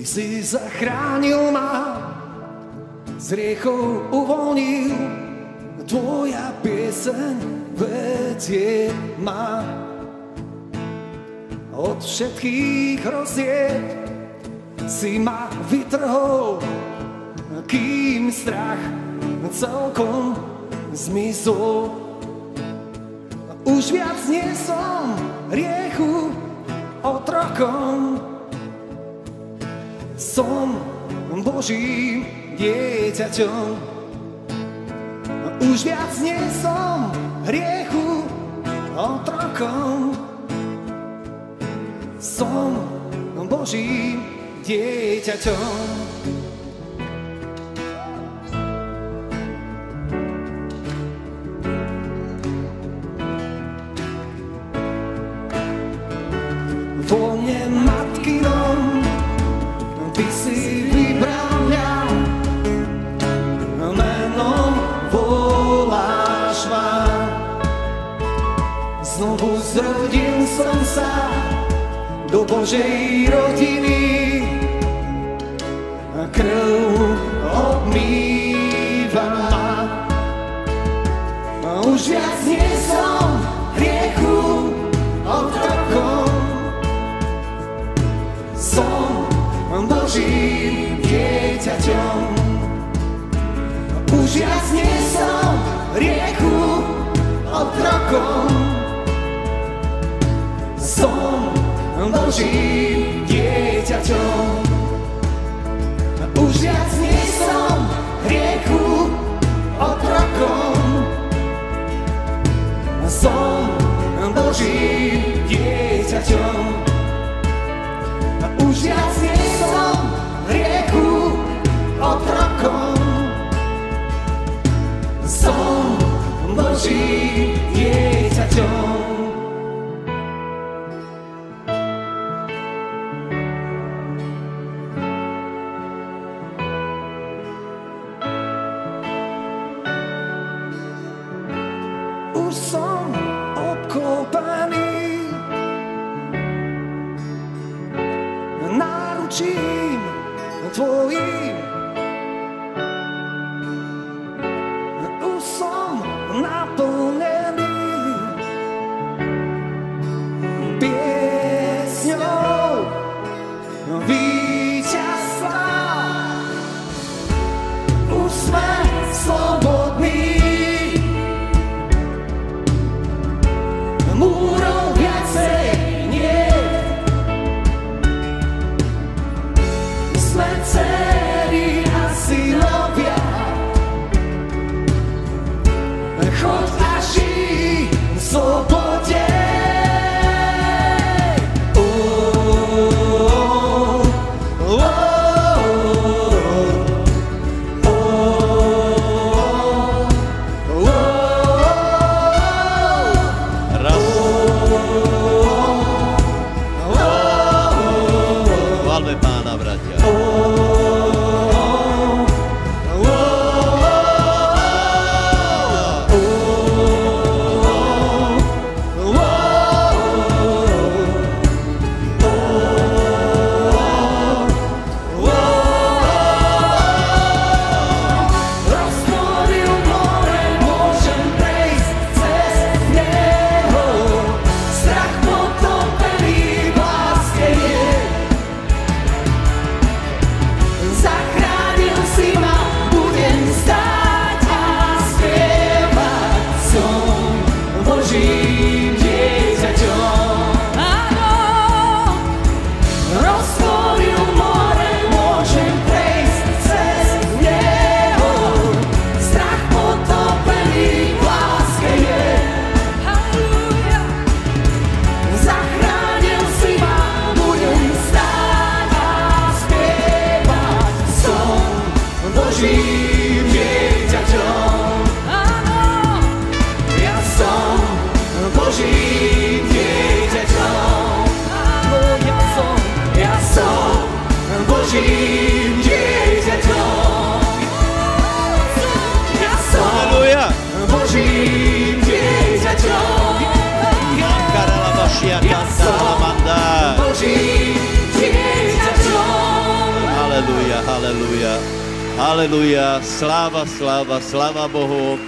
Ty si zachránil ma, z riechov uvoľnil, tvoja pieseň vedie ma. Od všetkých hrozieb si ma vytrhol, kým strach celkom zmizol. Už viac nie som riechu otrokom, som Božím dieťaťom. Už viac nie som hriechu otrokom. Som Božím dieťaťom. Sláva, sláva, Bohu.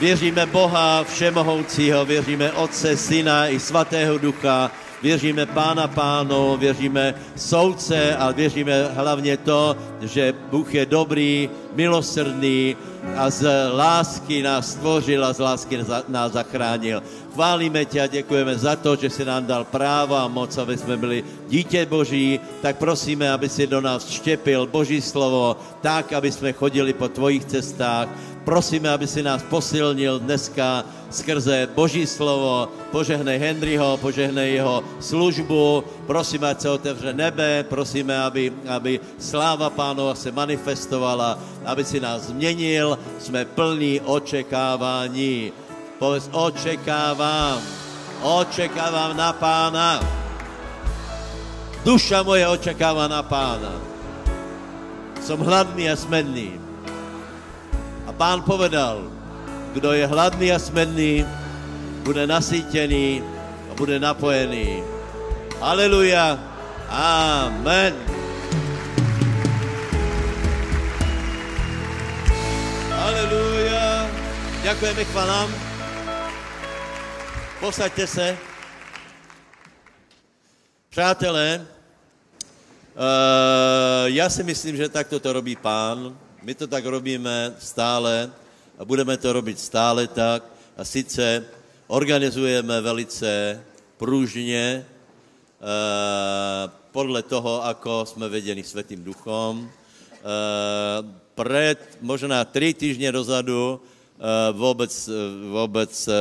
Věříme Boha Všemohoucího, věříme Otce, Syna i Svatého Ducha, věříme Pána Pánu, věříme Soudce a věříme hlavně to, že Bůh je dobrý, milosrdný a z lásky nás stvořil a z lásky nás zachránil. Chválíme tě a děkujeme za to, že jsi nám dal právo a moc, aby jsme byli dítě Boží, tak prosíme, aby si do nás štěpil Boží slovo tak, aby jsme chodili po tvojich cestách. Prosíme, aby si nás posilnil dneska skrze Boží slovo. Požehnej Henryho, požehnej jeho službu. Prosíme, ať se otevře nebe. Prosíme, aby, aby sláva pánova se manifestovala, aby si nás změnil. Jsme plní očekávání. Povedz, očekávám. Očekávám na pána. Duša moje očekává na pána. Som hladný a smedný. A pán povedal, kdo je hladný a smedný, bude nasýtený a bude napojený. Aleluja. Amen. Aleluja. Ďakujeme chvalám. Posaďte se. Přátelé, Uh, já si myslím, že takto to robí pán. My to tak robíme stále a budeme to robit stále tak. A sice organizujeme velice pružně uh, podle toho, ako jsme vedeni Svetým duchom. Uh, pred možná tři týždně dozadu vůbec uh,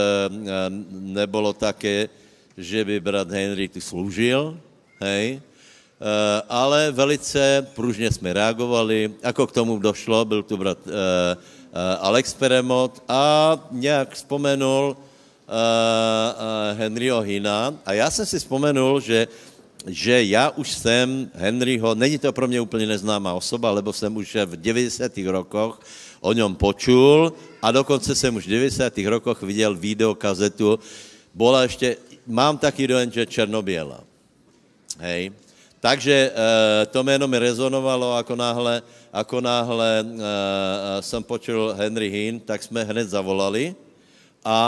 nebolo také, že by brat Henry tu slúžil, hej, Eh, ale velice pružně jsme reagovali. Ako k tomu došlo, byl tu brat uh, uh, Alex Peremot a nějak vzpomenul Henryho Hina. A já jsem si vzpomenul, že, že já už jsem Henryho, není to pro mě úplně neznámá osoba, lebo jsem už v 90. rokoch o něm počul a dokonce jsem už v 90. rokoch viděl videokazetu, bola ještě, mám taký dojem, že Černobiela. Hej. Takže e, to jméno mi rezonovalo, ako náhle, ako náhle e, jsem počul Henry Hinn, tak jsme hned zavolali a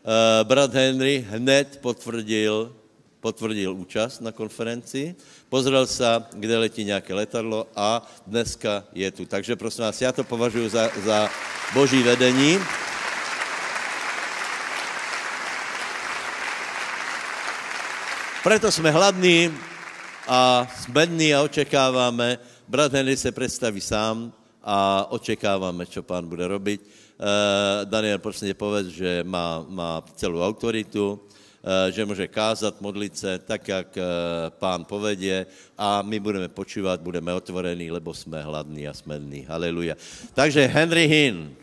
e, brat Henry hned potvrdil, potvrdil účast na konferenci, pozrel se, kde letí nějaké letadlo a dneska je tu. Takže prosím vás, já to považuji za, za boží vedení. Preto jsme hladní a smední a očekáváme. Brat Henry se představí sám a očekáváme, čo pán bude robiť. Uh, Daniel, prosím tě, povedz, že má, má celou autoritu, uh, že může kázat, modlit se tak, jak uh, pán povedě a my budeme počívat, budeme otvorení, lebo jsme hladní a smední. Haleluja. Takže Henry Hinn.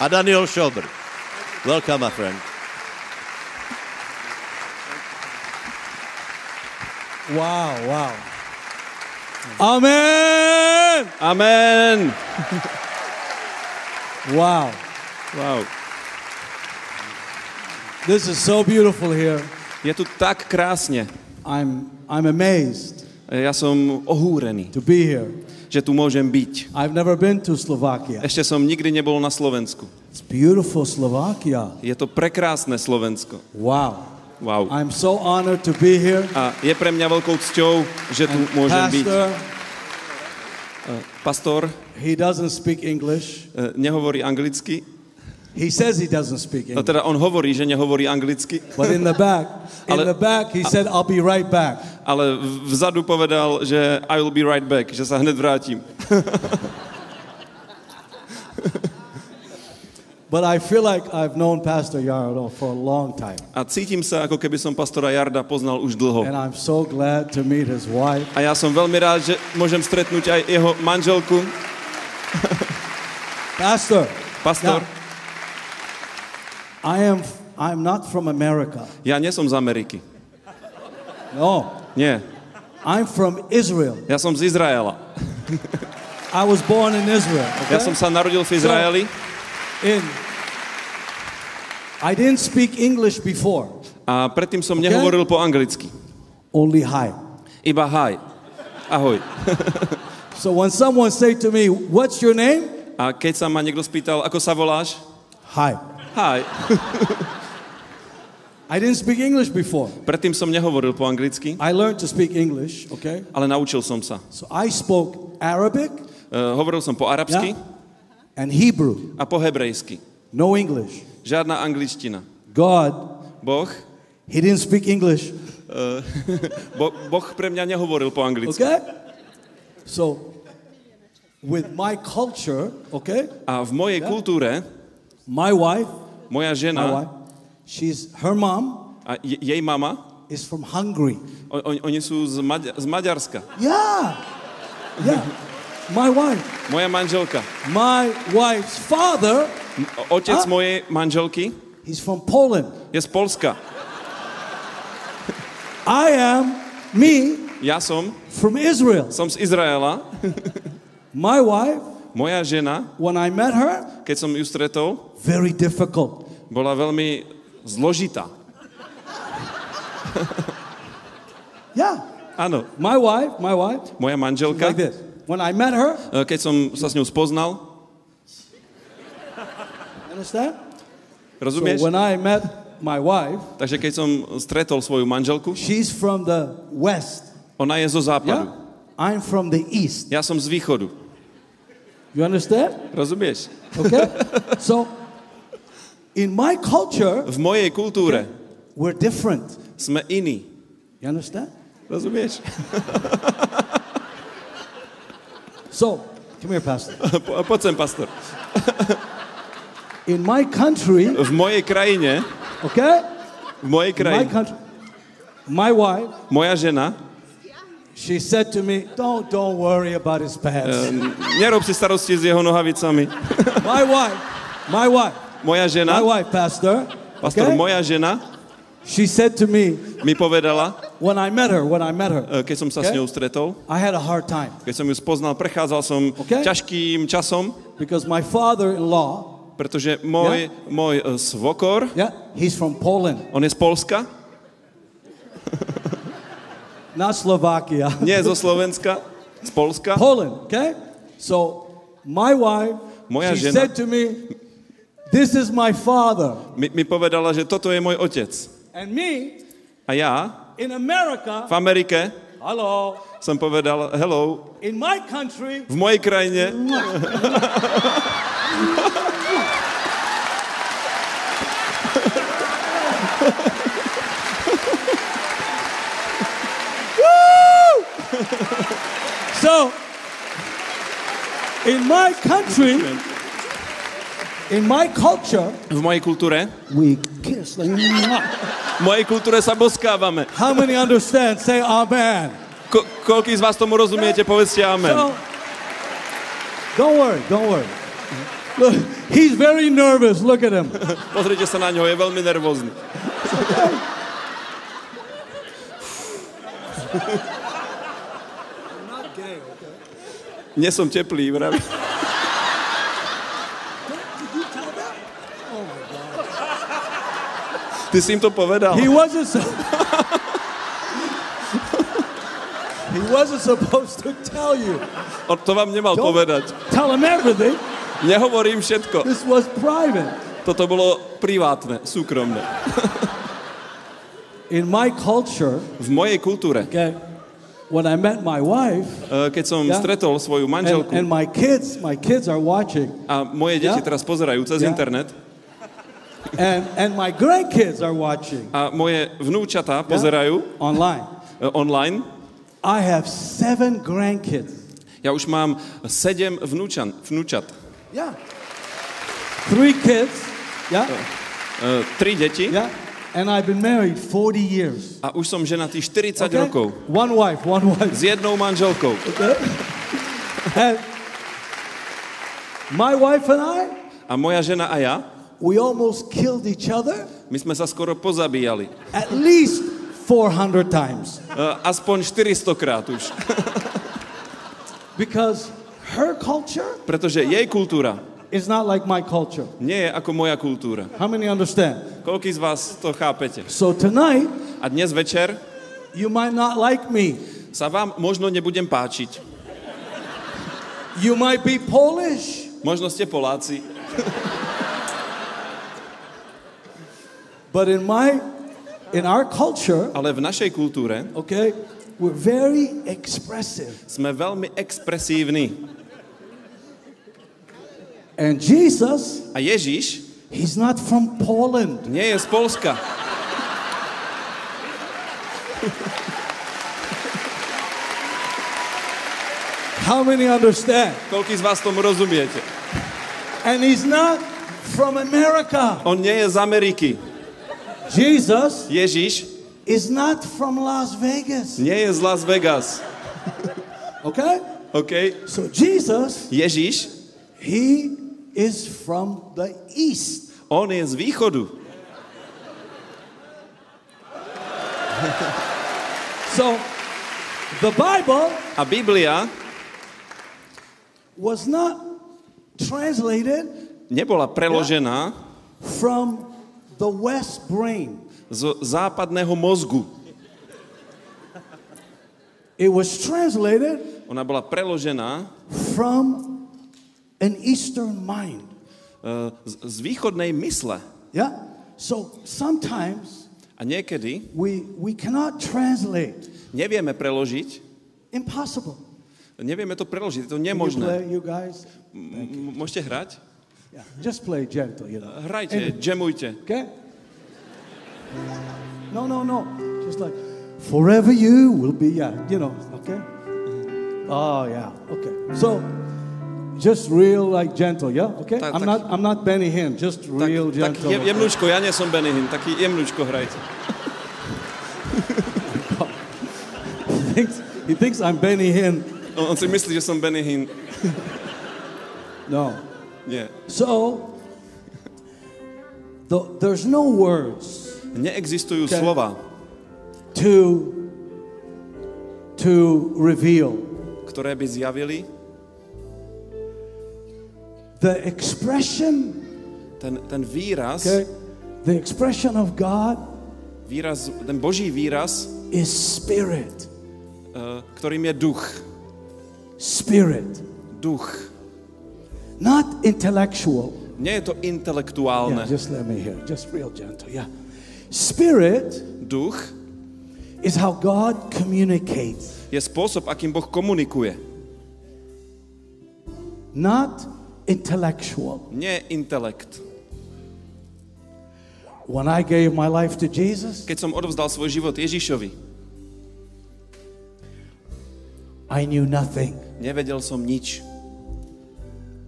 A Daniel Schobr. Welcome, my friend. Wow, wow. Amen. Amen. Wow. Wow. This is so beautiful here. Je tu tak krásne. I'm I'm amazed Ja som ohúrený, to be here. že tu môžem byť. I've never been to Slovakia. Ešte som nikdy nebol na Slovensku. It's beautiful Slovakia. Je to prekrásne Slovensko. Wow. Wow. I'm so honored to be here. A je pre mňa veľkou cťou, že tu môžem byť. Pastor, Pastor he doesn't speak English. e, nehovorí anglicky. He says he doesn't speak No English. teda on hovorí, že nehovorí anglicky, But in the back, in Ale- the back, he said, I'll be right back. ale vzadu povedal, že I will be right back, že sa hned vrátim. But I feel like I've known Pastor Yardo for a long time. A cítim sa, ako keby som pastora Jarda poznal už dlho. And I'm so glad to meet his wife. A ja som veľmi rád, že môžem stretnúť aj jeho manželku. Pastor. Pastor, Now, I am I'm not from America. ja nie som z Ameriky. No. Nie. I'm from Israel. Ja som z Izraela. I was born in Israel. Ja som sa narodil v Izraeli in I didn't speak English before. a predtým som nehovoril po anglicky. Only hi. Iba hi. Ahoj. So when someone say to me, "What's your name?" A keď sa ma niekto spýtal, ako sa voláš? Hi. Hi. I didn't speak English before. Predtým som nehovoril po anglicky, I learned to speak English, okay? ale naučil som sa. So I spoke Arabic Uh, hovoril som po arabsky yeah, and Hebrew, a po hebrejsky. no English. Žiadna angličtina. God, Boh, he didn't speak English, bo, boh pre mňa nehovoril po anglicky. okay? So with my culture, okay? A v mojej kultúre My wife, moja my žena wife, she's her mom a je- jej mama, is from Hungary. o, oni, oni sú z, Maďa, z Maďarska. Yeah. Yeah. My wife. Moja manželka. My wife's father, Otec A? mojej manželky he's from Poland. je z Polska. I am me Ja som, from Israel. som z Izraela. My wife, Moja žena, when I met her, keď som ju stretol, very difficult. bola veľmi zložitá. Yeah. Áno, My wife, my wife, moja manželka, like this. When I met her, e, keď som sa s ňou spoznal, understand? rozumieš? So when I met my wife, Takže keď som stretol svoju manželku, she's from the west. ona je zo západu. Yeah. I'm from the east. Ja som z východu. You understand? Rozumieš? Okay? so in my culture, V mojej kultúre we're different. sme iní. You understand? Rozumieš? So, come here, Pastor. Po- Poď sem, pastor. In my country, V mojej krajine, okay? v mojej In my krajine, country, my wife, moja žena, she said to me, "Don't, don't worry about his pants." nerob si starosti s jeho nohavicami. my wife, my wife, Moja my žena, wife, Pastor. pastor, okay? moja žena She said to me mi povedala, when I met her, when I met her, e, keď som sa s Okay. ňou stretol, I had a hard time keď som ju spoznal, prechádzal som Okay. ťažkým časom, because my father-in-law, pretože môj, môj e, svokor, yeah, he's from Poland, on je z Polska, not Slovakia. nie zo Slovenska, z Polska. Poland, okay? So my wife, Moja she žena- said to me, "This is my father," Mi, mi povedala, že toto je môj otec. And me A ja in America. v Amerike Hello, som povedal, hello, in my country, v mojej krajine so in my country, in my culture, v mojej kultúre, we kiss like. v mojej kultúre sa boskávame. How many understand? Say amen. Ko- koľký z vás tomu rozumiete, povedzte amen. So, don't worry, don't worry. Look, he's very nervous. Look at him. Pozrite sa na ňo, je veľmi nervózny. Nie som teplý, vraví. Ty si im to povedal. He wasn't so. he wasn't supposed to tell you. On to vám nemal Don't- povedať. Tell him everything. Nehovorím všetko. This was private. Toto bolo privátne, súkromné. In my culture, V mojej kultúre, okay, when I met my wife eh, keď som Yeah. stretol svoju and, manželku and my kids, my kids are watching, a moje deti Yeah. teraz pozerajú cez Yeah. internet and, and my grandkids are watching a moje vnúčatá pozerajú online. online, I have seven grandkids. ja už mám sedem vnúčan, vnúčat. Yeah. Three kids. Yeah. Eh, Tri deti Yeah. And I've been married 40 years. a už som ženatý 40 Okay? rokov One wife, one wife. s jednou manželkou. Okay? and my wife and I, A moja žena a ja, we almost killed each other my sme sa skoro pozabíjali. at least 400 times Eh, Aspoň 400 krát už. because her culture Pretože jej kultúra is not like my culture. nie je ako moja kultúra. How many understand? Koľký z vás to chápete? So tonight, A dnes večer you might not like me. sa vám možno nebudem páčiť. You might be Polish. Možno ste Poláci, But in my, in our culture, ale v našej kultúre okay, we're very expressive. sme veľmi expresívni. And Jesus, A Ježiš he's not from Poland. nie je z Polska. How many understand? Koľký z vás tomu rozumiete? And he's not from America. On nie je z Ameriky. Jesus Ježiš is not from Las Vegas. nie je z Las Vegas. Okay? OK? So Jesus, Ježiš, he is from the east. on je z východu. So the Bible A Biblia was not translated nebola preložená from the west brain. z západného mozgu. It was translated Ona bola preložená from an eastern mind. eh, z, z východnej mysle. Yeah? So sometimes A niekedy we we cannot translate. nevieme preložiť, Impossible. nevieme to preložiť, je to nemožné. môžete hrať? Yeah. Just play gentle, you know. Hrajte, jamujte. Okay? No, no, no. Just like forever you will be, yeah, you know, okay? Oh yeah, okay. So just real like gentle, yeah? Okay? Tak- I'm tak- not I'm not Benny Hinn, just Tak, real tak gentle. jemnúčko, ja nie som Benny Hinn, taký hrajte. he thinks he thinks I'm Benny Hinn. On, on si myslí, že som Benny Hinn. No. Nie. So the, there's no words Neexistujú Okay. slova, to to reveal ktoré by zjavili the expression ten, ten výraz, Okay? The expression of God výraz, ten Boží výraz, is spirit. eh, ktorým je duch. Spirit. Duch. Not intellectual. Nie je to Yeah, intelektuálne. just let me hear. Just real gentle. Yeah. Spirit Duch is how God communicates. je spôsob, akým Boh komunikuje. Not intellectual. Nie intelekt. When I gave my life to Jesus, Keď som odovzdal svoj život Ježišovi, I knew nothing. nevedel som nič.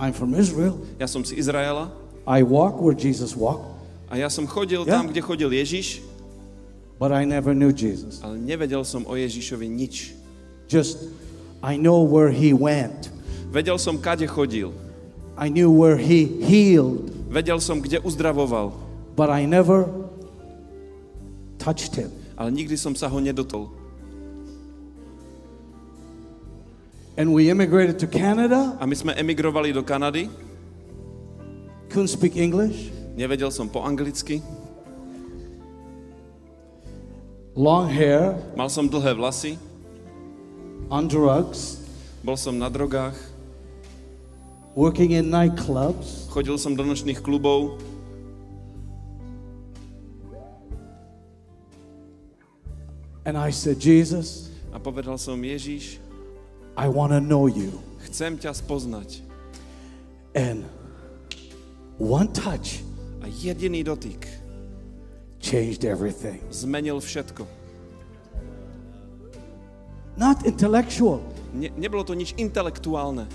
I'm from Israel. Ja som z Izraela I walk where Jesus walked, a ja som chodil Ja. tam, kde chodil Ježiš, but I never knew Jesus. ale nevedel som o Ježišovi nič. Just I know where he went. Vedel som, kade chodil. I knew where he healed, Vedel som, kde uzdravoval, but I never touched him. ale nikdy som sa ho nedotol. And we immigrated to Canada, A my sme emigrovali do Kanady, couldn't speak English, nevedel som po anglicky, long hair, mal som dlhé vlasy, on drugs, bol som na drogách, working in nightclubs. chodil som do nočných klubov And I said, Jesus, a povedal som, Ježiš, I want to know you. chcem ťa spoznať. And one touch A jediný dotyk changed everything. zmenil všetko. Not intellectual. Ne, nebolo to nič intelektuálne.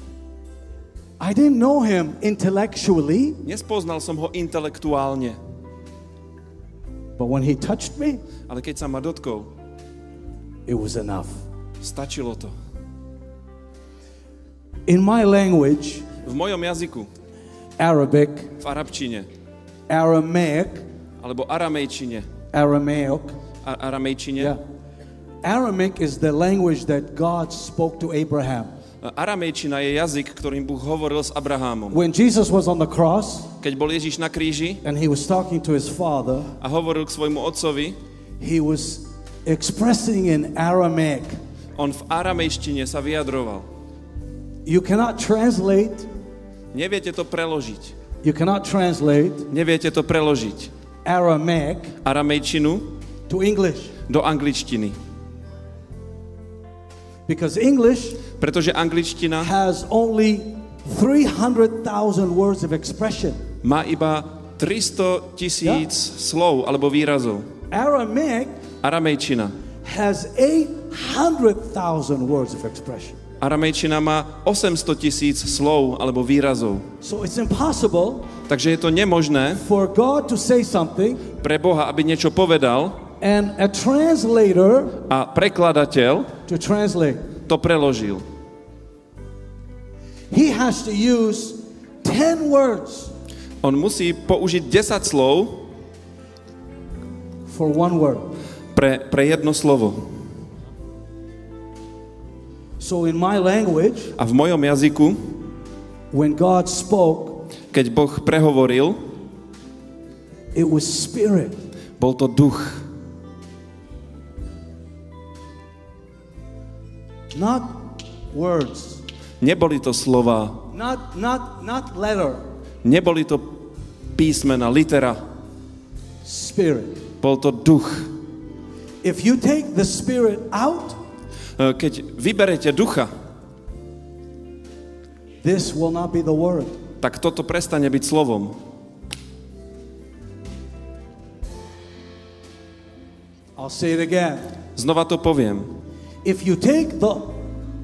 I didn't know him intellectually, Nespoznal som ho intelektuálne, but when he touched me, ale keď sa ma dotkol, it was enough. stačilo to. In my language, V mojom jazyku, Arabic, v arabčine, Aramaic, alebo aramejčine, Aramaic, a- aramejčine, yeah. Aramaic is the language that God spoke to Abraham. aramejčina je jazyk, ktorým Boh hovoril s Abrahámom. When Jesus was on the cross Keď bol Ježiš na kríži and he was talking to his father, a hovoril k svojmu otcovi, he was expressing in Aramaic. On v aramejštine sa vyjadroval. You cannot translate, Neviete to preložiť. you cannot translate Neviete to preložiť. Aramaic Aramejčinu to English do angličtiny. because English Pretože angličtina has only 300,000 words of expression. má iba 300 tisíc slov alebo výrazov. Aramaic Aramejčina. has 800,000 words of expression. Aramejčina má 800 tisíc slov alebo výrazov. So it's impossible Takže je to nemožné for God to say something pre Boha, aby niečo povedal and a translator a prekladateľ to translate. to preložil. He has to use 10 words On musí použiť 10 slov for one word. pre, pre jedno slovo. So in my language, A v mojom jazyku, when God spoke, keď Boh prehovoril, it was spirit. bol to duch. Not words. Neboli to slova, Not not not letter. neboli to písmena, litera. Spirit. Bol to duch. If you take the spirit out, Keď vyberete ducha, this will not be the word. tak toto prestane byť slovom. I'll say it again. Znova to poviem. If you take the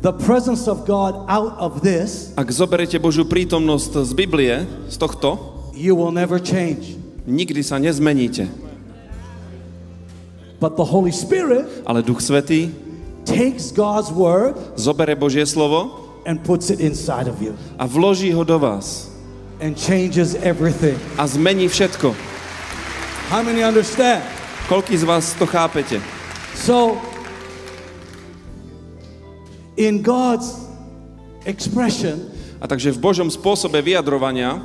the presence of God out of this, Ak zoberete Božiu prítomnosť z Biblie, z tohto, you will never change. nikdy sa nezmeníte. But the Holy Spirit Ale Duch Svetý takes God's word zobere Božie slovo and puts it inside of you a vloží ho do vás and changes everything. a zmení všetko. How many understand? Koľký z vás to chápete? So, in God's expression, A takže v Božom spôsobe vyjadrovania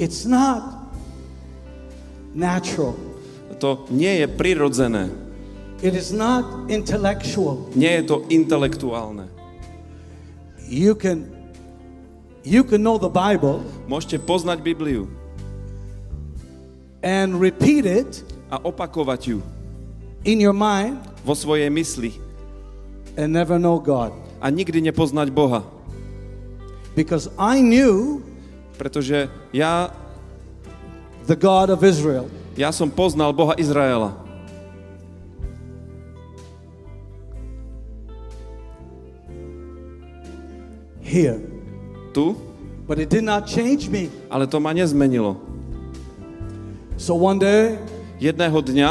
it's not natural. To nie je prirodzené. It is not intellectual. Nie je to intelektuálne. You can you can know the Bible Môžete poznať Bibliu and repeat it a opakovať ju in your mind vo svojej mysli and never know God. a nikdy nepoznať Boha. Because I knew Pretože ja, the God of Israel. Ja som poznal Boha Izraela. Here. Tu, But it did not change me. ale to ma nezmenilo. So one day Jedného dňa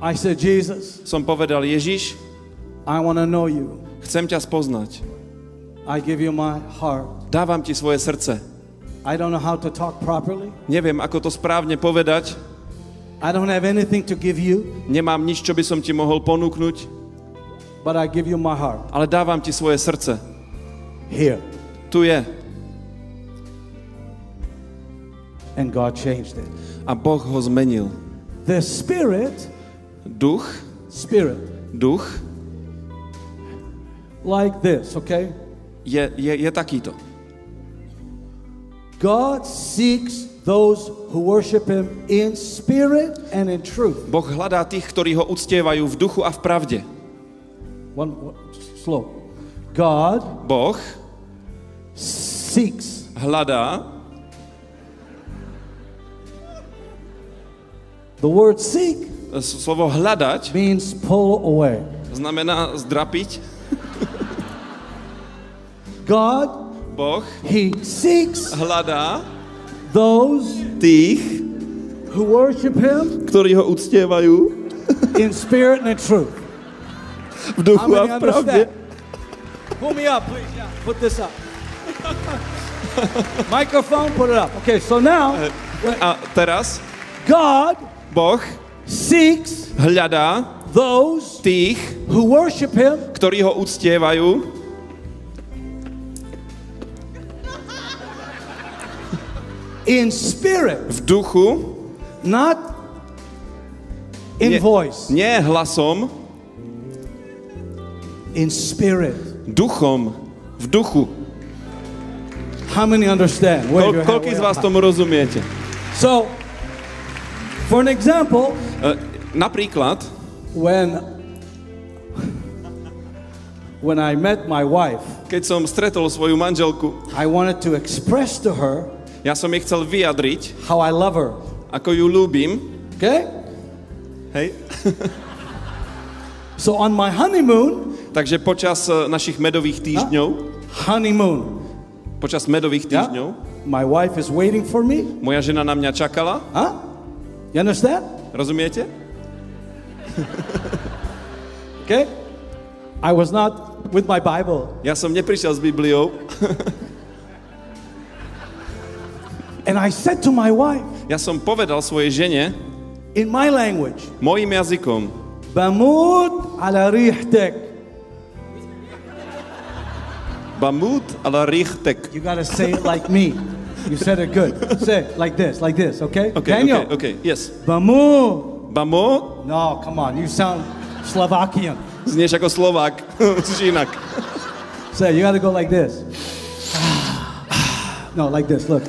I said, Jesus, som povedal, Ježiš, I know you. chcem ťa spoznať. I give you my heart. Dávam ti svoje srdce. I don't know how to talk properly. Neviem, ako to správne povedať. I don't have anything to give you, Nemám nič, čo by som ti mohol ponúknuť, but I give you my heart. ale dávam ti svoje srdce. Here. Tu je. And God changed it. A Boh ho zmenil. The spirit, Duch, spirit, duch like this, okay? je, je, je takýto. God seeks those who worship him in spirit and in truth. Boh hľadá tých, ktorí ho uctievajú v duchu a v pravde. One, one slow. God Boh seeks hľadá, The word seek slovo hľadať means pull away. znamená zdrapiť. God, Boh he seeks hľadá those tých, who worship him ktorí ho uctievajú in spirit and in truth. v duchu a v pravde. Pull me up, please. Yeah, put this up. Microphone, put it up. Okay, so now A teraz God Boh seeks hľadá those tých, who worship him ktorí ho uctievajú in spirit, v duchu, not in Nie, voice, nie hlasom, in spirit. duchom, v duchu. How many understand? Kol, koľký z vás tomu rozumiete? So, for an example, E, napríklad, when when I met my wife, keď som stretol svoju manželku, I wanted to express to her ja som jej chcel vyjadriť, how I love her. ako ju ľúbim. Okay? Hej. So on my honeymoon, Takže počas e, našich medových týždňov, honeymoon, počas medových yeah, týždňov, my wife is waiting for me. moja žena na mňa čakala. Huh? You understand? Rozumiete? Okay? I was not with my Bible. Ja som neprišiel s Bibliou And I said to my wife Ja som povedal svojej žene in my language, mojim jazykom, بموت على ريحتك. Bamut ala richtek. You gotta say it like me. You said it good. Say it like this, like this, okay? OK, Daniel. OK, OK, yes. Bamut. Bamo, No, come on. You sound Slovakian. znieš ako Slovák, musíš inak. Say, you gotta go like this. no, like this. Look.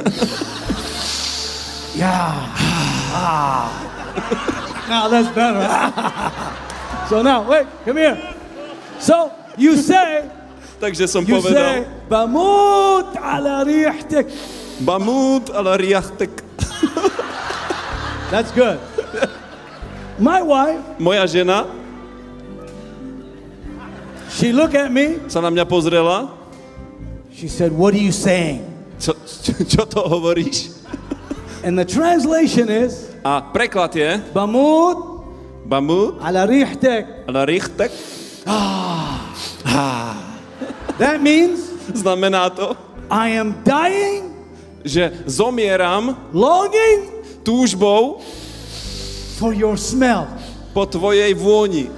yeah. Ah. now that's better. so now, wait, come here. So you say, Takže som you say, povedal, بموت على ريحتك. Bamut ala richtek. That's good. My wife, Moja žena she looked at me. sa na mňa pozrela. She said, "What are you saying?" Čo, čo, čo to hovoríš? And the translation is, A preklad je بموت Bamut على ريحتك. ala richtek. That means Znamená to, I am dying, že zomieram longing túžbou for your smell. po tvojej vôni.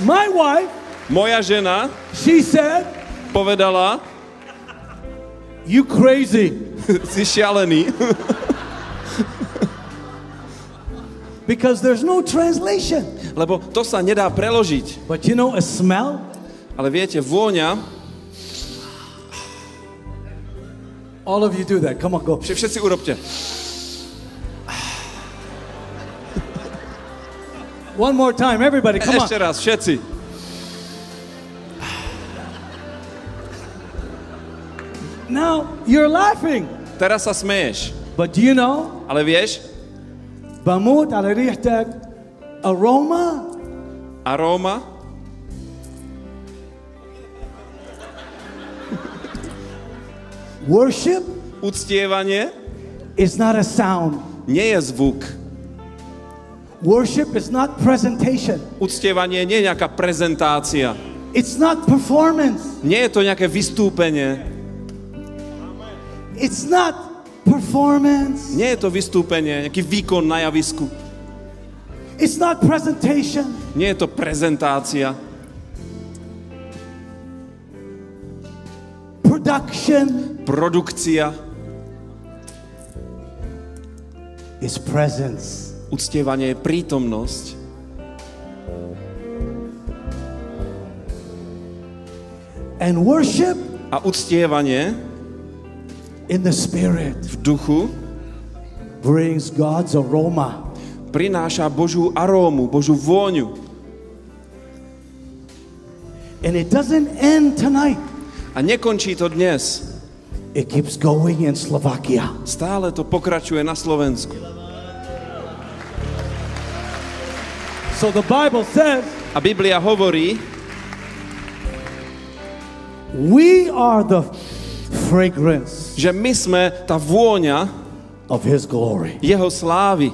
My wife, Moja žena she said, povedala, You crazy. si šialený, Because there's no translation. lebo to sa nedá preložiť. But you know, a smell, Ale viete, vôňa, all of you do that. Come on, go. všetci urobte. One more time, everybody, come Ešte on. raz, všetci. Now, you're laughing. Teraz sa smeješ. But do you know, Ale vieš, بموت على ريحتك aroma aróma worship uctievanie is not a sound. nie je zvuk. Worship is not presentation. Uctievanie nie je nejaká prezentácia. It's not performance. Nie je to nejaké vystúpenie. It's not performance. Nie je to vystúpenie, nejaký výkon na javisku. It's not presentation. Nie je to prezentácia. Production Produkcia. is presence. Uctievanie je prítomnosť. And worship A uctievanie in the spirit v duchu brings God's aroma. prináša Božú arómu, Božú vôňu. And it doesn't end tonight. A nekončí to dnes. It keeps going in Slovakia. Stále to pokračuje na Slovensku. So the Bible says A Biblia hovorí, we are the fragrance že my sme tá vôňa of his glory. jeho slávy.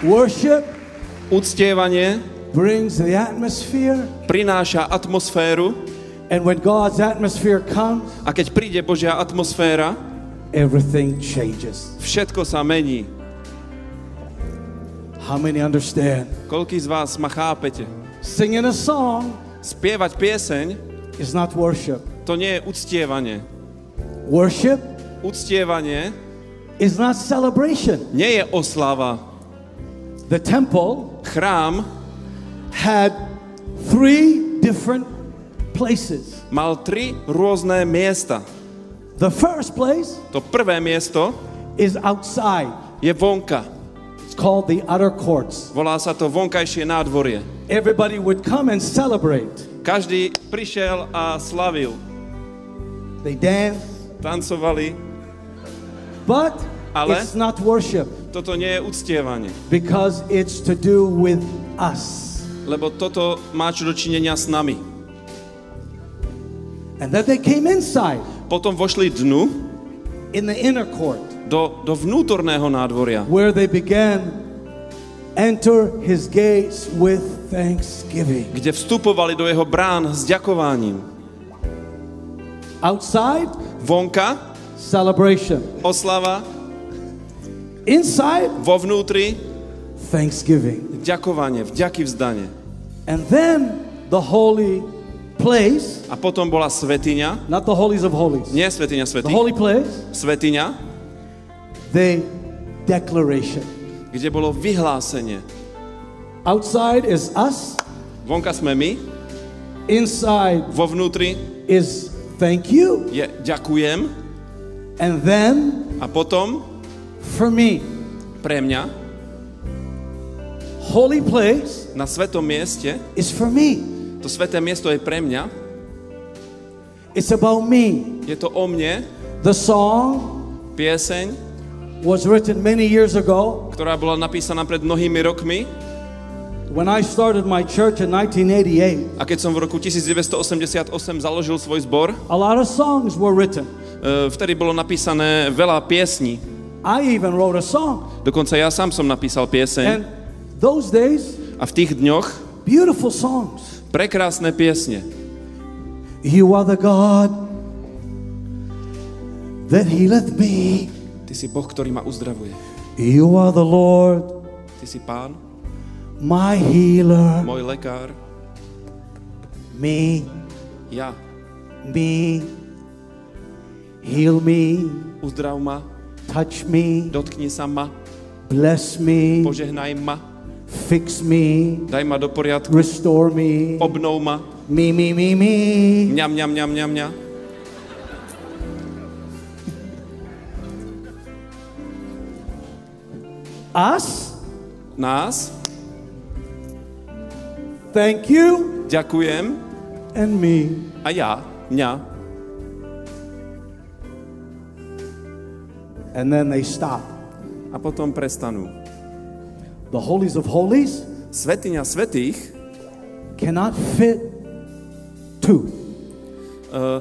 Worship Uctievanie brings the atmosphere, prináša atmosféru and when God's atmosphere comes, a keď príde Božia atmosféra, everything changes. všetko sa mení. How many understand? Koľký z vás ma chápete? Singing a song Spievať pieseň, is not worship. to nie je uctievanie. Worship Uctievanie is not celebration. nie je oslava. The temple Chrám had three different places. mal tri rôzne miesta. The first place To prvé miesto is outside. je vonka. Called the outer courts. Volá sa to vonkajšie nádvorie. Everybody would come and celebrate. Každý prišiel a slavil. They dance, Tancovali. but Ale- it's not worship Toto nie je uctievanie. because it's to do with us. Lebo toto má čo dočinenia s nami. And then they came inside Potom vošli dnu in the inner court do, do vnútorného nádvoria, where they began enter his gates with thanksgiving. kde vstupovali do jeho brán s ďakovaním. Outside, Vonka, celebration. oslava, Inside, vo vnútri, thanksgiving. ďakovanie, vďaky vzdanie. And then the holy place, A potom bola svetiňa, not the holies of holies, nie svetiňa the svetých, holy place, svetiňa, the declaration. kde bolo vyhlásenie. Outside is us, Vonka sme my, inside vo vnútri is thank you, je ďakujem and then a potom for me, pre mňa holy place na svetom mieste, is for me. to sveté miesto je pre mňa, It's about me. je to o mne, The song pieseň, was written many years ago ktorá bola napísaná pred mnohými rokmi when I started my church in 1988. a keď som v roku 1988 založil svoj zbor, A lot of songs were written. e, vtedy bolo napísané veľa piesní. I even wrote a song. Dokonca ja sám som napísal pieseň And those days, a v tých dňoch beautiful songs. prekrásne piesne. You are the God that healeth me. Ty si Boh, ktorý ma uzdravuje. You are the Lord, Ty si Pán, my healer. môj lekár, Me, ja. me. Heal me, Uzdrav ma, touch me, dotkni sa ma, bless me, požehnaj ma, fix me, daj ma do poriadku, restore me. obnov ma, Me, me, me, me. mňam, mňam, mňam, mňam, mňam. Us, Nás, thank you, ďakujem and me. a ja, mňa. And then they stop. A potom prestanú. The holies of holies Svetiňa svetých cannot fit two. uh,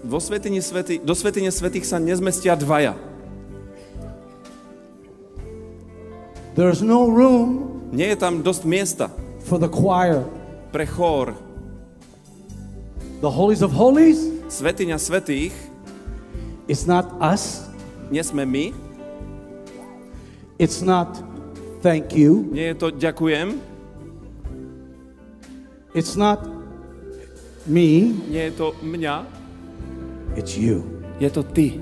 vo svetini svety, do svetine svetých sa nezmestia dvaja. There's no room Nie je tam dosť miesta for the choir. pre chór. The holies of holies Svetiňa svetých it's not us, nie sme my, it's not thank you, nie je to ďakujem, it's not me, nie je to mňa, it's you. je to ty.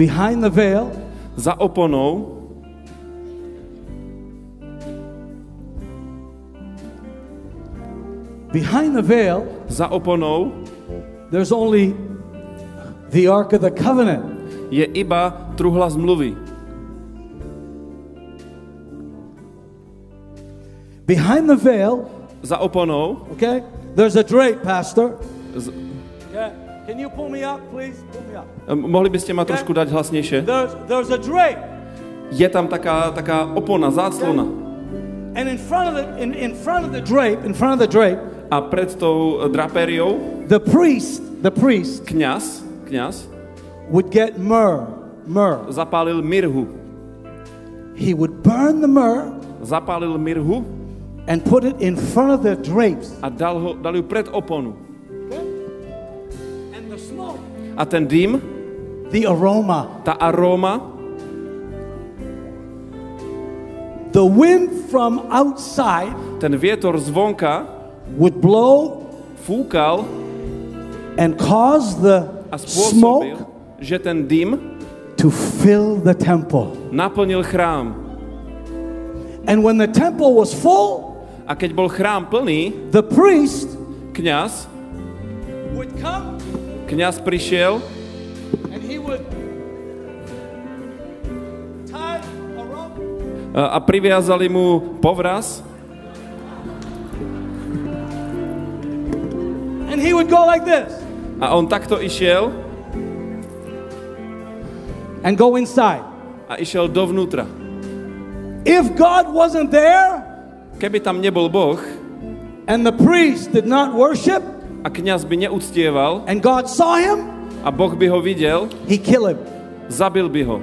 Behind the veil, Za oponou behind the veil, za oponou there's only the Ark of the Covenant. je iba truhla zmluvy. Behind the veil, Za oponou okay, there's a drape, Pastor. z, Yeah. Can you pull me up, please? Pull me up. eh, mohli by ste ma trošku dať hlasnejšie? There's, there's a drape. Je tam taká, taká opona, záclona. And in front of the in, in front of the drape, in front of the drape, A pred tou eh, drapériou the priest, the priest kňaz, kňaz would get myrrh, myrrh. zapálil mirhu. He would burn the myrrh Zapálil mirhu and put it in front of the drapes. a dal, ho, dal ju pred oponu. And the smoke, A ten dym, the aroma, tá aróma, the wind from outside ten vietor zvonka would blow fúkal and cause the a spôsobil, smoke že ten dym to fill the temple. naplnil chrám. And when the temple was full, A keď bol chrám plný, the priest kňaz, would come kňaz prišiel. A priviazali mu povraz. And he would go like this. A on takto išiel. And go inside. a išiel dovnútra. If God wasn't there Keby tam nebol Boh and the priest did not worship a kňaz by neúctieval and God saw him, a Boh by ho videl, he kill him. zabil by ho.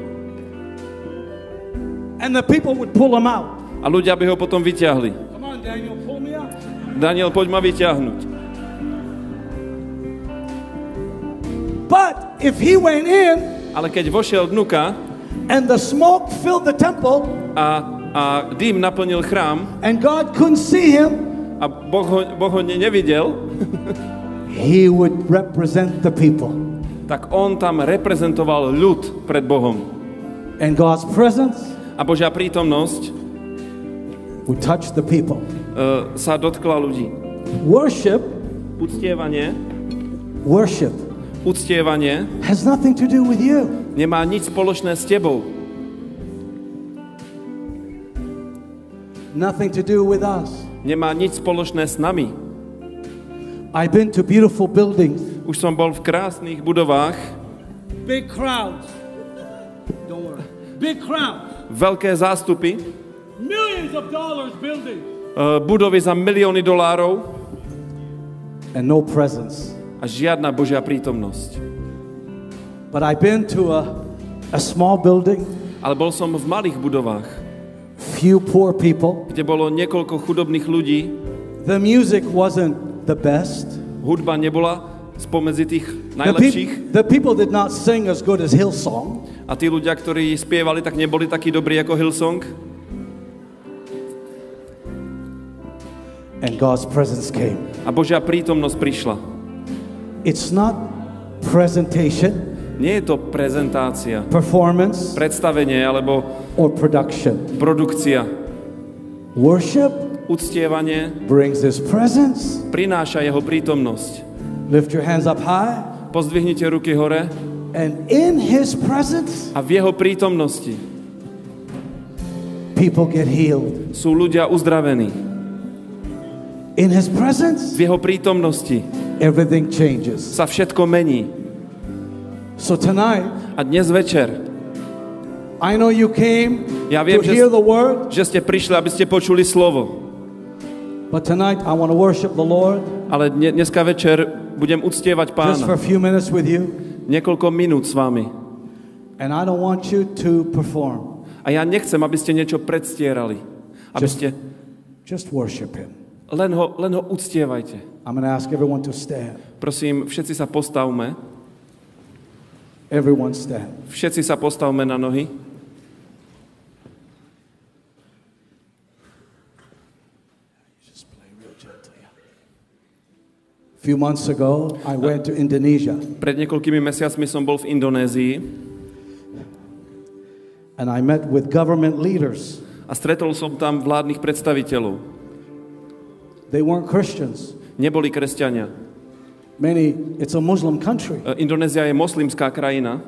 And the people would pull him out. A ľudia by ho potom vyťahli. Come on, Daniel, pull me out. Daniel, poď ma vyťahnuť. But if he went in Ale keď vošiel dnuka and the smoke filled the temple a, a dým naplnil chrám and God couldn't see him, a Boh ho, boh ho ne, nevidel, he would represent the people. tak on tam reprezentoval ľud pred Bohom. And God's presence A Božia prítomnosť would touch the people. uh, sa dotkla ľudí. Worship, Uctievanie, worship uctievanie has nothing to do with you. nemá nič spoločné s tebou. Nothing to do with us. Nemá nič spoločné s nami. I've been to beautiful buildings, Už som bol v krásnych budovách, big crowds. Don't worry. Big crowds. veľké zástupy, Millions of dollars buildings. uh, budovy za milióny dolárov And no presence. a žiadna Božia prítomnosť. But I've been to a, a small building, Ale bol som v malých budovách, few poor people. kde bolo niekoľko chudobných ľudí, The music wasn't the best. hudba nebola spomedzi tých The, najlepších peop- the people did not sing as good as Hillsong. a tí ľudia, ktorí spievali, tak neboli takí dobrí ako Hillsong. And God's presence came. A Božia prítomnosť prišla. It's not presentation, Nie je to prezentácia, performance, predstavenie alebo or production. produkcia. Worship Uctievanie brings His presence. prináša jeho prítomnosť. Lift your hands up high. Pozdvihnite ruky hore And in His presence, a v jeho prítomnosti people get healed. sú ľudia uzdravení. In His presence, V jeho prítomnosti everything changes. sa všetko mení. So tonight, A dnes večer, I know you came Ja to viem, že- hear the word, že ste prišli, aby ste počuli slovo. but tonight I want to worship the Lord Ale dne, dneska večer budem uctievať just for a pána. few minutes with you. Niekoľko minút s vami. And I don't want you to perform. A ja nechcem, aby ste niečo predstierali. Aby Just- ste... Just worship Him. Len ho, len ho uctievajte. I'm to ask everyone to stand. Prosím, všetci sa postavme. Everyone stand. Všetci sa postavme na nohy. Few months ago, I went to Indonesia Pred niekoľkými mesiacmi som bol v Indonézii and I met with government leaders. a stretol som tam vládnych predstaviteľov. They weren't Christians. Neboli kresťania. Many, it's a Muslim country. E, Indonézia je moslimská krajina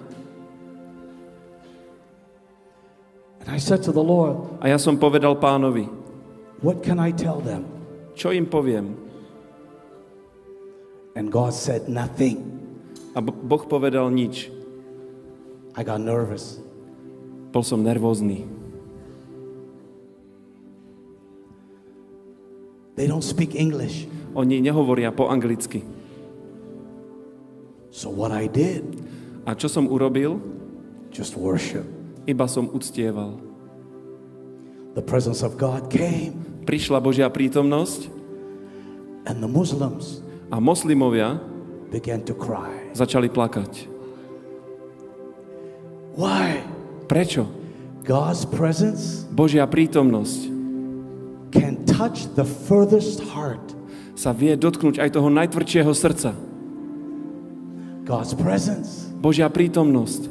And I said to the Lord, a ja som povedal pánovi, What can I tell them? čo im poviem? And God said, Nothing. A Bo- Boh povedal nič. I got nervous. Bol som nervózny. They don't speak English. Oni nehovoria po anglicky. So what I did, A čo som urobil? just worship. Iba som uctieval. The presence of God came, Prišla Božia prítomnosť and the Muslims a moslimovia began to cry. začali plakať. Why? Prečo? God's presence Božia prítomnosť can touch the furthest heart. sa vie dotknúť aj toho najtvrdšieho srdca. God's presence Božia prítomnosť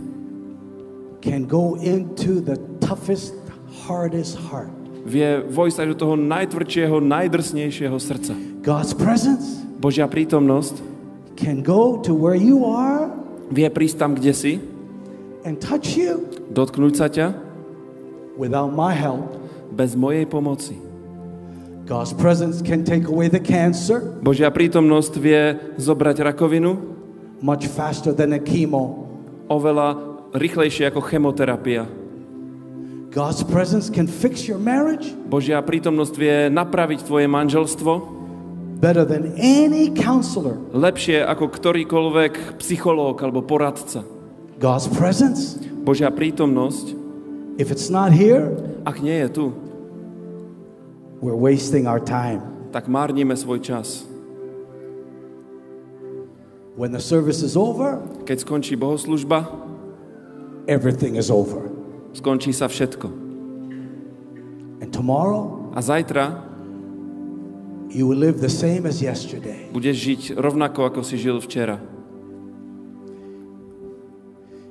can go into the toughest, hardest heart. vie vojsť do toho najtvrdšieho, najdrsnejšieho srdca. God's presence Božia prítomnosť can go to where you are vie prísť tam, kde si, and touch you dotknúť sa ťa without my help. bez mojej pomoci. God's presence can take away the cancer Božia prítomnosť vie zobrať rakovinu much faster than a chemo. oveľa rýchlejšie ako chemoterapia. God's presence can fix your marriage Božia prítomnosť vie napraviť tvoje manželstvo better than any counselor. lepšie ako ktorýkoľvek psychológ alebo poradca. God's presence, Božia prítomnosť, if it's not here, ak nie je tu, we're wasting our time. tak márnime svoj čas. When the service is over, Keď skončí bohoslužba, everything is over. skončí sa všetko. And tomorrow, A zajtra you will live the same as yesterday. budeš žiť rovnako, ako si žil včera.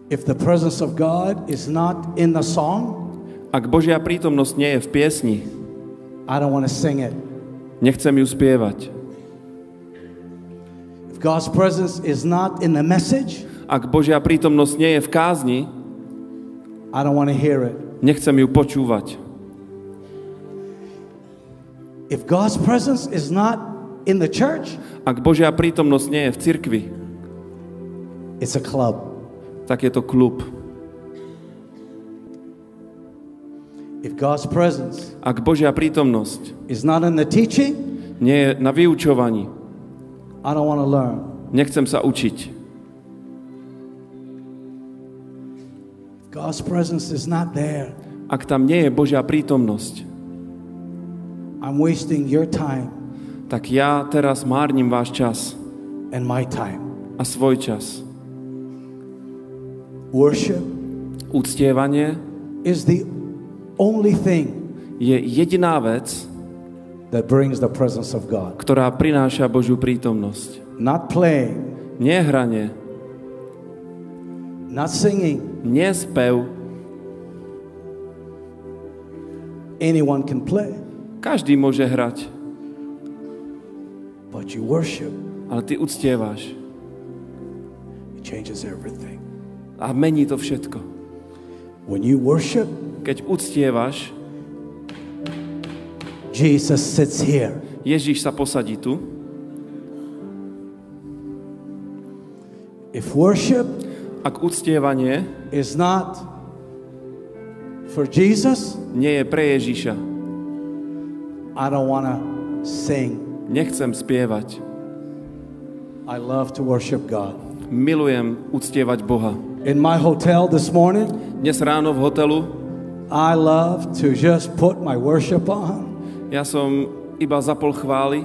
If the presence of God is not in the song, Ak Božia prítomnosť nie je v piesni, I don't want to sing it. nechcem ju spievať. If God's presence is not in the message, Ak Božia prítomnosť nie je v kázni, I don't want to hear it. nechcem ju počúvať. If God's presence is not in the church, Ak Božia prítomnosť nie je v cirkvi, it's a club. tak je to klub. If God's presence Ak Božia prítomnosť is not in the teaching, nie je na vyučovaní, I don't want to learn. nechcem sa učiť. God's presence is not there, Ak tam nie je Božia prítomnosť, I'm wasting your time tak ja teraz márnim váš čas and my time. a svoj čas. Worship Uctievanie is the only thing je jediná vec, that brings the presence of God. ktorá prináša Božiu prítomnosť. Not playing, Nie hranie, not singing. nie spev. Anyone can play, Každý môže hrať, but you worship, ale ty uctievaš it changes everything. a mení to všetko. When you worship, Keď uctievaš, Jesus sits here. Ježíš sa posadí tu. If worship Ak uctievanie is not for Jesus, nie je pre Ježíša, I don't want to sing. nechcem spievať. I love to worship God. Milujem uctievať Boha. In my hotel this morning, Dnes ráno v hotelu I love to just put my worship on ja som iba zapol chvály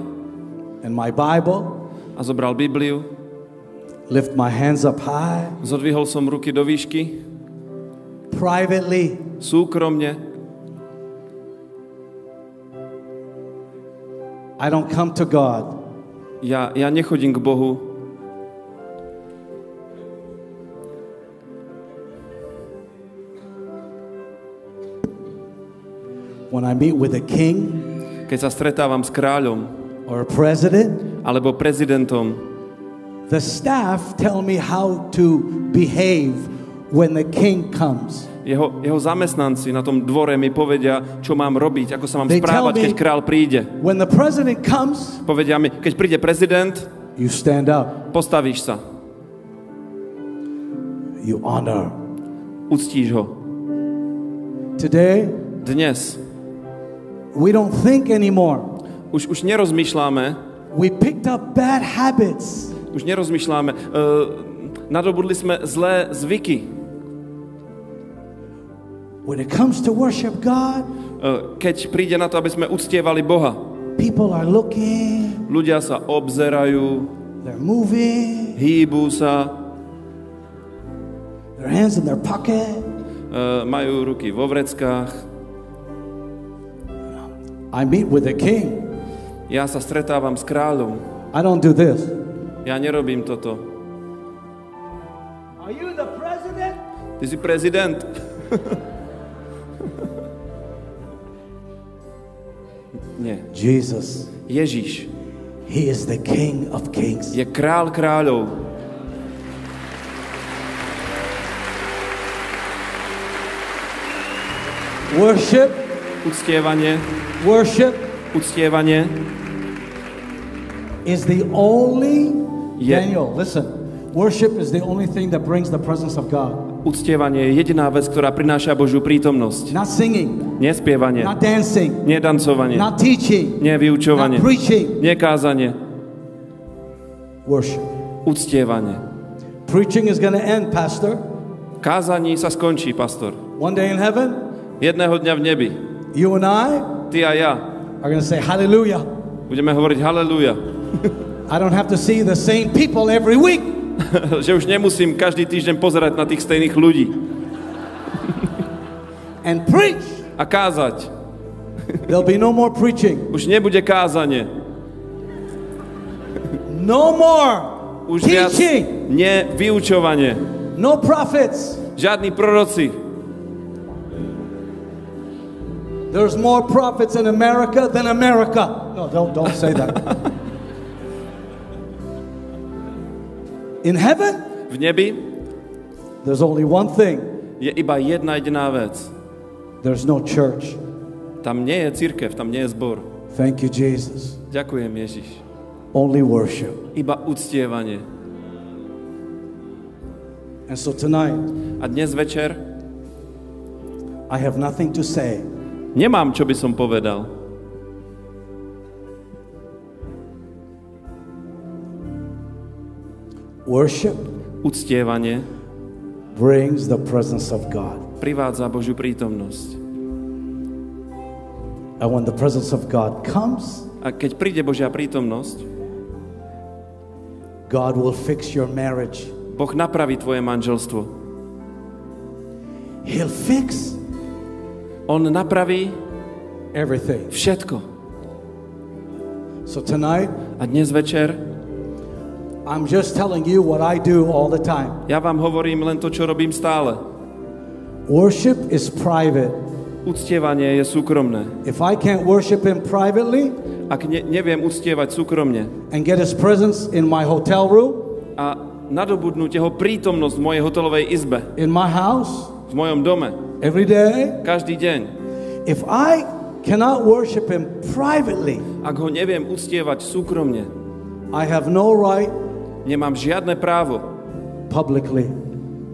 and my Bible, a zobral Bibliu, lift my hands up high, zodvihol som ruky do výšky, privately. súkromne. I don't come to God. Ja, ja nechodím k Bohu, when I meet with a king keď sa stretávam s kráľom or a president. alebo prezidentom. The staff tell me how to behave when the king comes. Jeho, jeho zamestnanci na tom dvore mi povedia, čo mám robiť, ako sa mám They správať, me- keď král príde. When the president comes, Povedia mi, keď príde prezident, you stand up, postavíš sa, you honor. uctíš ho. Today, Dnes we don't think anymore. už, už nerozmýšľame, We picked up bad habits. už nerozmýšľame, uh, nadobudli sme zlé zvyky. When it comes to worship God, Uh, keď príde na to, aby sme uctievali Boha, people are looking, ľudia sa obzerajú, they're moving, hýbu sa, their hands in their pocket. uh, majú ruky vo vreckách. I meet with the king. Ja sa stretávam s kráľom. I don't do this. Ja nerobím toto. Are you the president? Ty si prezident. Nie. Jesus. Ježíš He is the King of Kings. je král kráľov. Worship, Uctievanie, worship uctievanie is the only, Yeah. Daniel, listen. Worship is the only thing that brings the presence of God. Uctievanie je jediná vec, ktorá prináša Božiu prítomnosť. Not singing, Nie spievanie, not dancing, nie dancovanie, not teaching, nie vyučovanie, not preaching. nie kázanie, Worship. uctievanie. Preaching is going to end, Pastor. Kázaní sa skončí, pastor. One day in heaven, Jedného dňa v nebi, you and I ty a ja, are going to say, Hallelujah. budeme hovoriť haleluja. I don't have to see the same people every week. že už nemusím každý týždeň pozerať na tých stejných ľudí and preach. a kázať. There'll be no more preaching, Už nebude kázanie. no more Už viac teaching, nie vyučovanie. no prophets. Žiadni proroci. There's more prophets in America than America. No, don't, don't say that. in heaven, V nebi there's only one thing je iba jedna jediná vec. there's no church. Tam nie je církev, tam nie je zbor. Thank you, Jesus. Ďakujem Ježiš. Only worship. Iba uctievanie. And so tonight, A dnes večer I have nothing to say nemám, čo by som povedal. worship Uctievanie brings the presence of God. privádza Božiu prítomnosť. And when the presence of God comes, A keď príde Božia prítomnosť, God will fix your marriage. Boh napraví tvoje manželstvo. He'll fix On napraví everything. všetko. So tonight, A dnes večer I'm just telling you what I do all the time. ja vám hovorím len to, čo robím stále. Worship is private. Uctievanie je súkromné. If I can't worship Him privately Ak ne, neviem uctievať súkromne and get His presence in my hotel room, a nadobudnúť jeho prítomnosť v mojej hotelovej izbe, in my house, v mojom dome, every day, každý deň, if I cannot worship Him privately, ak ho neviem uctievať súkromne, I have no right nemám žiadne právo publicly.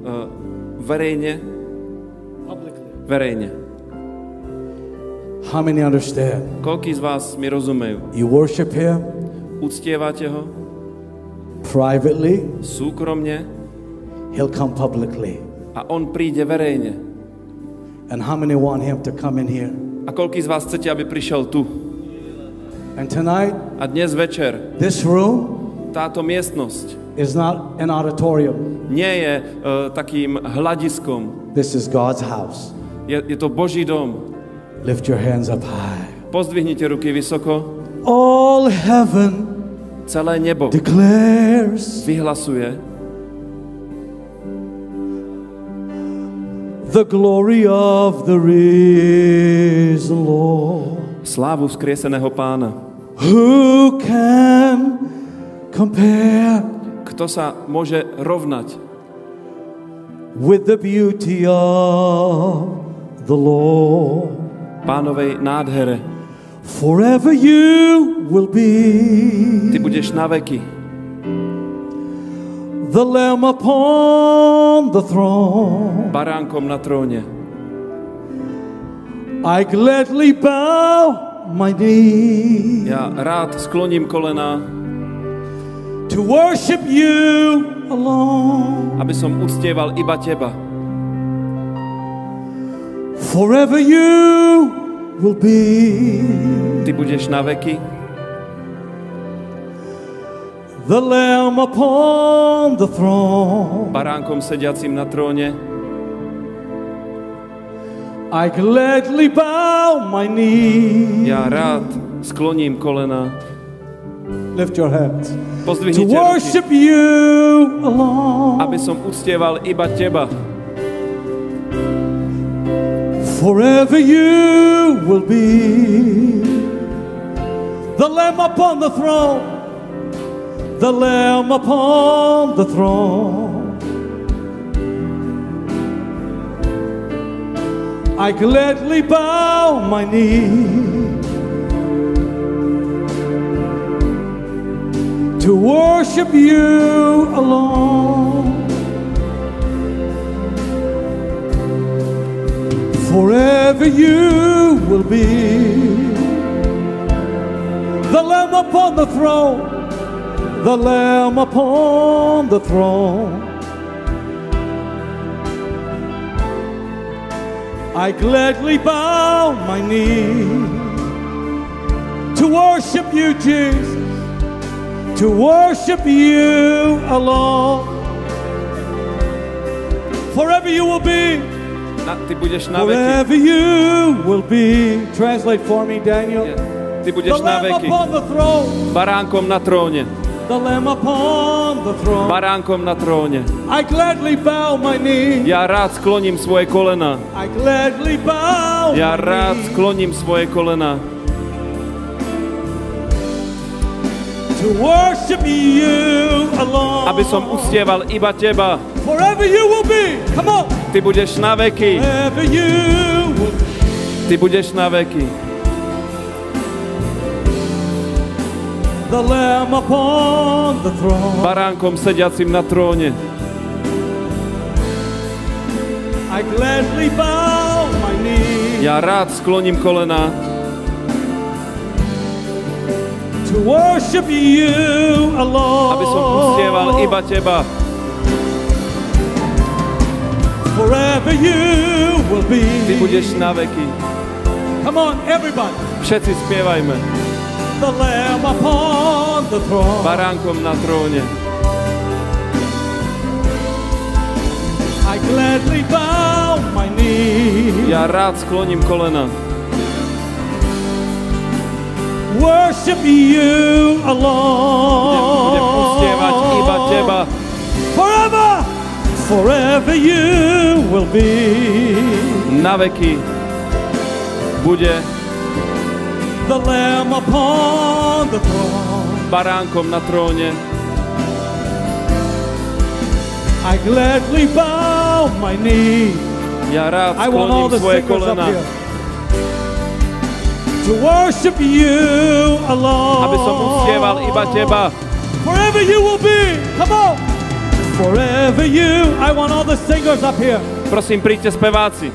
uh, verejne, verejne. How many understand? Koľký z vás mi rozumejú? You worship Him Uctievate ho privately, súkromne He'll come publicly. a on príde verejne. And how many want Him to come in here? A koľký z vás chcete, aby prišiel tu? And tonight, A dnes večer this room táto miestnosť is not an auditorium. nie je uh, takým hľadiskom. This is God's house. Je, je to Boží dom. Lift your hands up high. Pozdvihnite ruky vysoko. All heaven Celé nebo declares vyhlasuje the glory of the risen Lord. slávu vzkrieseného pána. Who can compare Kto sa môže rovnať with the beauty of the Lord? pánovej nádhere? Forever you will be Ty budeš na veky. The Lamb upon the throne. Baránkom na tróne. I gladly bow my knee Ja rád skloním kolena, to worship you alone. aby som uctieval iba teba. Forever you will be Ty budeš na veky. The Lamb upon the throne. Baránkom sediacim na tróne. I gladly bow my knee. Ja rád skloním kolena. Lift your hands. Pozdvihnite ruky. worship you alone. Aby som uctieval iba Teba. Forever you will be the Lamb upon the throne, the Lamb upon the throne. I gladly bow my knee to worship you alone. Forever you will be the Lamb upon the throne, the Lamb upon the throne. I gladly bow my knee to worship you, Jesus, to worship you alone. Forever you will be. Na, ty budeš na veky. Forever you will be. Translate for me, Daniel. Ty The budeš na Lamb veky. upon the throne. Baránkom na tróne. The Lamb upon the throne. Baránkom na tróne. I gladly bow my knee. Ja rád skloním svoje kolena. I gladly bow Ja rád skloním svoje kolena. to worship you alone. Aby som uctieval iba Teba. Forever you will be. Come on. Ty budeš na veky. Forever you will be. Ty budeš na veky. The Lamb upon the throne. Baránkom sediacim na tróne. I gladly bow my knee Ja rád skloním kolena. to worship you alone. Aby som uctieval iba Teba. Forever you will be. Ty budeš na veky. Come on, everybody. Všetci spievajme. The Lamb upon the throne. Baránkom na tróne. I gladly bow my knee. Ja rád skloním kolena. Worship you alone. Budem iba Teba. Forever. Forever you will be. Na veky bude The Lamb upon the throne. baránkom na tróne. I gladly bow my knee. Ja rád I want all skloním the svoje singers up kolena. here to worship you alone. Aby som uctieval iba Teba. Forever you will be. Come on. Forever you. I want all the singers up here. Prosím, príďte speváci.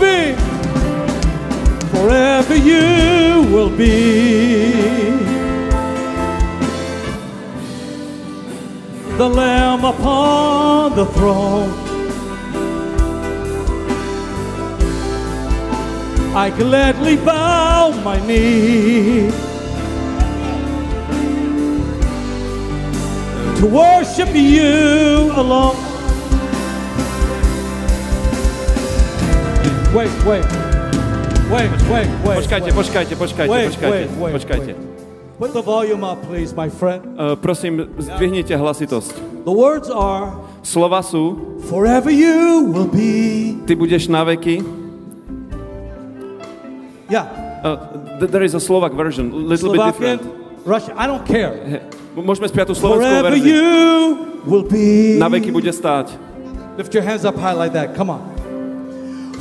Be. Forever you will be. The Lamb upon the throne. I gladly bow my knee to worship you alone. Wait, wait. Wait, wait, wait. Počkajte, počkajte, počkajte, Wait, počkajte, wait, wait, počkajte. Put the volume up, please, my friend. Uh, prosím, zdvihnite hlasitosť. The words are Slova sú, Forever you will be. ty budeš na veky. Yeah. Uh, th- there is a Slovak version, a little bit Slovakian, different. Russian. I don't care. Môžeme spiať tú slovenskú Forever verziu. you will be. Na veky bude stáť. Lift your hands up high like that. Come on.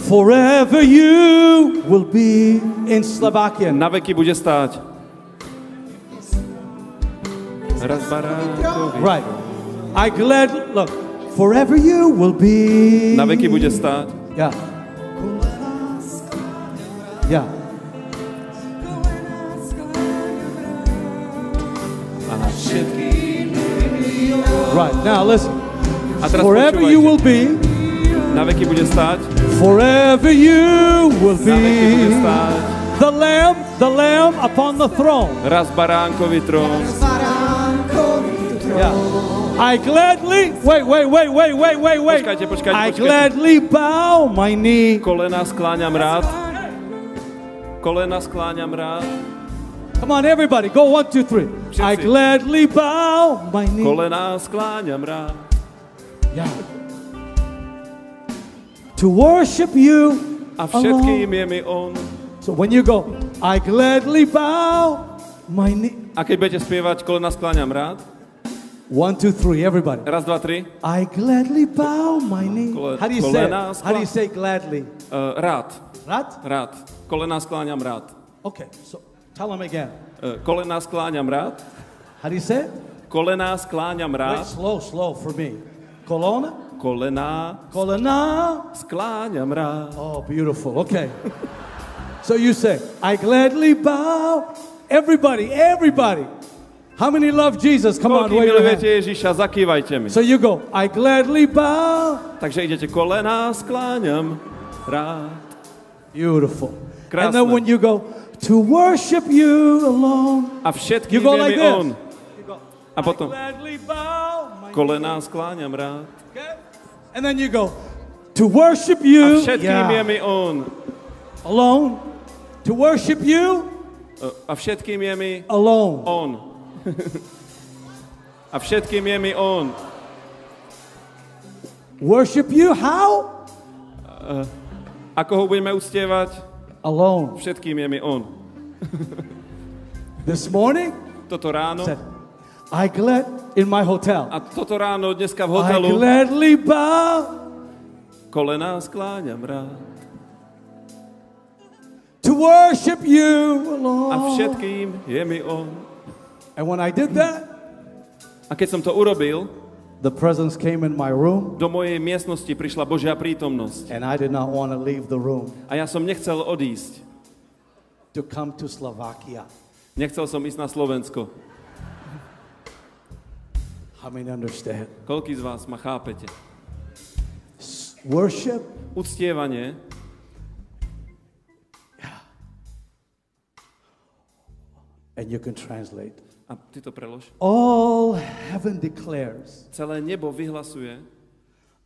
Forever you will be in Slovakia. Na veky bude stáť. Raz baránkovi. Right. I glad look. Forever you will be. Na veky bude stáť. Yeah. Yeah. Right. Now listen. Forever počúvajte. you will be. Na veky bude stáť. Forever you will Na veky bude be the lamb, the lamb upon the throne. Raz baránkový trón. Yeah. I gladly wait, wait, wait, wait, wait, wait, wait. Počkajte, počkajte, I počkajte. gladly bow my knee. Kolena skláňam rád. Kolena skláňam rád. Come on, everybody, go one, two, three. I gladly bow my knee. Kolena skláňam rád. Yeah. To worship you. A všetkým je mi on. So when you go, I gladly bow my knee. A keď budete spievať kolena skláňam rád. One, two, three, everybody. Raz, dva, tri. I gladly bow my knee. Kole- How do you say kolena How do you say gladly? Uh, rád. Right? Rád. Kolena skláňam rád. Okay, so tell them again. Uh, kolena skláňam rád. How do you say it? Kolena skláňam Wait, rád. slow, slow for me. Colonna? Kolena Kolena. skláňam rád. Oh, beautiful. Okay. so you say, I gladly bow. Everybody, everybody. How many love Jesus? Come on, Koľký your milujete hand. Ježiša, zakývajte mi. So you go, I gladly bow. Takže idete kolena skláňam rád. Beautiful. And Krásne. then when you go, to worship you alone. A všetkým You go like this. on. Go, A potom I gladly bow. My kolena skláňam rád. And then you go, to worship you yeah, on. alone. To worship you Uh, A všetkým je mi alone. on. A všetkým je mi on. Worship you how? Ako ho budeme uctievať? Alone. Všetkým je mi on. This morning, Toto ráno. said, I glad in my hotel. A toto ráno dneska v I hotelu gladly bow kolena skláňam rád. to worship you A alone. všetkým je mi on. And when I did that, A keď som to urobil, the presence came in my room, do mojej miestnosti prišla Božia prítomnosť. and I did not want to leave the room A ja som nechcel odísť. to come to Slovakia. Nechcel som ísť na Slovensko. How many understand? Koľký z vás ma chápete? Worship Uctievanie and you can translate. a ty to prelož. All heaven declares Celé nebo vyhlasuje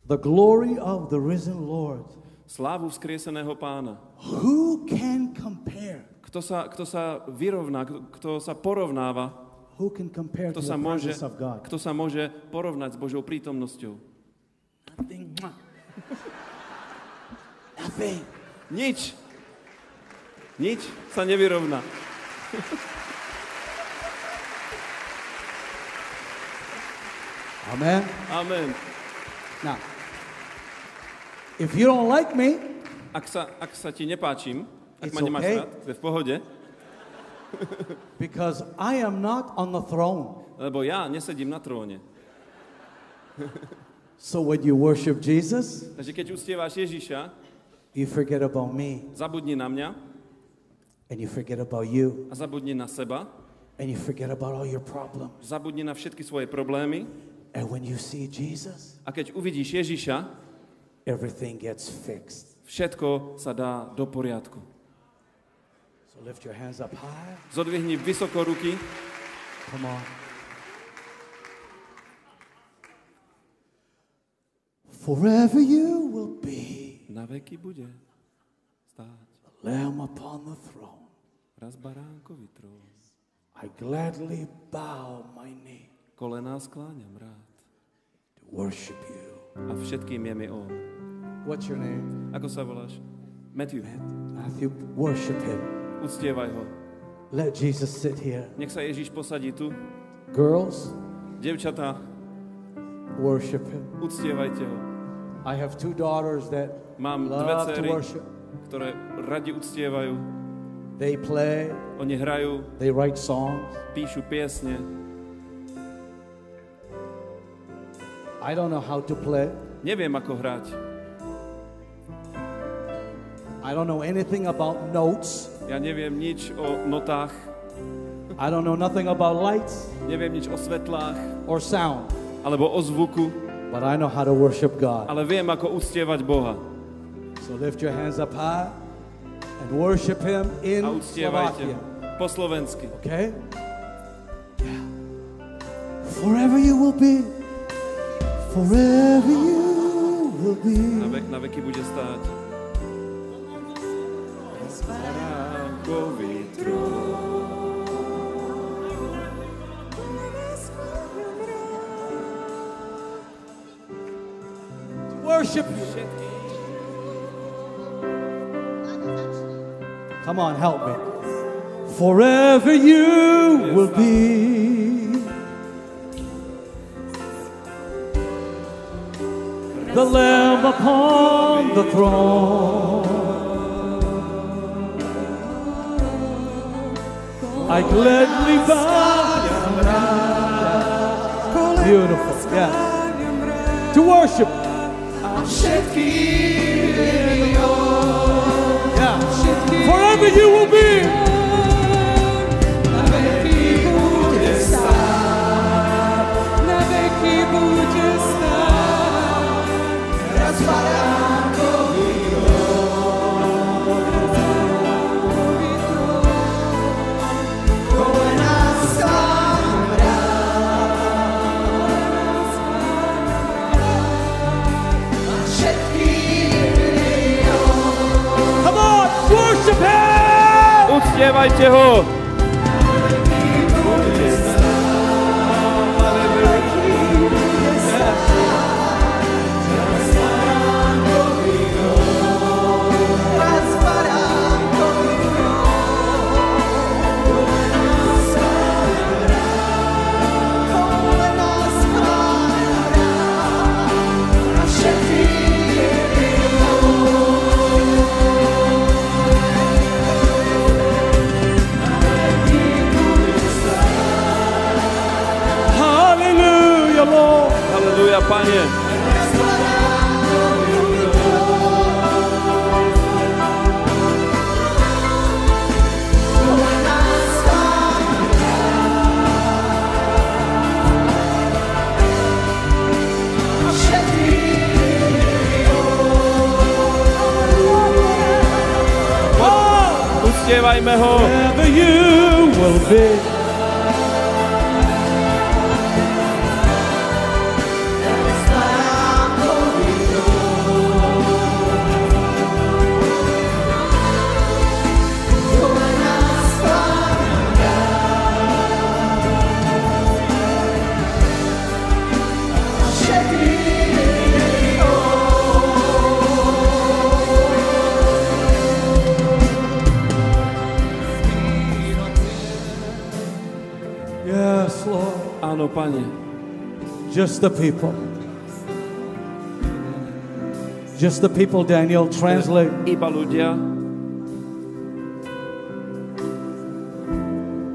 the glory of the risen Lord. slávu vzkrieseného pána. Who can compare? Kto sa, kto sa vyrovná, kto, kto sa porovnáva, Who can compare to kto the sa, môže, presence of God? kto sa môže porovnať s Božou prítomnosťou. Nothing. Nothing. Nič. Nič sa nevyrovná. Amen. Amen. Now, if you don't like me, Ak sa, ak sa ti nepáčim, ak ma nemáš okay. rád, to je v pohode, because I am not on the throne. lebo ja nesedím na tróne. So when you worship Jesus, Takže keď uctieváš Ježiša, you forget about me zabudni na mňa and you forget about you a zabudni na seba, and you forget about all your problems. zabudni na všetky svoje problémy And when you see Jesus, a keď uvidíš Ježiša, everything gets fixed. všetko sa dá do poriadku. So lift your hands up high. Zodvihni vysoko ruky, Come on. Forever you will be na veky bude stáť Lamb upon the throne. raz baránkový trón. I gladly bow my knee Kolená skláňam rád to worship you. a všetkým je mi on. What's your name? Ako sa voláš? Matthew, Matthew, worship him. Uctievaj ho. Let Jesus sit here. Nech sa Ježiš posadí tu. Girls, Devčatá, worship him. uctievajte ho. I have two daughters that Mám dve love to dcery, worship. ktoré radi uctievajú. They play, Oni hrajú, they write songs. píšu piesne. I don't know how to play. Neviem, ako hrať. I don't know anything about notes. Ja neviem nič o notách, I don't know nothing about lights neviem nič o svetlách, or sound. alebo o zvuku, but I know how to worship God. ale viem, ako uctievať Boha. So lift your hands up high and worship Him in Slovakia. Po slovensky. Okay? Yeah. Forever you will be. Forever you will be. Na, vek, na veky bude stáť. Worship. Come on, help me. Forever you will be. The Lamb upon the throne. I gladly bow. Beautiful, yeah. To worship. Yeah. Forever you will be. Him. Uctievajte ho! Halleluja, Pane. Uctievajme ho! Forever you will be. Pane. Just the people. Just the people, Daniel. Translate. Iba ľudia.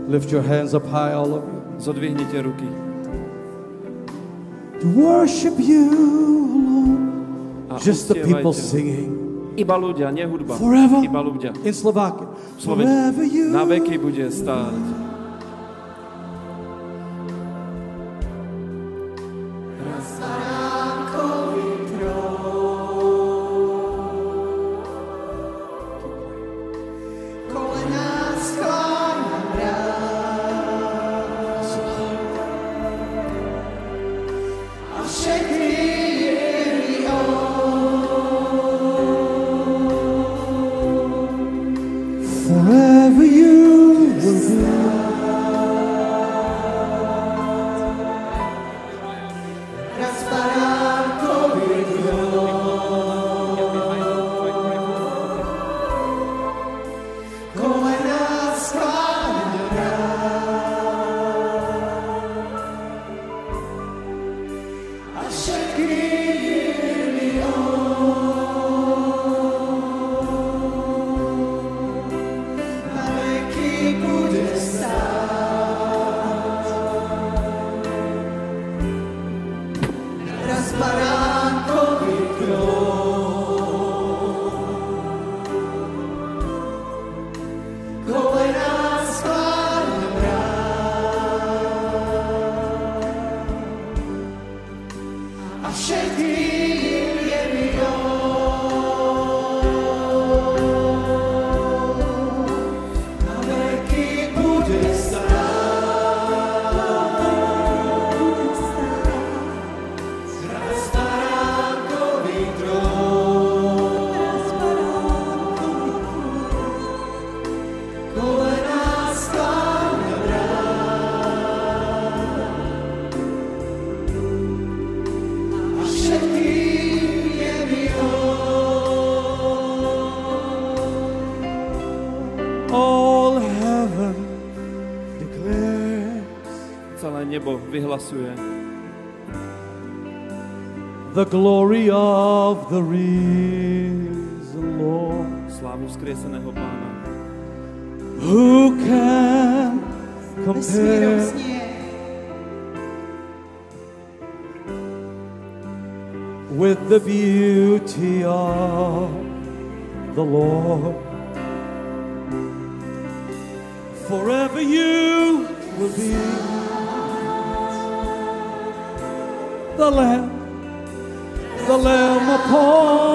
Lift your hands up high, all of you. Zodvihnite ruky. To worship you alone. A Just the people singing. Iba ľudia, nie hudba. Forever. Iba ľudia. In Slovakia. Forever you. Na veky bude stáť. Vyhlasuje the glory of the risen Lord. slávu skrieseného pána. Who can Vesmírom compare with the beauty of the Lord? Forever you will be the Lamb, the Lamb upon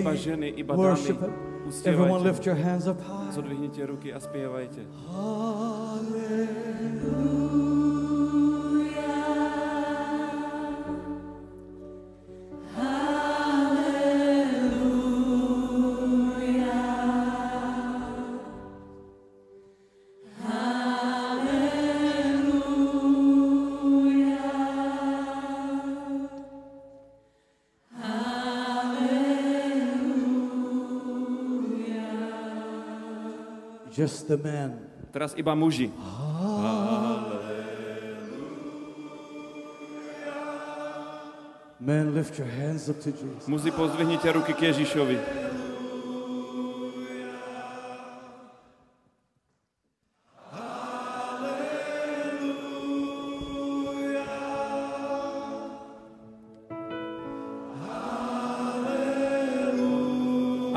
Iba ženy, iba worship dámy. Him. Everyone lift your hands up high. Zodvihnite ruky a spievajte. Just the men. Teraz iba muži. Men, lift your hands up to Jesus. Muži, pozdvihnite ruky k Ježišovi.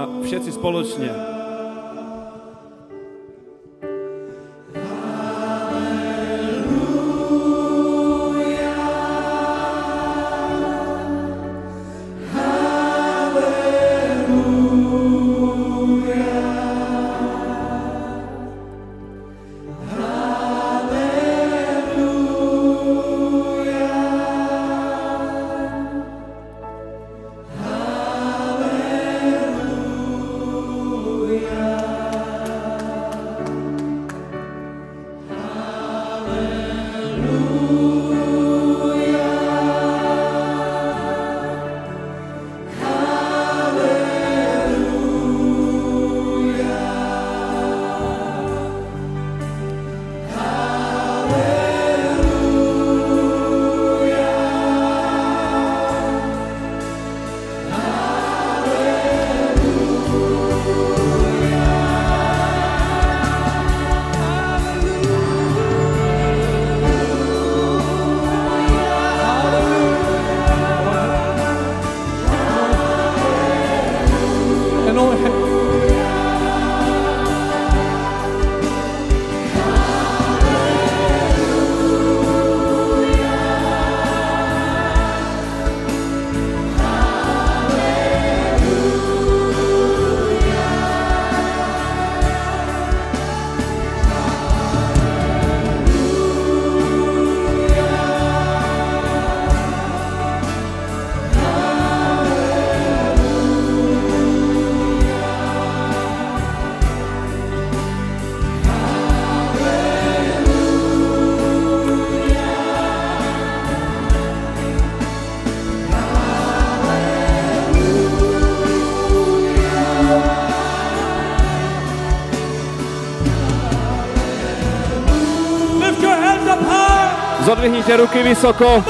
A všetci spoločne. Zodvihnite ruky vysoko.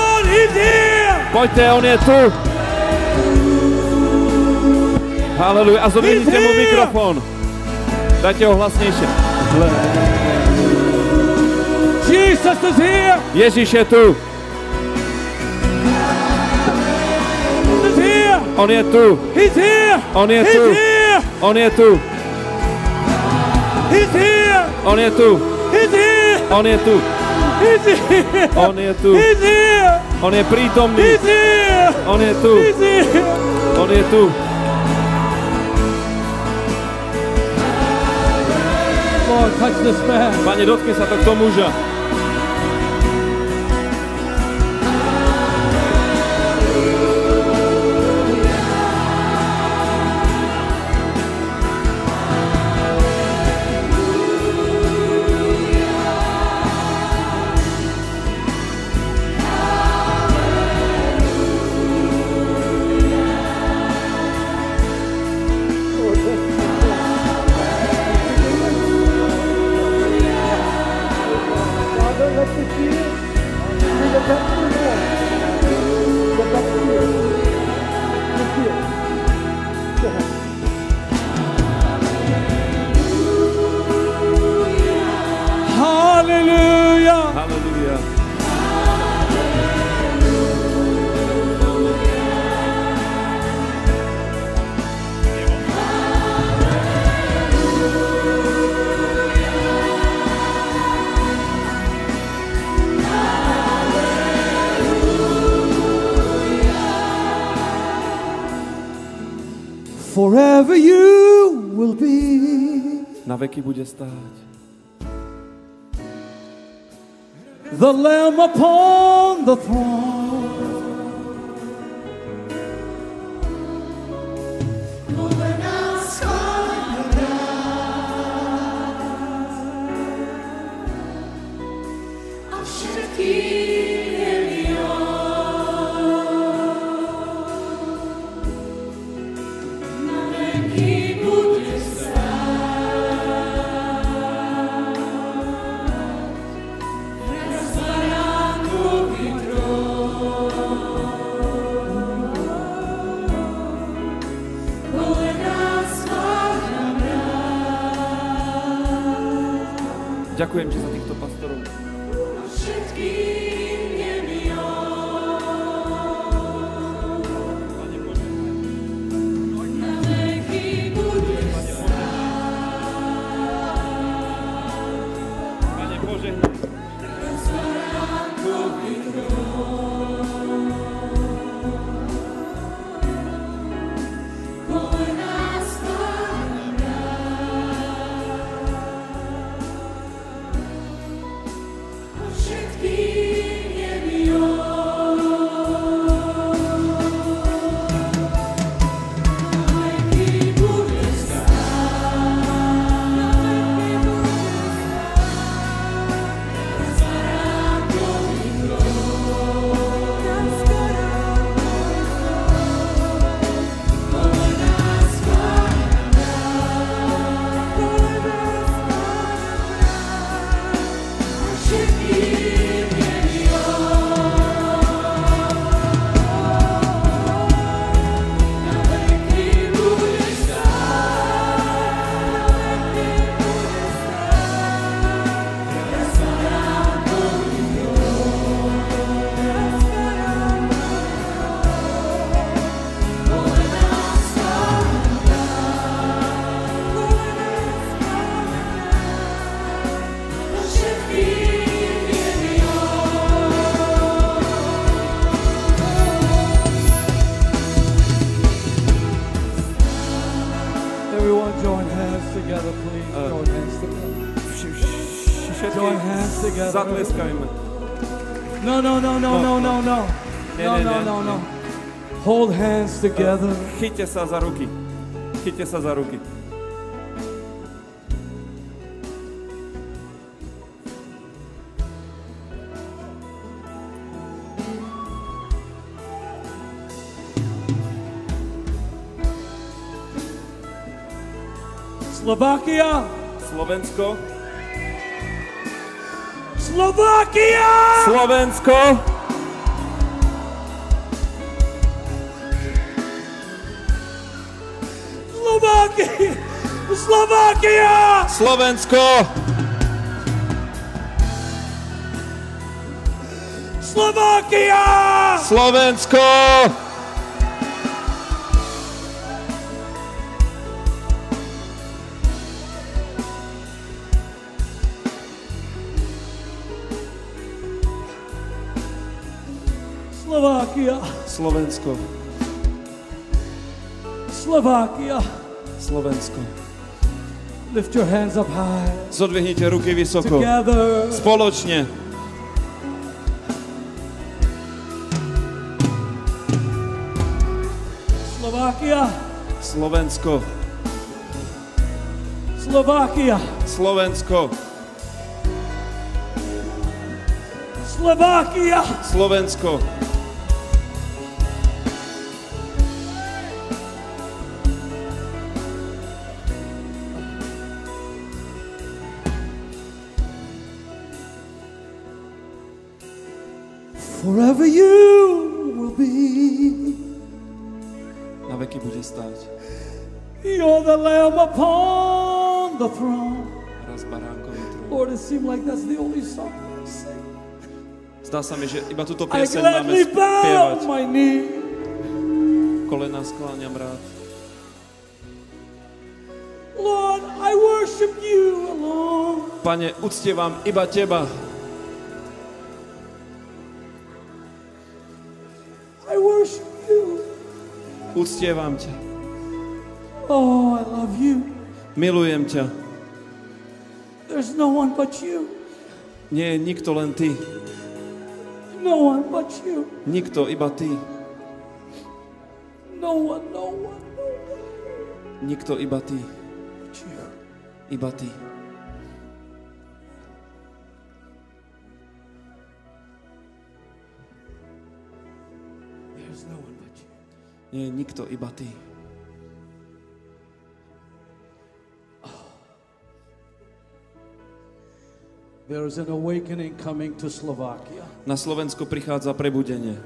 Poďte, on je tu. Haleluja. A zodvihnite mu mikrofón. Dajte ho hlasnejšie. Ježiš je tu. On je tu. He's here. On je tu. On je tu. On je tu. On je tu. He's here. On je tu. He's here. On je prítomný. He's here. On je tu. He's here. On je tu. Lord, touch this man. Pane, dotkni sa tohto muža. Veky bude stáť. The Lamb upon the throne. Zatleskajme. No, no, no, no, no, no, no. No, no, no, no. Hold hands together. Chyťte sa za ruky. Chyťte sa za ruky. Slovakia, Slovensko, Slovakia! Slovensko, Slovakia! Slovakia! Slovensko, Slovakia! Slovensko, Slovensko, Slovakia! Slovensko. Lift your hands up high. Zodvihnite ruky vysoko. Together. Spoločne. Slovakia! Slovensko, Slovakia! Slovensko, Slovakia! Slovensko. Zdá sa mi, že iba túto pieseň máme spievať. Kolena skláňam rád. Lord, I worship you alone. Pane, uctievam iba Teba. I worship you. Uctievam ťa. Oh, I love you. Milujem ťa. There's no one but you. Nie je nikto len Ty. No one but you. Nikto, iba Ty. No one, no one, no one Nikto, iba Ty. but you. Iba Ty. There's no one but you. Nie je nikto, iba Ty. There is an awakening coming to Slovakia. Na Slovensko prichádza prebudenie.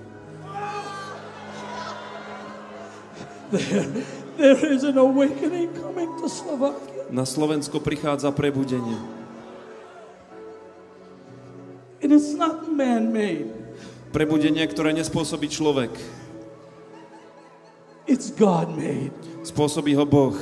There is an awakening coming to Slovakia. Na Slovensko prichádza prebudenie. It is not man-made. Prebudenie, ktoré nespôsobí človek. It's God-made. Spôsobí ho Boh.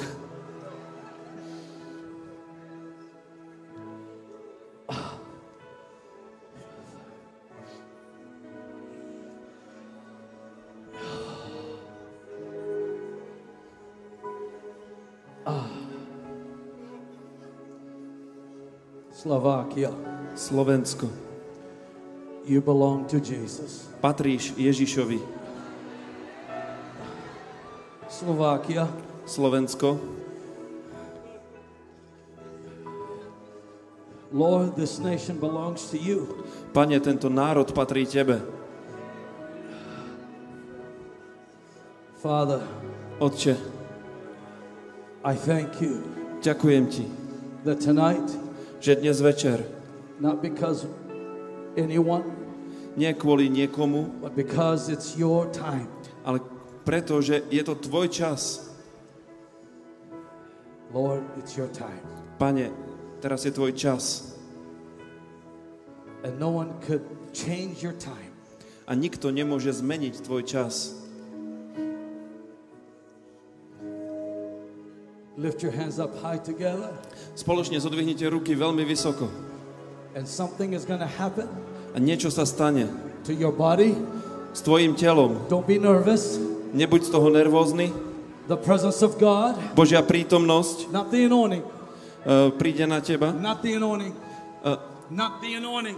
Slovensko. you belong to Jesus. Patríš Ježišovi. Slovakia, Slovensko. Lord, this nation belongs to you. Pane, tento národ patrí Tebe. Father, Otče, I thank you ďakujem Ti, that tonight, že dnes večer, not because anyone, nie kvôli niekomu, but because it's your time, ale preto, že je to Tvoj čas. Lord, it's your time. Pane, teraz je Tvoj čas. And no one could change your time. A nikto nemôže zmeniť Tvoj čas. Lift your hands up high together, Spoločne zodvihnite ruky veľmi vysoko. And something is going to happen A niečo sa stane to your body. s Tvojim telom. Don't be nervous. Nebuď z toho nervózny. The presence of God, Božia prítomnosť not the anointing, uh, príde na teba. not the anointing, Uh, not the anointing,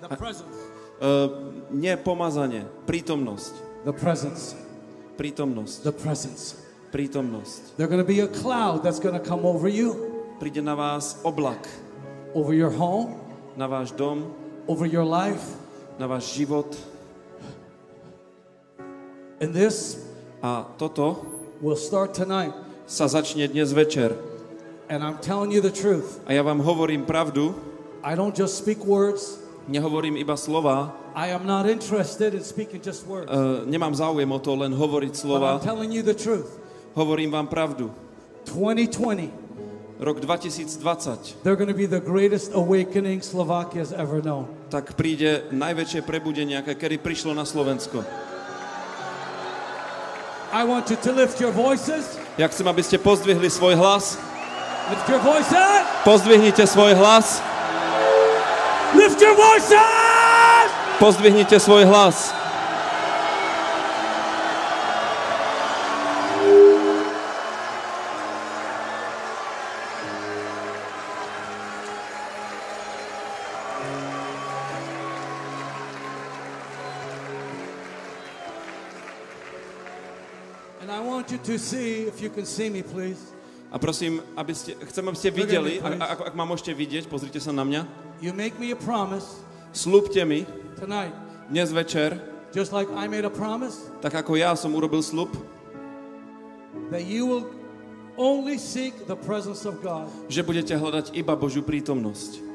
the presence, uh, nie pomazanie, prítomnosť. the presence, Prítomnosť. the presence. Prítomnosť. There's going to be a cloud that's going to come over you, Príde na vás oblak, over your home, na váš dom, over your life. na váš život. And this A toto will start tonight. sa začne dnes večer. And I'm telling you the truth. A ja vám hovorím pravdu, I don't just speak words, Nehovorím iba slova, I am not interested in speaking just words. uh, nemám záujem o to len hovoriť But I'm slova, telling you the truth. hovorím vám pravdu. 2020, Rok 2020, they're going to be the greatest awakening Slovakia's ever known. tak príde najväčšie prebudenie, aké kedy prišlo na Slovensko. I want you to lift your voices. Ja chcem, aby ste pozdvihli svoj hlas. Lift your voices. Pozdvihnite svoj hlas. Lift your voices. Pozdvihnite svoj hlas. To see, if you can see me, please. A prosím, aby ste, chcem, aby ste videli, ak, ak, ak ma môžete vidieť, pozrite sa na mňa. You make me a promise Slúbte mi tonight, dnes večer, just like I made a promise, tak ako ja som urobil slub, that you will only seek the presence of God že budete hľadať iba Božiu prítomnosť.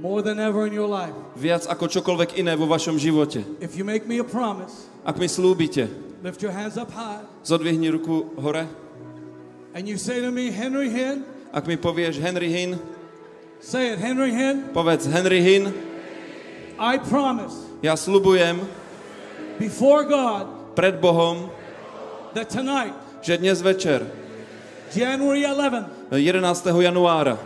More than ever in your life. Viac ako čokoľvek iné vo vašom živote. If you make me a promise, Ak mi slúbite, lift your hands up high, zodvihni ruku hore. and you say to me, Henry Hinn, Ak mi povieš Henry Hinn, say it, Henry Hinn, povedz Henry Hinn, I promise ja slubujem before God pred Bohom, that tonight, že dnes večer, January 11th, 11. januára,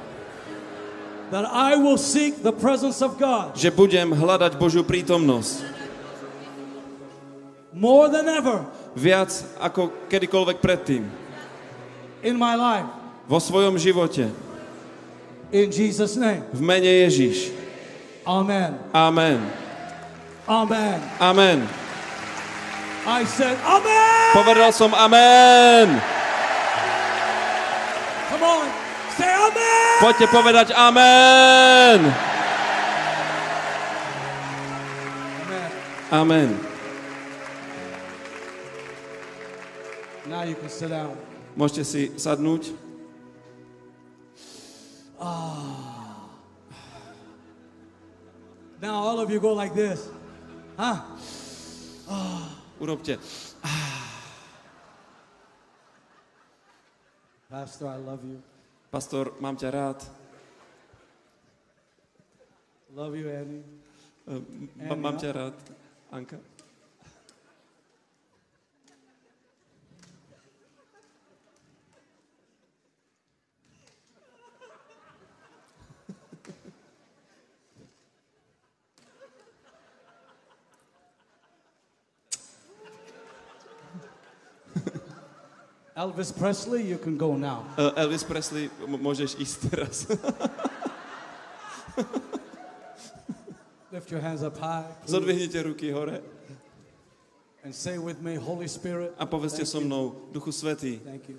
that I will seek the presence of God že budem hľadať Božiu prítomnosť. more than ever Viac ako kedykoľvek predtým. in my life. Vo svojom živote. In Jesus' name. V mene Ježiš. Amen. Amen. Amen. Amen. I said, Amen. Povedal som amen. Come on. Amen. Poďte povedať amen. Amen. Amen. Now you can sit down. Môžete si sadnúť. Ah. Now all of you go like this. Huh? Ah. Urobte. Pastor, I love you. Pastor, mám ťa rád. Love you, Annie. Eh, m- Mám ťa rád. Anka. Elvis Presley, you can go now. Eh, Elvis Presley, môžeš ísť teraz. Lift your hands up high please, Zodvihnite ruky hore and say with me, Holy Spirit. a povedzte so mnou, Duchu Svetý, Thank you.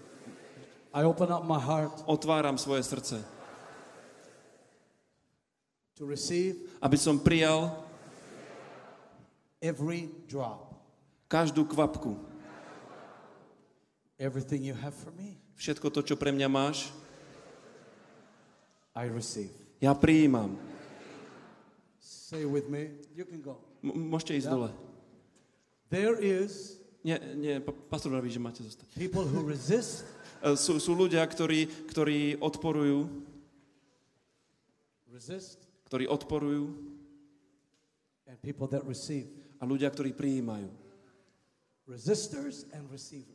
I open up my heart otváram svoje srdce, to receive aby som prijal every drop, každú kvapku, everything you have for me. všetko to, čo pre mňa máš, I receive. ja prijímam. Say with me, you can go. M- môžete ísť Ja. dole. There is Nie, nie, pa- pastor vraví, že máte zostať. people who resist Sú, sú ľudia, ktorí, ktorí odporujú, resist ktorí odporujú and people that receive. a ľudia, ktorí prijímajú. Resistors and receivers.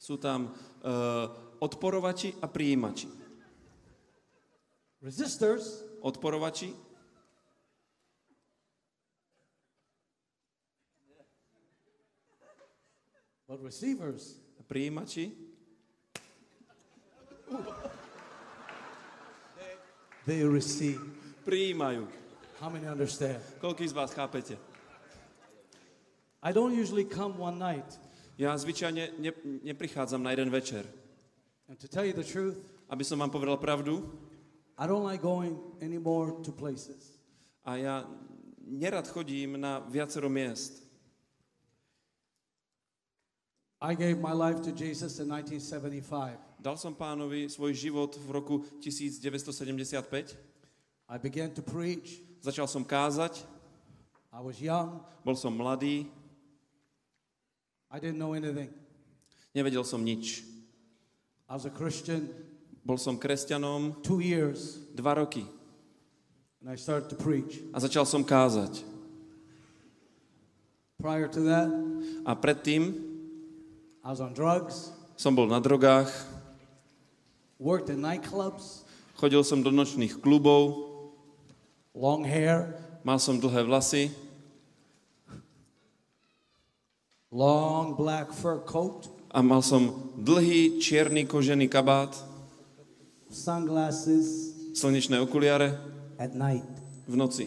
Sú tam uh, odporovači a prijímači. Resistors Odporovači but receivers a prijímači they receive. prijímajú. How many understand? Koľký z vás chápete? I don't usually come one night. Ja zvyčajne ne, neprichádzam na jeden večer. And to tell you the truth, Aby som vám povedal pravdu, I don't like going anymore to places. a ja nerad chodím na viacero miest. I gave my life to Jesus in 1975. Dal som pánovi svoj život v roku 1975. I began to preach. začal som kázať, I was young. bol som mladý, I didn't know anything. nevedel som nič. I was a Christian Bol som kresťanom two years, dva roky and I started to preach. a začal som kázať. Prior to that, A predtým I was on drugs, som bol na drogách, worked in nightclubs, chodil som do nočných klubov, long hair, mal som dlhé vlasy, long black fur coat, a mal som dlhý čierny kožený kabát, sunglasses slnečné okuliare at night. v noci.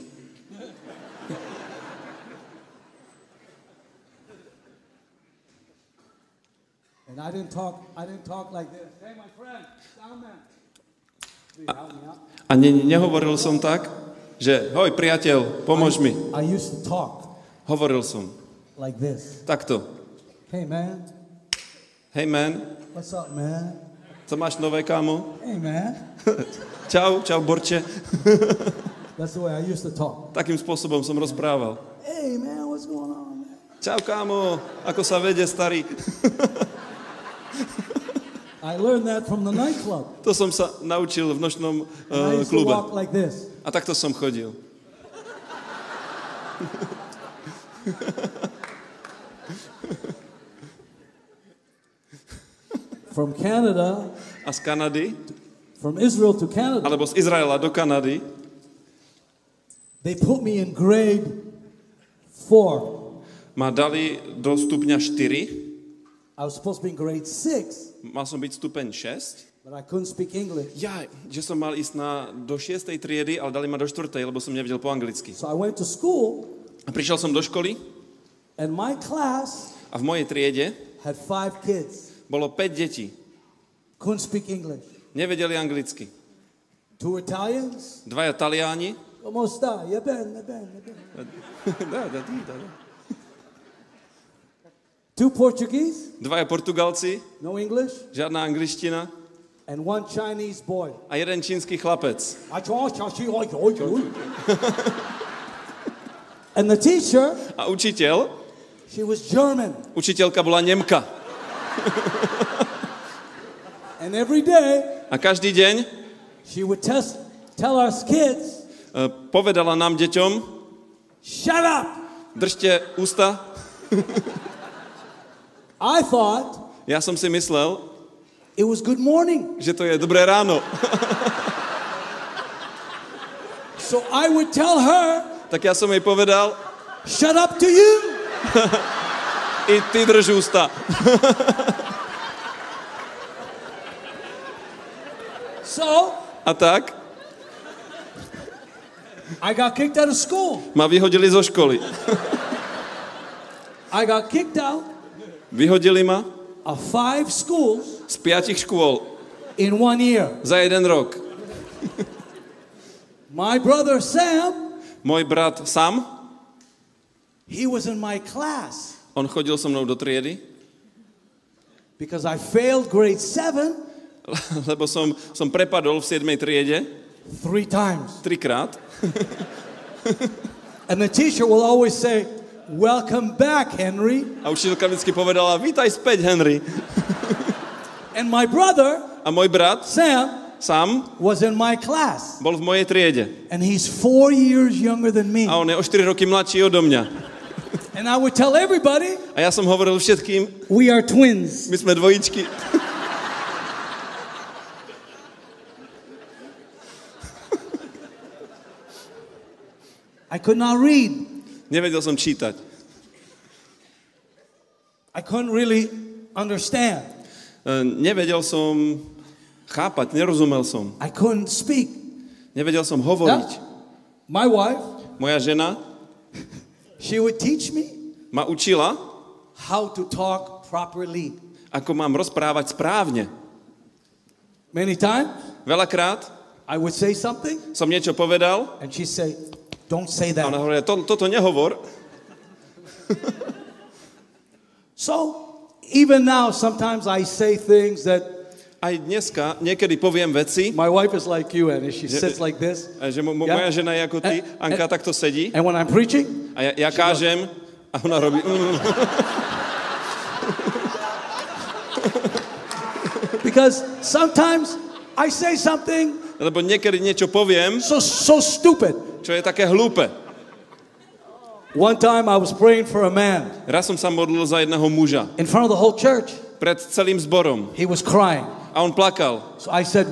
And I didn't talk, I didn't talk like this. Hey, my friend, me out. A ne, nehovoril som tak, že hoj priateľ, pomôž mi. I used to talk Hovoril som like this. takto. Hey, man, Hej man, what's up, man? co máš nové, kámo? Hey, man. Čau, čau, Borče. That's the way I used to talk. Takým spôsobom som rozprával. Hey, man, what's going on, man? Čau, kámo, ako sa vede, starý? I learned that from the nightclub. To som sa naučil v nočnom uh, klube. like this. A takto som chodil. From Canada, A z Kanady, from Israel to Canada, alebo z Izraela do Kanady, they put me in grade four. ma dali do stupňa 4. I was supposed to be in grade six, Mal som byť stupeň 6. but I couldn't speak English. Ja, že som mal ísť na, do 6. triedy, ale dali ma do 4. lebo som nevedel po anglicky. So I went to school, A prišiel som do školy and my class a v mojej triede had five kids. Bolo 5 detí. Couldn't speak English. Nevedeli anglicky. Two Italians. Dvaja Taliani. Come sta? Yeah, ben, ben, ben. Dá, dá, dá, dá. Two Portuguese, Dvaja Portugalci, no English, žiadna angličtina and one Chinese boy. a jeden čínsky chlapec. And the teacher, A učiteľ, she was German. učiteľka bola Nemka. And every day, A každý deň she would test, tell us kids, e, povedala nám deťom, shut up. držte ústa. I thought Ja som si myslel, it was good morning. že to je dobré ráno. So I would tell her, Tak ja som jej povedal, shut up to you. i ty drž ústa. So A tak I got kicked out of school. ma vyhodili zo školy. I got kicked out Vyhodili ma of five schools z piatich škôl in one year. za jeden rok. My brother Sam, Môj brat Sam, he was in my class on chodil so mnou do triedy, because I failed grade seven lebo som, som prepadol v 7. triede three times. trikrát. And the teacher will always say, Welcome back, Henry. A učiteľka vždy povedala, vítaj späť, Henry. And my brother, A môj brat Sam, Sam was in my class. bol v mojej triede. And he's four years younger than me. A on je o 4 roky mladší odo mňa. And I would tell everybody, A ja som hovoril všetkým, We are twins. my sme dvojičky. I could not read. Nevedel som čítať. I couldn't really understand. E, Nevedel som chápať, nerozumel som. I couldn't speak. Nevedel som hovoriť. My wife, Moja žena she would teach me ma učila, how to talk properly. ako mám rozprávať správne. Many times, Veľakrát I would say something, som niečo povedal and she'd say, Don't say a ona that. hovorila, to, toto nehovor. So, even now, sometimes I say things that aj dneska niekedy poviem veci, My wife is like you, and she sits like this. že mo- mo- Ja. moja žena je ako ty, Anka takto sedí And when I'm preaching, a ja, ja kážem a ona robí... Because sometimes I say something lebo niekedy niečo poviem, so so stupid. čo je také hlúpe. One time I was praying for a man Raz som sa modlil za jedného muža in front of the whole church. pred celým zborom He was crying. A on plakal. So I said,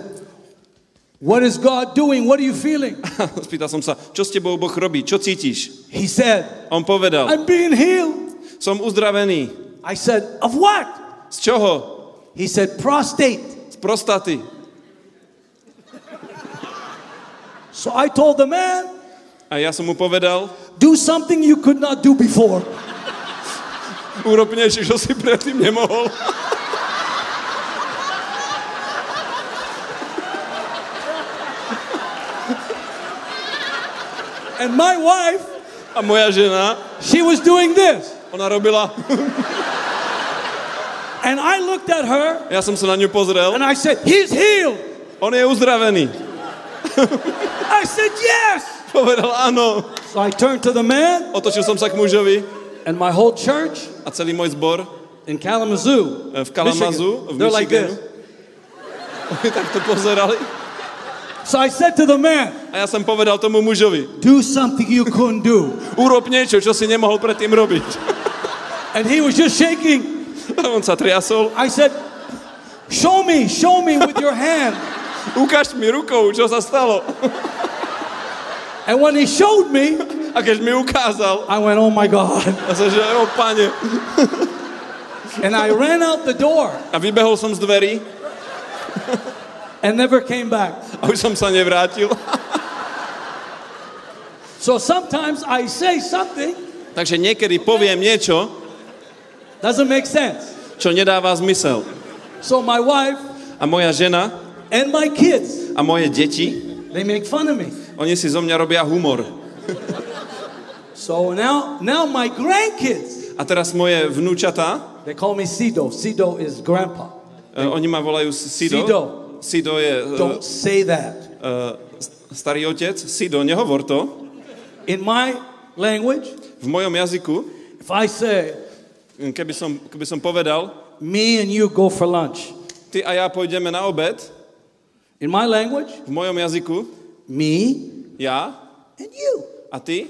"What is God doing? What are you feeling?" Spýtal som sa, čo s tebou Boh robí, čo cítiš? He said, On povedal, "I'm being healed." som uzdravený. I said, "Of what?" Z čoho? He said, "Prostate." Z prostaty. So I told the man, A ja som mu povedal, "Do something you could not do before." urob niečo, čo si predtým nemohol. And my wife, A moja žena, she was doing this. ona robila, And I looked at her ja som sa na pozrel, and I said, "He's healed." on je uzdravený. I said, "Yes." Povedal áno. So I turned to the man Otočil som sa k mužovi and my whole church a celý zbor in Kalamazoo, eh, v Kalamazu, v they're like this. oni takto pozerali. So I said to the man, A ja som povedal tomu mužovi, "Do something you couldn't do." urob niečo, čo si nemohol predtým robiť. And he was just shaking. A on sa triasol. I said, "Show me, show me with your hand." Ukáž mi rukou, čo sa stalo. And when he showed me, A keď mi ukázal, I went, "Oh my God." a sa že, o pane. And I ran out the door A vybehol som z dverí and never came back. a už som sa nevrátil. So sometimes I say something Takže niekedy poviem niečo, doesn't make sense. čo nedáva zmysel. So my wife A moja žena and my kids, a moje deti, they make fun of me. oni si zo mňa robia humor. So now, now my grandkids, A teraz moje vnúčatá, they call me Sido. Sido is grandpa. e, oni ma volajú Sido. Sido. Sido je e, Don't say that. e, starý otec. Sido, nehovor to. In my language, V mojom jazyku, if I say, hm, keby som, keby som povedal, me and you go for lunch, ty a ja pôjdeme na obed, in my language, v mojom jazyku, me ja and you, a ty,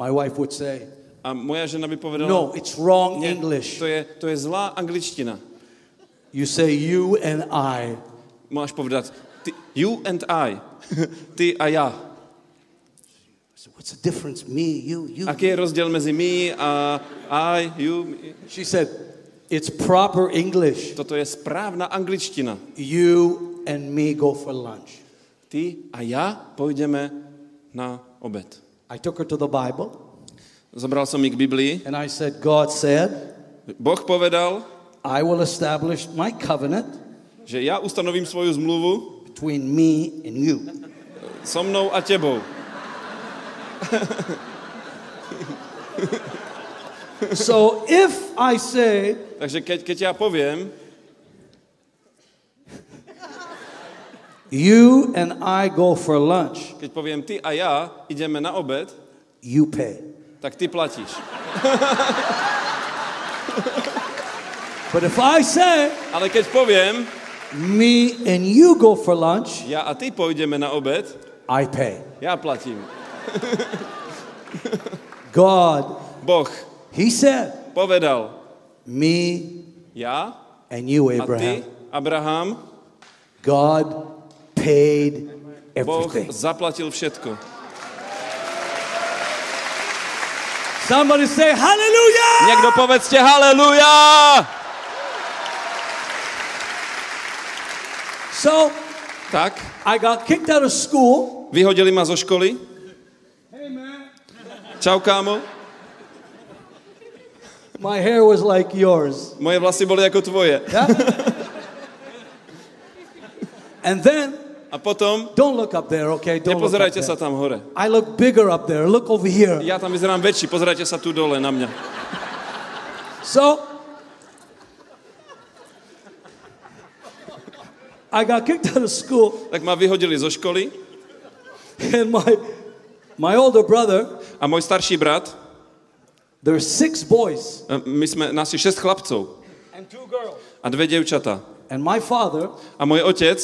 my wife would say, a moja žena by povedala, no, it's wrong nie, English. to je, to je zlá angličtina. You say you and I. Máš povedať, ty, you and I, ty a ja. What's the difference? Me, you, you. Aký je rozdiel medzi my a I, you? me? She said, it's proper English. Toto je správna angličtina. You and me go for lunch. Ty a ja pôjdeme na obed. I took her to the Bible Zobral som ich k Biblii. and I said, God said, Boh povedal, I will establish my covenant že ja ustanovím svoju zmluvu between me and you. so mnou a tebou. So if I say, Takže keď, keď ja poviem, you and I go for lunch, keď poviem ty a ja ideme na obed, you pay. tak ty platíš. But if I say, Ale keď poviem, me and you go for lunch, ja a ty pôjdeme na obed, I pay. ja platím. God, Boh He said, povedal, me ja and you, a ty, Abraham. Abraham, God paid Boh everything. zaplatil všetko. Somebody say hallelujah! Niekto povedzte haleluja! So Tak, I got kicked out of school. vyhodili ma zo školy. Čau, kámo. My hair was like yours. Moje vlasy boli ako tvoje. Yeah? and then, A potom, don't look up there, okay? Don't look up nepozerajte there. sa tam hore. I look bigger up there. Look over here. Ja tam vyzerám väčší, pozerajte sa tu dole na mňa. So I got kicked out of school, tak ma vyhodili zo školy and my my older brother, a môj starší brat, there's six boys e, my sme nás je šesť chlapcov and two girls. a dve devčatá. And my father A môj otec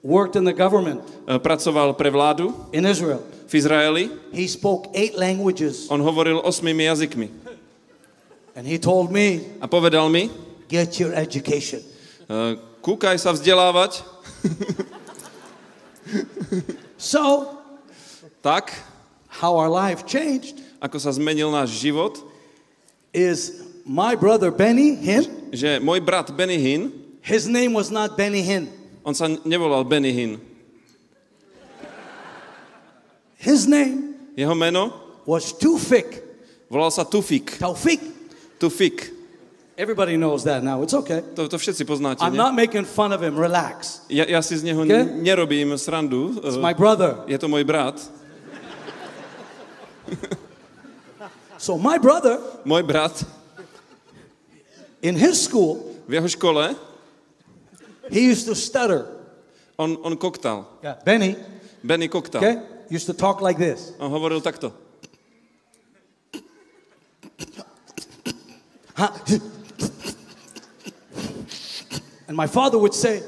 worked in the government e, pracoval pre vládu in Israel. v Izraeli. He spoke eight languages, On hovoril osmými jazykmi. and he told me, A povedal mi, "Get your education." e, kúkaj sa vzdelávať. So, Tak, how our life changed ako sa zmenil náš život, is my brother Benny Hinn. že môj brat Benny Hinn, His name was not Benny Hinn. on sa nevolal Benny Hinn. His name Jeho meno was Tufik. volal sa Tufik. Taufik. Tufik. Everybody knows that now. It's okay. To, to všetci poznáte, I'm nie? not making fun of him. Relax. Ja, ja si z neho Okay. nerobím srandu. It's e, my brother. Je to môj brat. So my brother Môj brat in his school, v jeho škole, he used to stutter. on, on koktal. Yeah. Benny, Benny koktal. okay, used to talk like this. On hovoril takto. Huh? And my father would say,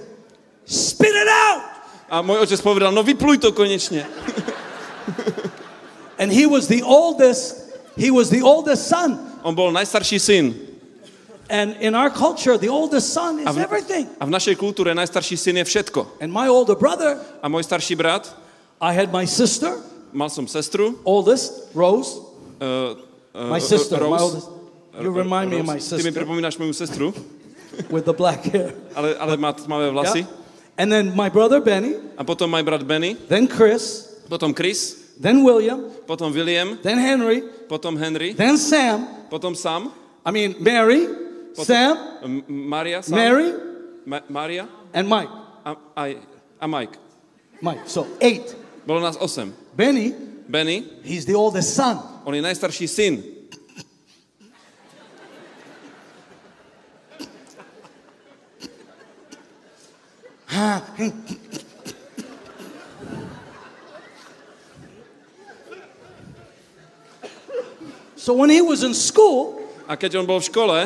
"Spit it out." A môj otec povedal, no vypluj to konečne. And he was the oldest. He was the oldest son. On bol najstarší syn. And in our culture, the oldest son is A v, everything. a v našej kultúre najstarší syn je všetko. And my older brother, A môj starší brat, I had my sister, mal som sestru, oldest, Rose. uh, uh, My sister, Rose. my oldest. You remind me of my Rose. Ty mi sister pripomínaš moju sestru, with the black hair. ale, ale má tmavé vlasy. Yeah. And then my brother Benny, A potom môj brat Benny, then Chris, potom Chris, then William, potom William, then Henry, potom Henry, then Sam. potom Sam, I mean, Mary, Sam, M- Maria, Sam, Mary, Ma- Maria and Mike. a, Mike. Mike. So eight. Bolo nás osem. Benny, Benny, he's the oldest son. on je najstarší syn. Ah, hmm. So when he was in school, A keď on bol v škole,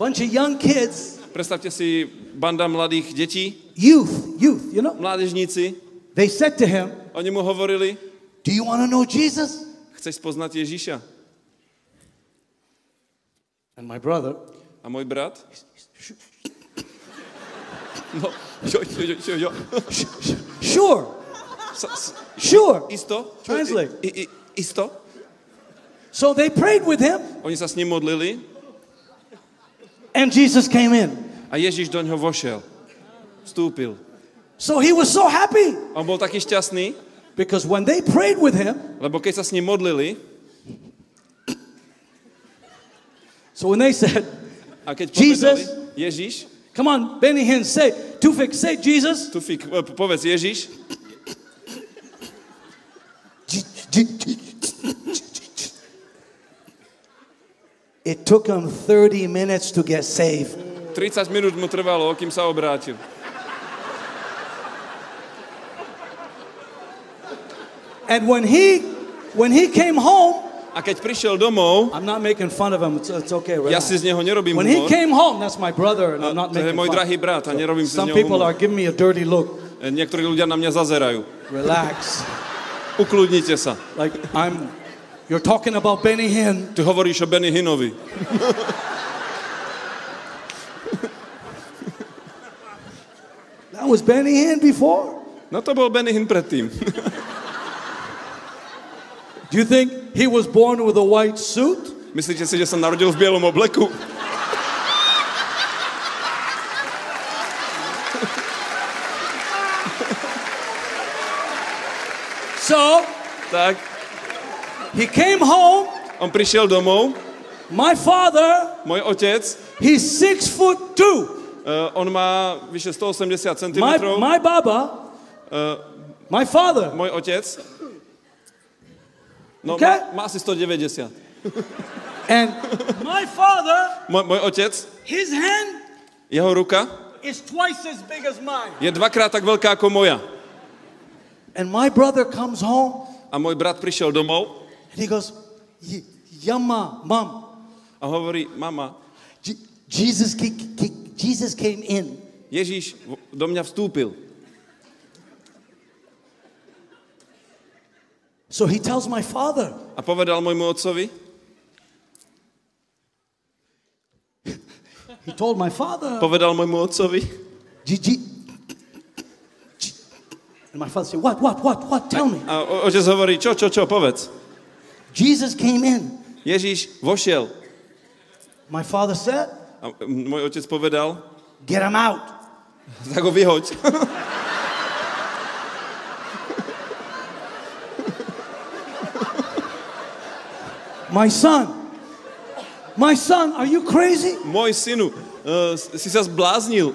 bunch of young kids, predstavte si banda mladých detí, youth, youth, you know, mládežníci, they said to him, oni mu hovorili, Do you want to know Jesus? chceš spoznať Ježiša? And my brother, A môj brat? No, jo, jo, jo, jo, sure, s, sure. isto? Translate. I, i, isto? So they prayed with him, Oni sa s ním modlili and Jesus came in. a Ježiš do ňoho vošiel. Vstúpil. So he was so happy On bol taký šťastný, because when they prayed with him, lebo keď sa s ním modlili, so when they said, a keď Jesus. Ježiš, Come on, Benny Hinn, say, Tufik, say Jesus. Tufik, e, povedz Ježiš, It took him 30 minutes to get saved. 30 minút mu trvalo, kým sa obrátil. And when he when he came home, A keď prišiel domov, I'm not making fun of him. It's, it's okay. ja Relax. si z neho nerobím When he humor. came home, that's my brother, and I'm not To je making môj fun. drahý brat a nerobím si z Some neho people humor. are giving me a dirty look. E, Niektorí ľudia na mňa zazerajú. Relax. Ukludnite sa. like I'm. You're talking about Benny Hinn. Ty hovoríš o Benny Hinovi. That was Benny Hinn before. No to bol Benny Hin predtým. Do you think he was born with a white suit? Myslíte si, že sa narodil v bielom obleku? So Tak, he came home. on prišiel domov, My father, môj otec, he's six foot two. uh, on má vyše 180 cm, My, my baba, uh, my father, môj otec, no Okay. má, má asi 190. and my father, Môj, môj otec, his hand jeho ruka is twice as big as mine. je dvakrát tak veľká ako moja. And my brother comes home A môj brat prišiel domov and he goes, "Y- Yama, mom, a hovorí, mama, Jesus, Jesus came in. Ježíš do mňa vstúpil. So he tells my father, A povedal môjmu otcovi, he told my father, povedal môjmu otcovi, and my father said, what, what, what, what, tell me. a o- otec hovorí, čo, čo, čo, povedz. Jesus came in. Ježíš vošiel. My father said, A m- môj otec povedal, get him out. tak ho vyhoď. My son, my son, are you crazy? Môj synu, uh, si sa zbláznil.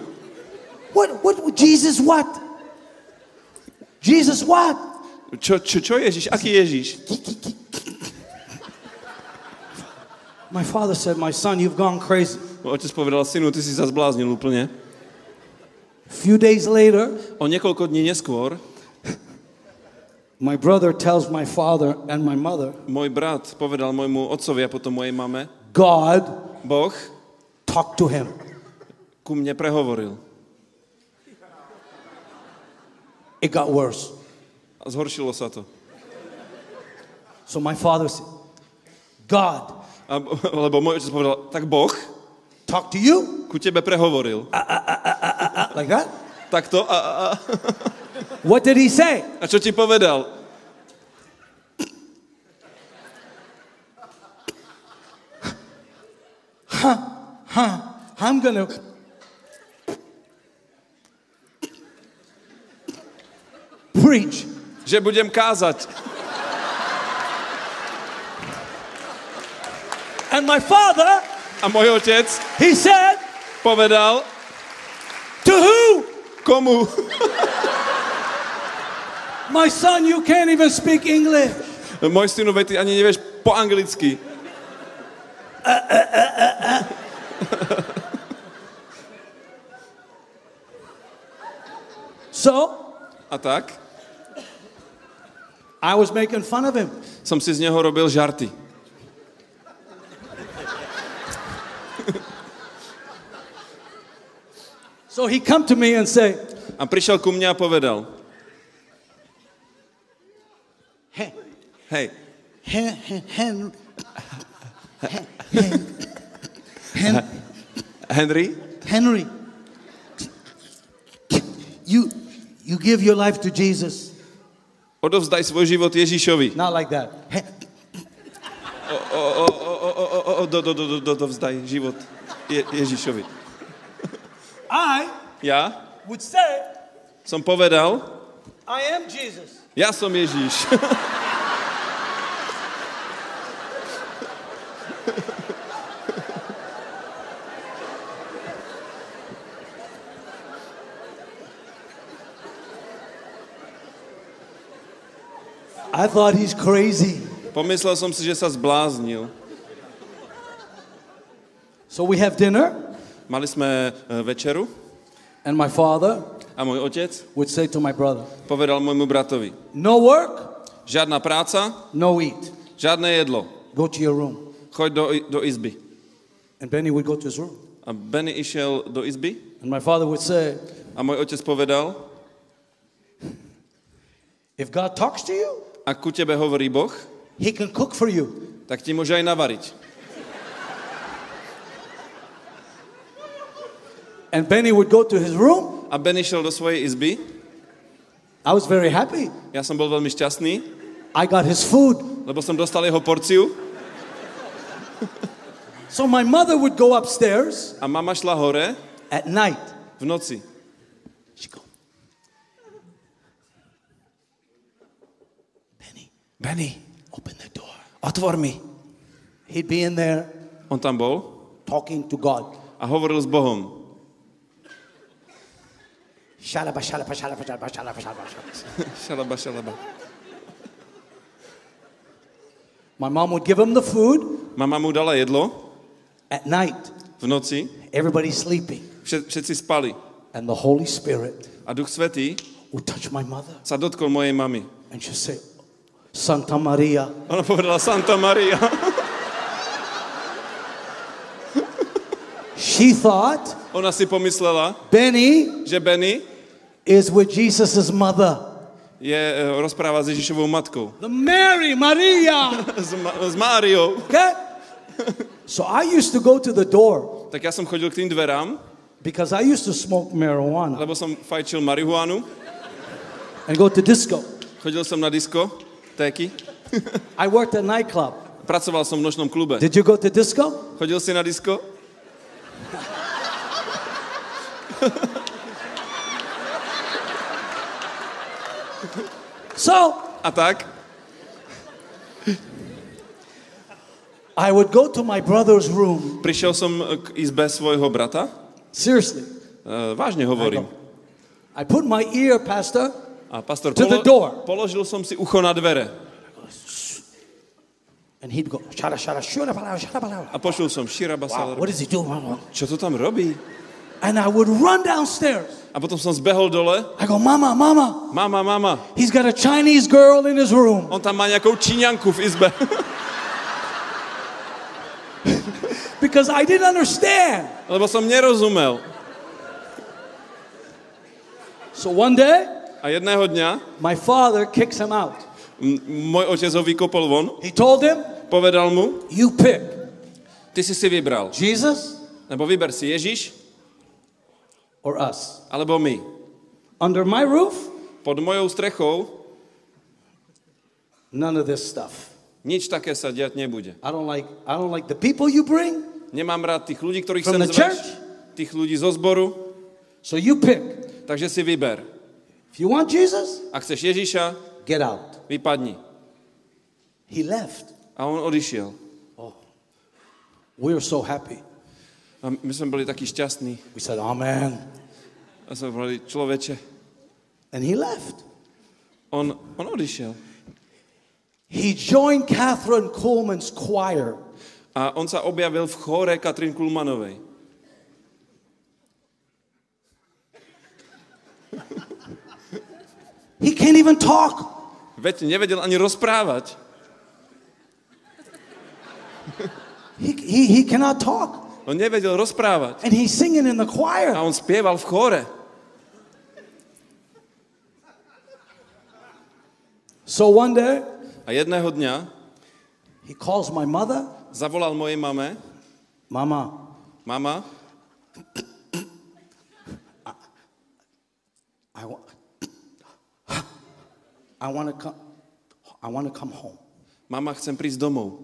What, what, Jesus, what? Jesus, what? Čo, čo, čo Ježiš? Aký Ježiš? My father said, my son, you've gone crazy. Otec povedal, synu, ty si sa zbláznil úplne. A few days later, O niekoľko dní neskôr my brother tells my father and my mother, môj brat povedal môjmu otcovi a potom mojej mame, God Boh talked to him. ku mne prehovoril. It got worse. A zhoršilo sa to. So my father said, God A, lebo môj otec povedal, tak Boh talk to you ku tebe prehovoril. like that? Takto a, a, a, What did he say? a čo ti povedal? I'm gonna. Preach. Že budem kázať. And my father, A môj otec he said, povedal, To who? komu? My son, you can't even speak English. Môj synu, ty ani nevieš po anglicky. So A tak I was making fun of him. som si z neho robil žarty. So he come to me and say, A prišiel ku mne a povedal, Hen, hej, hen, hen, hen, hen, hen, Henry, Henry, you, you give your life to Jesus. Odovzdaj svoj život Ježišovi. Not like that. O, život Je, Ježišovi. I Ja would say, som povedal, I am Jesus. ja som Ježiš. thought he's crazy. Pomyslel som si, že sa zbláznil. So we have dinner, Mali sme e, večeru and my father a môj otec would say to my brother, povedal môjmu bratovi, No work, žiadna práca, no eat. žiadne jedlo. Go to your room. Choď do, do izby. And Benny would go to his room. A Benny išiel do izby And my father would say, a môj otec povedal, If God talks to you, ak ku tebe hovorí Boh, he can cook for you. tak ti môže aj navariť. And Benny would go to his room. A Ben išiel do svojej izby. I was very happy. Ja som bol veľmi šťastný, I got his food. lebo som dostal jeho porciu. So my mother would go upstairs A mama šla hore at night. v noci. She'd go, Benny, Benny, open the door. otvor mi. He'd be in there On tam bol talking to God. a hovoril s Bohom. Shalaba, shalaba, shalaba, shalaba, shalaba, shalaba, shalaba. Šalaba, šalaba. My mom would give him the food Mama mu dala jedlo at night. v noci. Everybody's sleeping. Všet, všetci spali. and the Holy Spirit a Duch Svetý would touch my mother. sa dotkol mojej mamy. And she'd say, Santa Maria, Ona povedala Santa Maria. she thought Ona si pomyslela, Benny že Benny is with Jesus' mother. je, e, rozpráva s Ježišovou matkou. The Mary, Maria. S, Ma- s Máriou. Okay? So I used to go to the door Tak ja som chodil k tým dverám, because I used to smoke marijuana lebo som fajčil marihuanu. and go to disco. Chodil som na disko, téky. I worked at nightclub. Pracoval som v nočnom klube. Did you go to disco? Chodil si na disko? So A tak? I would go to my brother's room. Prišiel som k izbe svojho brata. Seriously. E, vážne hovorím. I put my ear, Pastor, A pastor, To the door. položil som si ucho na dvere. and he'd go, shada, shada, shada, bala, shada, bala. A počul som Wow, basala. what does he do? Čo to tam robí? And I would run downstairs. A potom som zbehol dole. I go, Mama, Mama, Mama, mama, he's got a Chinese girl in his room. on tam má nejakou číňanku v izbe. Because I didn't understand. Lebo som nerozumel. So one day, A jedného dňa my father kicks him out. m- môj otec ho vykopol von, He told him, povedal mu, You pick ty si si vybral. Jesus Nebo vyber si Ježiš, or us. alebo my. Under my roof, Pod mojou strechou none of this stuff. nič také sa diať nebude. I don't like I don't like the people you bring. Nemám rád tých ľudí, ktorých From sem the zveš, church? tých ľudí zo zboru, So you pick. takže si vyber. If you want Jesus, Ak chceš Ježiša, get out. vypadni. He left. A on odišiel. We were so happy. A my sme boli takí šťastní. We said, Amen. A sme boli človeče. And he left. On, on odišiel. He joined Catherine Coleman's choir. A on sa objavil v chóre Katrin Kulmanovej. He can't even talk. Veď nevedel ani rozprávať. He, he, he cannot talk. On nevedel rozprávať. And he's singing in the choir. A on spieval v chóre. So one day, A jedného dňa he calls my mother. zavolal mojej mame, Mama, mama, I want, I want to come. I want to come home. mama, chcem prísť domov.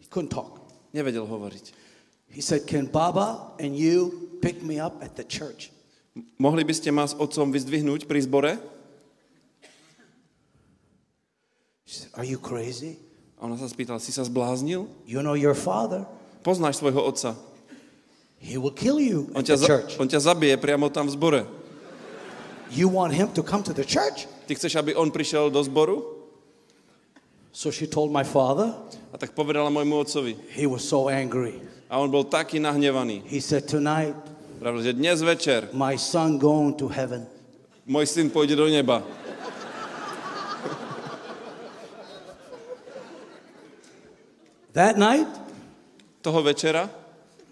He couldn't talk. Nevedel hovoriť. He said, "Can Baba and you pick me up at the church?" Mohli by ste ma s otcom vyzdvihnúť pri zbore? She said, "Are you crazy? A ona sa spýtala, si sa zbláznil? You know your father. Poznáš svojho otca. He will kill you On at ťa, the church. on ťa zabije priamo tam v zbore. You want him to come to the church?" Ty chceš, aby on prišiel do zboru? So she told my father. A tak povedala môjmu otcovi. He was so angry. A on bol taký nahnevaný. He said, "Tonight, Pravil, že dnes večer my son going to heaven." môj syn pôjde do neba. That night, Toho večera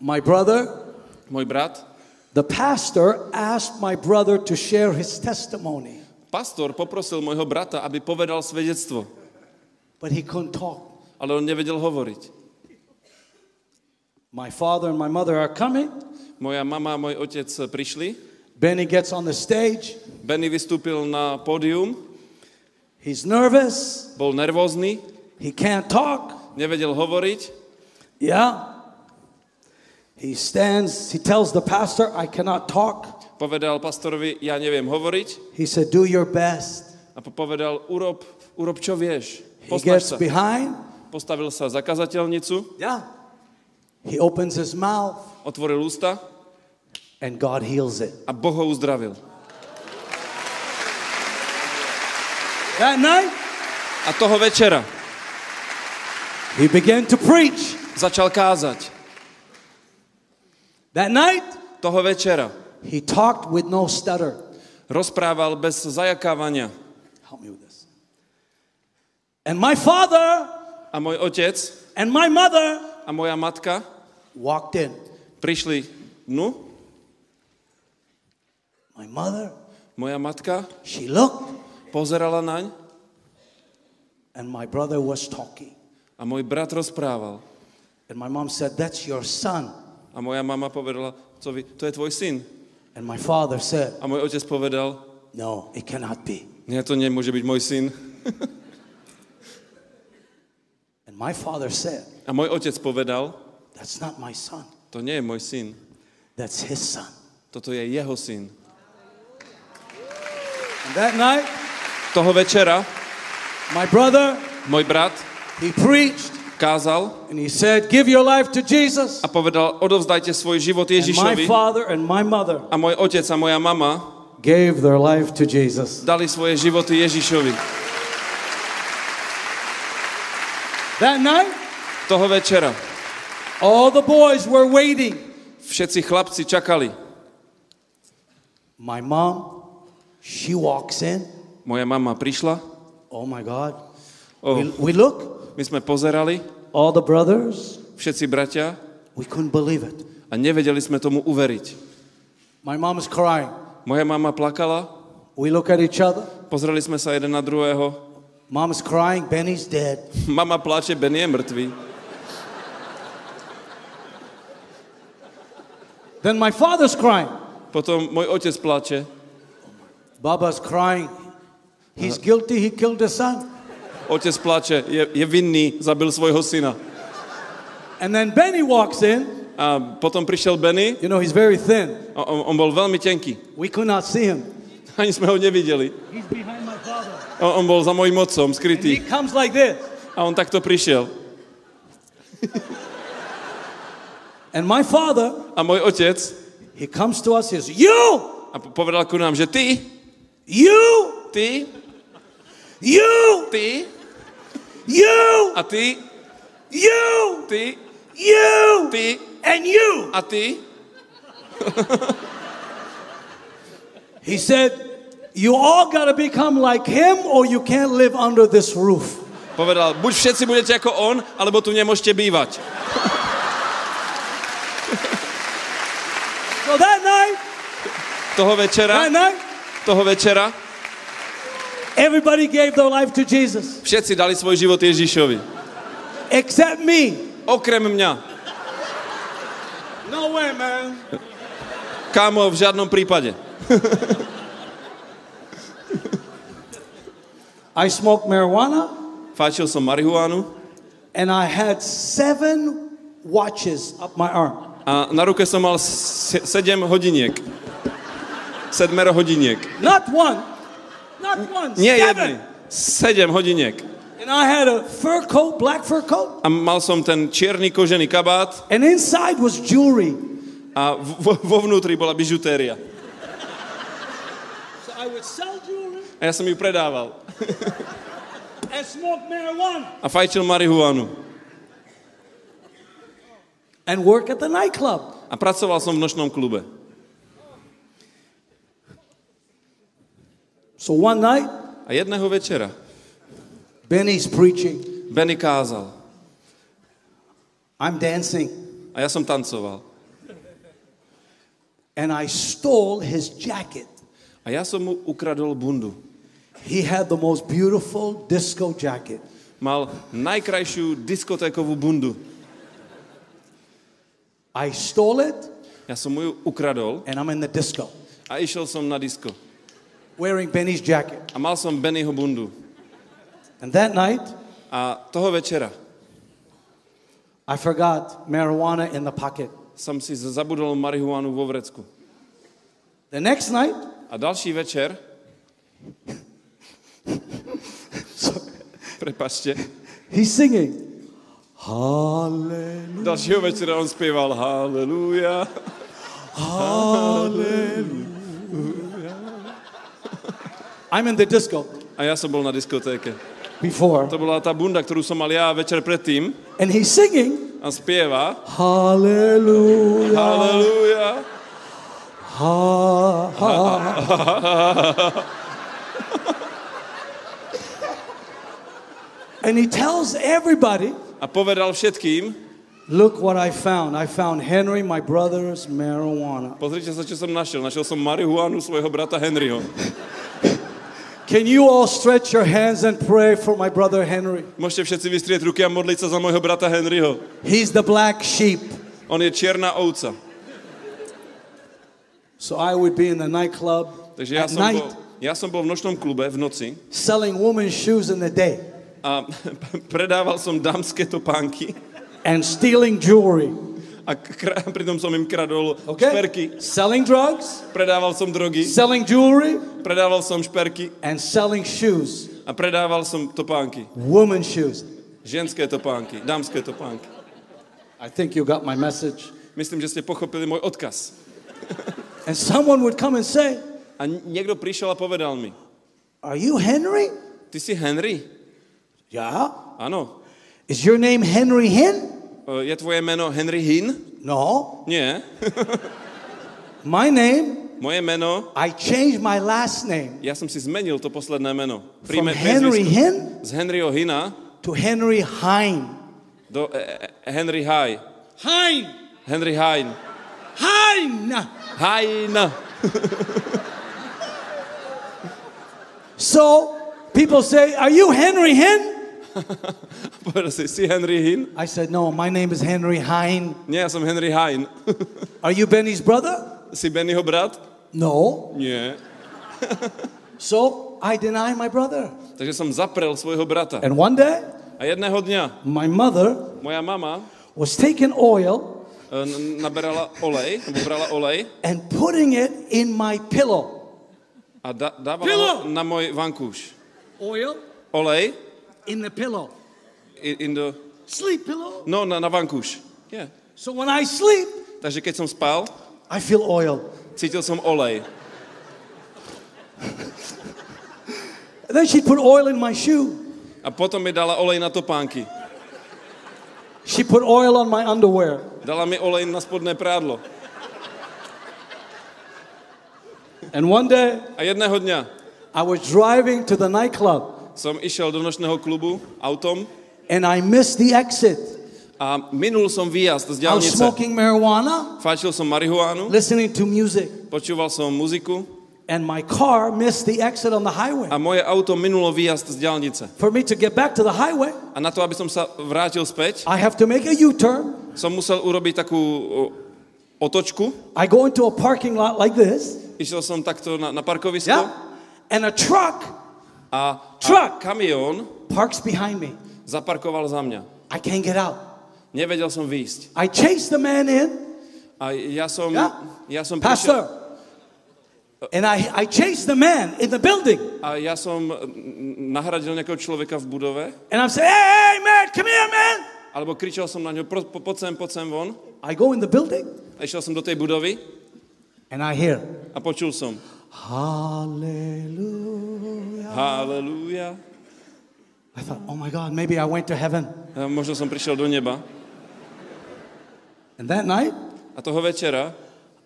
my brother, môj brat, the pastor, asked my brother to share his testimony, pastor poprosil môjho brata, aby povedal svedectvo, but he couldn't talk. ale on nevedel hovoriť. My father and my mother are coming. Moja mama a môj otec prišli, Benny gets on the stage. Benny vystúpil na pódium, He's nervous. bol nervózny, He can't talk. nevedel hovoriť, Yeah. He stands, he tells the pastor, I cannot talk. Povedal pastorovi, ja neviem hovoriť, He said, Do your best. a po- povedal, urob, urob čo vieš, postav sa. behind. Postavil sa za kazateľnicu, Yeah. He opens his mouth otvoril ústa and God heals it. a Boh ho uzdravil. That night, A toho večera he began to preach. začal kázať. That night, Toho večera He talked with no stutter. Rozprával bez zajakávania. Help me with this. And my father A môj otec and my mother a moja matka walked in. prišli dnu. My mother, Moja matka she looked, pozerala naň and my brother was talking. a môj brat rozprával. And my mom said, That's your son. A moja mama povedala, to je tvoj syn. And my father said, A môj otec povedal, No, it cannot be. nie, to nemôže byť môj syn. And my father said, A môj otec povedal, That's not my son. to nie je môj syn, That's his son. toto je jeho syn. And that night, Toho večera my brother, môj brat he preached kázal and he said, Give your life to Jesus. a povedal, odovzdajte svoj život And my Ježišovi. father and my mother A môj otec a moja mama gave their life to Jesus. dali svoje životy Ježišovi. That night, Toho večera all the boys were waiting. všetci chlapci čakali. My mom, she walks in. Moja mama prišla, Oh my God. oh, We, we look, my sme pozerali, all the brothers, všetci bratia, we couldn't believe it. a nevedeli sme tomu uveriť. My mom is crying. Moja mama plakala, We look at each other. pozreli sme sa jeden na druhého. Mom is crying. Benny's dead. Mama plače, Ben je mŕtvý. Then my father's crying. Potom môj otec plače. Baba's crying. He's guilty. He killed his son. Otec plače, je, je vinný, zabil svojho syna. And then Benny walks in. A potom prišiel Benny, You know, he's very thin. a on, on bol veľmi tenký. We could not see him. Ani sme ho nevideli. He's behind my father. On, on bol za mojím otcom, And he skrytý. comes like this. A on takto prišiel. And my father, A môj otec he comes to us. He says, You, a po- povedal ku nám, že ty, you, ty, you, ty you, a ty, you, ty, you, ty and you. a ty. He said, You all got to become like him or you can't live under this roof. Povedal, buď všetci budete ako on, alebo tu nemôžete bývať. So that night, Toho večera, that night, toho večera, everybody gave their life to Jesus všetci dali svoj život Ježišovi. except me. Okrem mňa. No way, man. Kámo, v žiadnom prípade. I smoked marijuana Fáčil som marihuánu and I had seven watches up my arm. a na ruke som mal se- sedem hodiniek. Sedmero hodiniek. Not one, not one, Nie jedny. Sedem hodiniek. And I had a fur coat, black fur coat, A mal som ten čierny kožený kabát and inside was jewelry. a vo, vo vnútri bola bižutéria. So I would sell jewelry A ja som ju predával. and smoke marijuana A fajčil marihuánu. and work at the nightclub. A pracoval som v nočnom klube. So one night, A jedného večera Benny's preaching. Benny kázal. I'm dancing. A ja som tancoval. And I stole his jacket. A ja som mu ukradol bundu. He had the most beautiful disco jacket. Mal najkrajšiu diskotékovú bundu. I stole it Ja som mu ju ukradol and I'm in the disco a išiel som na disko. Wearing Benny's jacket. A mal som Bennyho bundu. And that night, A toho večera I forgot marijuana in the pocket. som si zabudol marihuánu vo vrecku. The next night, A ďalší večer, prepačte, he's singing. Hallelujah. ďalšieho večera on spieval Halelúja. I'm in the disco A ja som bol na diskotéke. before. To bola tá bunda, ktorú som mal ja večer predtým. And he's singing. A spieva Hallelujah. Halelúja. Ha, ha. and he tells everybody, A povedal všetkým, look what I found. I found Henry, my brother's marijuana. pozrite sa, čo som našiel. Našiel som marihuanu svojho brata Henryho. Can you all stretch your hands and pray for my brother Henry? Môžete všetci vystrieť ruky a modliť sa za môjho brata Henryho. He's the black sheep. On je čierna ovca. So I would be in the nightclub Takže ja at som, night bol, ja som bol v nočnom klube v noci selling women's shoes in the day a predával som dámske topánky and stealing jewelry. A kra- pritom som im kradol Okay? šperky. Selling drugs, Predával som drogy, selling jewelry, predával som šperky and selling shoes. a predával som topánky. Women's shoes. Ženské topánky, dámske topánky. I think you got my message. Myslím, že ste pochopili môj odkaz. And someone would come and say, A niekto prišiel a povedal mi, Are you Henry? ty si Henry? Yeah. Áno. Is your name Henry Hinn? E, Je tvoje meno Henry Hinn? No. Nie. My name, Moje meno, I changed my last name ja som si zmenil to posledné meno. from Henry Hinn z Henryho Hina to Henry Hine. do e, e, Henry High. Hine! Henry Hine. Hine! Hein. So people say, Are you Henry Hinn? Povedal si, si Henry Hinn? I said, No, my name is Henry Hine. Nie, ja som Henry Hein. Are you Benny's brother? si Bennyho brat? No. Nie. So I deny my brother. Takže som zaprel svojho brata. And one day, A jedného dňa my mother moja mama was taking oil e, n- naberala olej, brala olej and putting it in my pillow. a da, dávala Pillow! na môj vankúš. Oil Olej in the pillow. i- in the, Sleep pillow. no, na, na vankúš. Yeah. So when I sleep, Takže keď som spal, I feel oil. cítil som olej. Then she put oil in my shoe. A potom mi dala olej na topánky. She put oil on my underwear. Dala mi olej na spodné prádlo. And one day, A jedného dňa I was driving to the nightclub som išiel do nočného klubu autom and I missed the exit. a minul som výjazd z I was smoking marijuana, Fajčil som marihuánu, listening to music, počúval som muziku and my car missed the exit on the highway. a moje auto minulo výjazd z diálnice. For me to get back to the highway, A na to, aby som sa vrátil späť, I have to make a U-turn. som musel urobiť takú otočku. I go into a parking lot like this, Išiel som takto na, na parkovisko yeah, and a truck a, a Truck. kamión parks behind me. zaparkoval za mňa. I can't get out. Nevedel som výjsť. I chase the man in, A ja som, Yeah. ja som Pastor, prišiel, and I, I chase the man in the building. a ja som nahradil nejakého človeka v budove, And I'm saying, hey, hey, man, come here, man. alebo kričal som na ňo, "Pro- po, poď sem, poď sem von. I go in the building A išiel som do tej budovy and I hear, a počul som hallelujah. Hallelujah. I thought, oh my God, maybe I went to heaven. A možno som prišiel do neba. And that night, A toho večera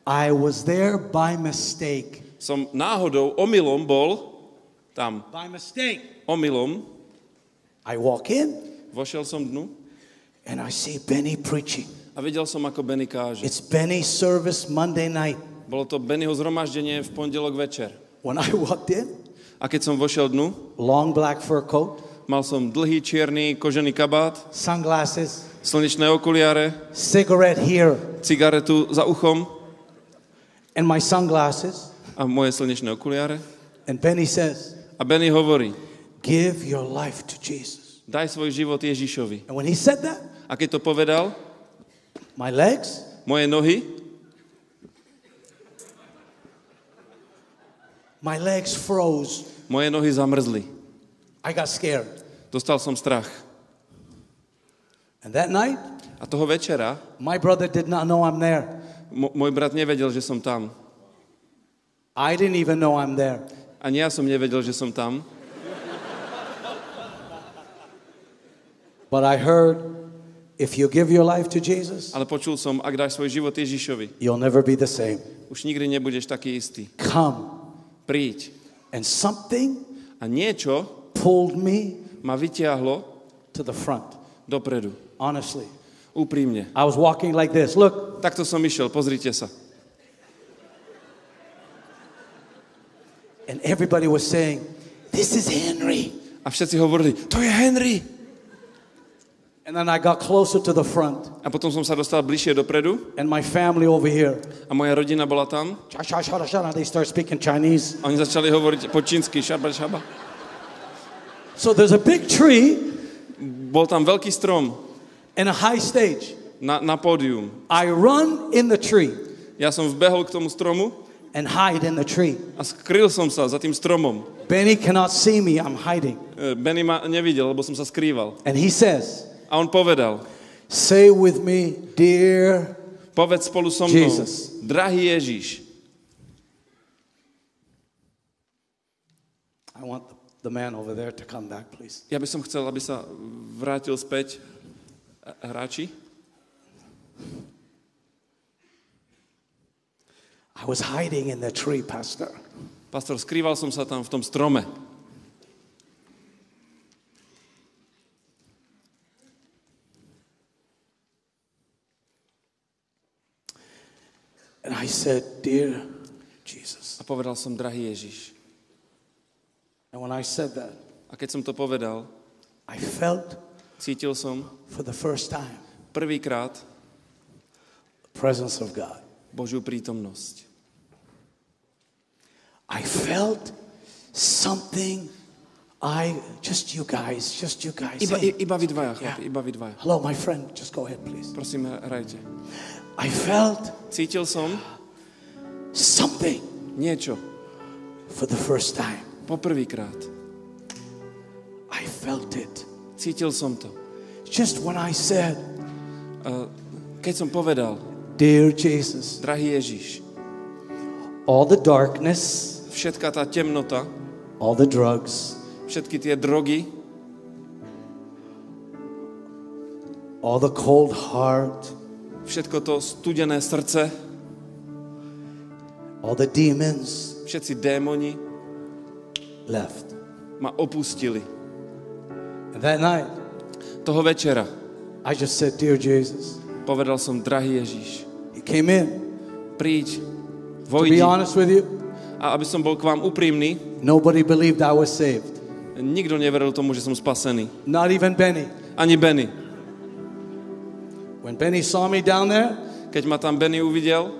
I was there by mistake. som náhodou, omylom bol tam. By mistake. Omylom I walk in vošiel som dnu and I see Benny preaching. a videl som, ako Benny káže. It's Benny's service Monday night. Bolo to Bennyho zhromaždenie v pondelok večer. When I walked in, A keď som vošiel dnu, long black fur coat, mal som dlhý čierny kožený kabát, sunglasses, slnečné okuliare, cigarette here, cigaretu za uchom and my sunglasses. a moje slnečné okuliare. And Benny says, A Benny hovorí, Give your life to Jesus. daj svoj život Ježišovi. And when he said that, A keď to povedal, my legs, moje nohy, my legs froze. moje nohy zamrzli. I got scared. Dostal som strach. And that night, A toho večera my brother did not know I'm there. môj brat nevedel, že som tam. I didn't even know I'm there. Ani ja som nevedel, že som tam. But I heard If you give your life to Jesus, Ale počul som, ak dáš svoj život Ježišovi, you'll never be the same. už nikdy nebudeš taký istý. Come. Príď. And something A niečo pulled me ma vyťahlo to the front, dopredu. honestly. Úprimne. I was walking like this. Look, Takto som išiel, pozrite sa. and everybody was saying, This is Henry. A všetci hovorili, to je Henry. And then I got closer to the front, A potom som sa dostal bližšie dopredu and my family over here. a moja rodina bola tam. They start speaking Chinese. A oni začali hovoriť po čínsky, šaba, šaba. So there's a big tree Bol tam veľký strom and a high stage. na, na pódium. I run in the tree Ja som vbehol k tomu stromu and hide in the tree. a skryl som sa za tým stromom. Benny cannot see me, I'm hiding. E, Benny ma nevidel, lebo som sa skrýval. And he says, A on povedal, Say with me, dear povedz spolu so mnou, Jesus. drahý Ježiš, I want the, man over there to come back, please. ja by som chcel, aby sa vrátil späť e, hráči. I was hiding in the tree, Pastor. Pastor, skrýval som sa tam v tom strome. And I said, Dear Jesus. A povedal som, drahý Ježiš. And when I said that, A keď som to povedal, I felt cítil som for the first time prvýkrát the presence of God. Božiu prítomnosť. I felt something I, just you guys, just you guys. Iba, Hey, iba vy dvaja, Yeah. chlapi, iba vy dvaja. hello, my friend, just go ahead, please. Prosím, hrajte. I felt Cítil som something niečo for the first time. poprvýkrát. I felt it. Cítil som to. Just when I said, A keď som povedal, Dear Jesus, drahý Ježiš, all the darkness, všetká tá temnota, all the drugs, všetky tie drogy, all the cold heart, všetko to studené srdce, all the demons všetci démoni left. ma opustili. And that night, Toho večera I just said, Dear Jesus, povedal som, drahý Ježiš, He came in. príď, To vojdi. be honest with you, A aby som bol k vám úprimný, nobody believed I was saved. nikto neveril tomu, že som spasený. Not even Benny. Ani Benny. When Benny saw me down there, Keď ma tam Benny uvidel,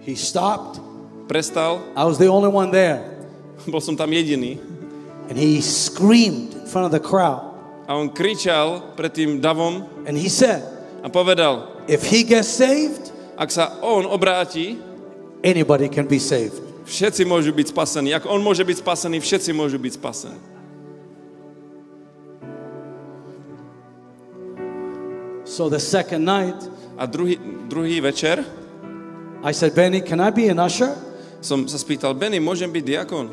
he stopped. prestal, I was the only one there. bol som tam jediný. And he screamed in front of the crowd. A on kričal pred tým davom And he said, a povedal, If he gets saved, ak sa on obráti, anybody can be saved. všetci môžu byť spasení. Ak on môže byť spasený, všetci môžu byť spasení. So the second night, A druhý, druhý večer I said, Benny, can I be an usher? som sa spýtal, Benny, môžem byť diakon?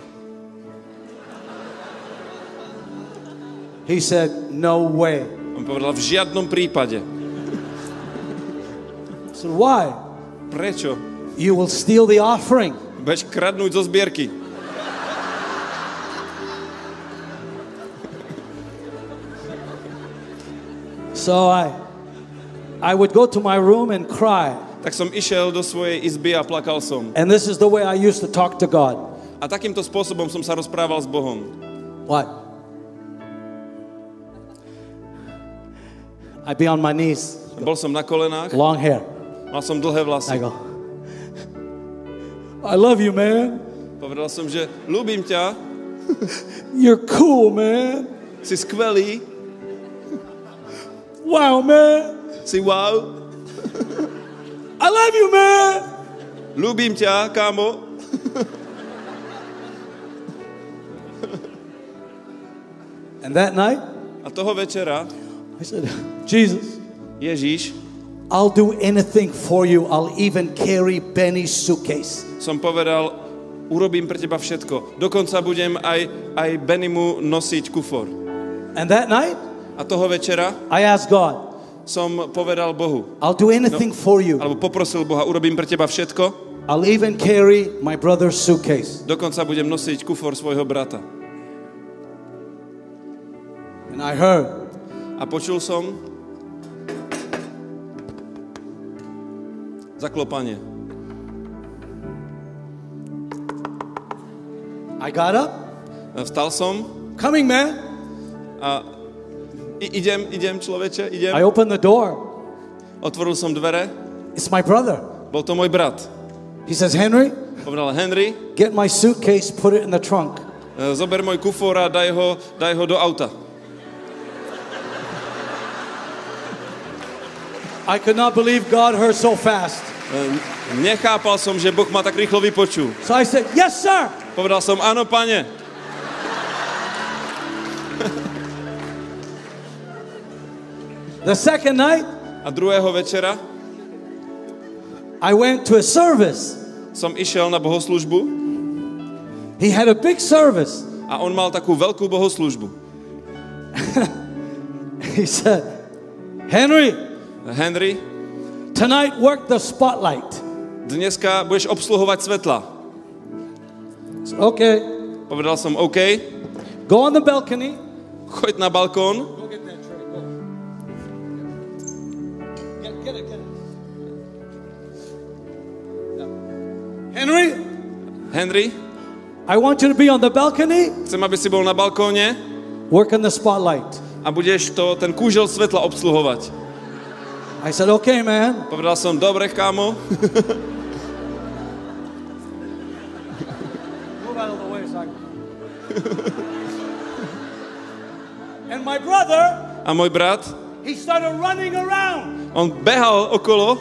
He said, No way. On povedal, v žiadnom prípade. Said, Why? Prečo? You will steal the offering. Budeš kradnúť zo zbierky. So I, I would go to my room and cry. Tak som išiel do svojej izby a plakal som. And this is the way I used to talk to God. A takýmto spôsobom som sa rozprával s Bohom. What? I'd be on my knees, Bol som na kolenách, long hair. mal som dlhé I vlasy. go, I love you, man. Povedal som, že ľúbim ťa, You're cool, man. si skvelý, Wow, man. Si wow, I love you, man. ľúbim ťa, kámo. And that night, A toho večera I said, Jesus, Ježíš I'll do anything for you. I'll even carry Benny's suitcase. som povedal, urobím pre teba všetko. Dokonca budem aj, aj Bennymu nosiť kufor. And that night, A toho večera I asked God, som povedal Bohu, I'll do anything for you. alebo poprosil Boha, urobím pre teba všetko, I'll even carry my brother's suitcase. dokonca budem nosiť kufor svojho brata. And I heard, A počul som zaklopanie. I got up, Vstal som coming, man. a i- idem, idem človeče, idem. I opened the door. Otvoril som dvere, It's my brother. bol to môj brat. He says, Henry, Povedal, Henry, get my suitcase, put it in the trunk. e, zober môj kufor a daj ho, daj ho do auta. I could not believe God heard so fast. E, Nechápal som, že Boh ma tak rýchlo vypočul. So I said, Yes, sir. Povedal som, áno, pane. The second night, A druhého večera I went to a service. som išiel na bohoslužbu He had a big service. a on mal takú veľkú bohoslužbu. He said, Henry, Henry, tonight work the spotlight. dneska budeš obsluhovať svetla. I said, okay. Povedal som, OK, Go on the balcony. choď na balkón, Henry, Henry, I want you to be on the balcony, chcem, aby si bol na balkóne work on the spotlight. a budeš to, ten kúžel svetla obsluhovať. I said, okay, man. Povedal som, dobre, kámo, and my brother, a môj brat, he started running around. on behal okolo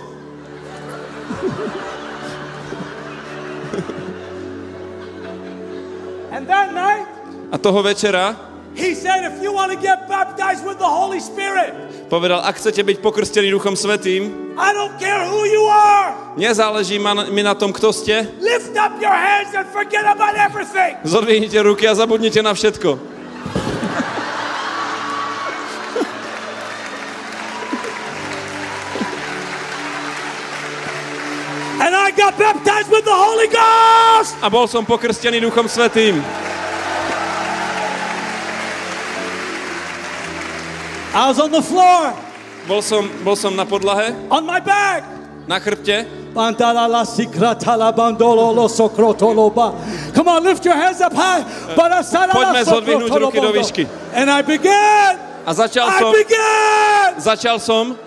And that night, a toho večera he said, if you want to get baptized with the Holy Spirit, povedal, ak chcete byť pokrstení Duchom Svetým, I don't care who you are. nezáleží ma, mi na tom, kto ste, Lift up your hands and forget about everything. zodvihnite ruky a zabudnite na všetko. And I got baptized with the Holy Ghost. A bol som pokrstený Duchom Svetým. I was on the floor, Bol som, bol som na podlahe, on my back. na chrbte. Come on, lift your hands up high. Poďme zodvihnúť ruky do výšky. And I began. A začal I som, began. začal som,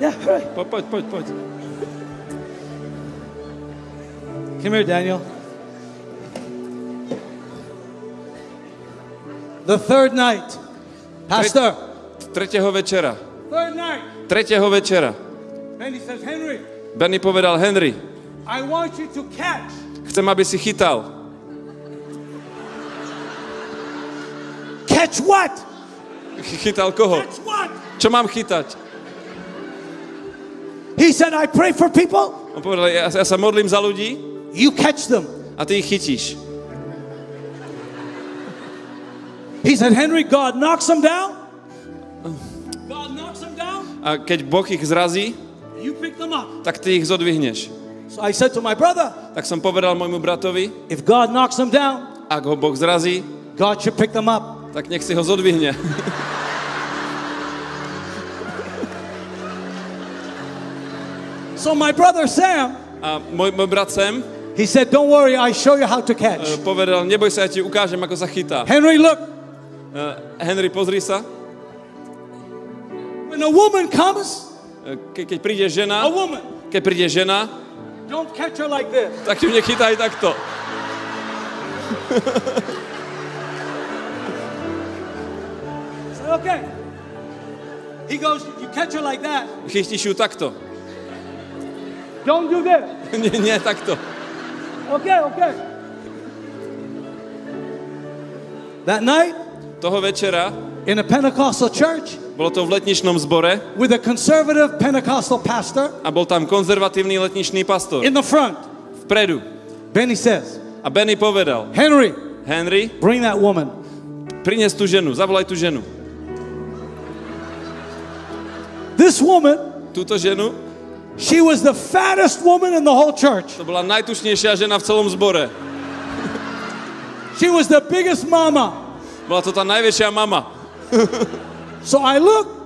Yeah, right. po, poď, poď, poď. Come here, Daniel. The third night, Pastor. Tretieho večera, Third night. tretieho večera, he says, Henry, Benny povedal, Henry, I want you to catch. chcem, aby si chytal. Catch what? Ch- Chytal koho? Catch what? Čo mám chytať? He said, I pray for people. On povedal, ja, ja sa modlím za ľudí You catch them. a ty ich chytíš. He said, Henry, God knocks them down. God knocks them down. A keď Boh ich zrazí, You pick them up. tak ty ich zodvihneš. So I said to my brother, Tak som povedal môjmu bratovi, if God knocks them down, ak ho Boh zrazí, God should pick them up. tak nech si ho zodvihne. So my brother Sam, A môj, môj brat Sam he said, don't worry, I show you how to e, catch. povedal, neboj sa, ja ti ukážem, ako sa chytá. Henry, look, E, Henry, pozri sa, when a woman comes, E, ke, keď príde a žena, woman, keď príde žena, don't catch her like this. tak ju nechytaj takto. Okay. He goes, you catch her like that. Chytíš ju takto. Don't do this. nie, nie, takto. Okay, okay. That night, Toho večera in a Pentecostal church, Bolo to v letničnom zbore with a conservative Pentecostal pastor a bol tam konzervatívny letničný pastor. in the front. Vpredu. Benny says, A Benny povedal, Henry, Henry, bring that woman. prines tú ženu, zavolaj tú ženu. This woman, Túto ženu, she was the fattest woman in the whole church. to bola najtušnejšia žena v celom zbore. She was the biggest mama. Bola to tá najväčšia mama. So I looked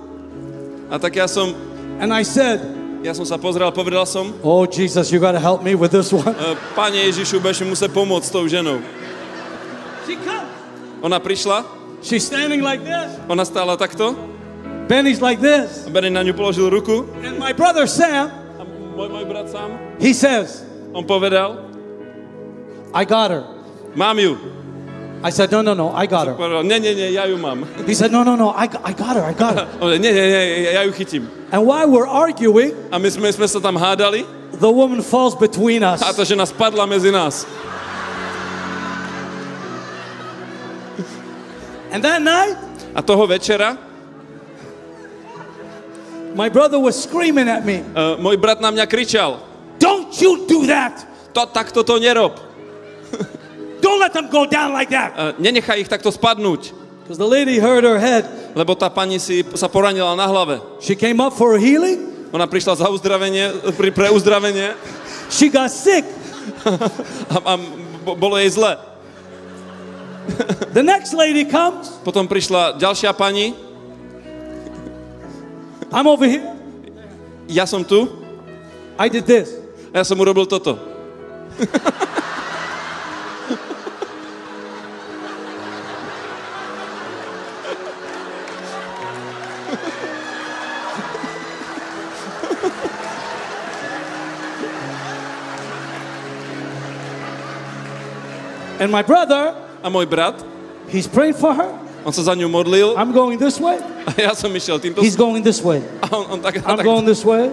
A tak ja som, and I said, ja som sa pozrel, povedal som, Oh, Jesus, you got to help me with this one. e, Pane Ježišu, budeš mi musieť pomôcť s tou ženou. She comes. Ona prišla, She's standing like this. ona stála takto, Benny's like this. a Benny na ňu položil ruku And my brother Sam, a môj, môj brat sám, he says, on povedal, I got her. mám ju. I said, No, no, no, I got her. Povedal, nie, nie, nie, ja ju mám. He said, No, no, no, I, I got her, I got her. On nie, nie, nie, ja ju chytím. And while we're arguing, A my sme, sme sa tam hádali the woman falls between us. a tá žena spadla medzi nás. And that night, A toho večera my brother was screaming at me, uh, môj brat na mňa kričal, Don't you do that! to, takto to nerob. Don't let them go down like that! Uh, nenechaj ich takto spadnúť, Because the lady hurt her head. lebo tá pani si sa poranila na hlave. She came up for a healing. Ona prišla za uzdravenie, pri, pre uzdravenie She got sick. a, a bo- bolo jej zle. The next lady comes. Potom prišla ďalšia pani, I'm over here. ja som tu I did this. a ja som urobil toto. And my brother, A môj brat, he's praying for her. On sa za ňu modlil I'm going this way. a ja som išiel týmto He's going this way. a, on, on tak, a, I'm tak, going this way.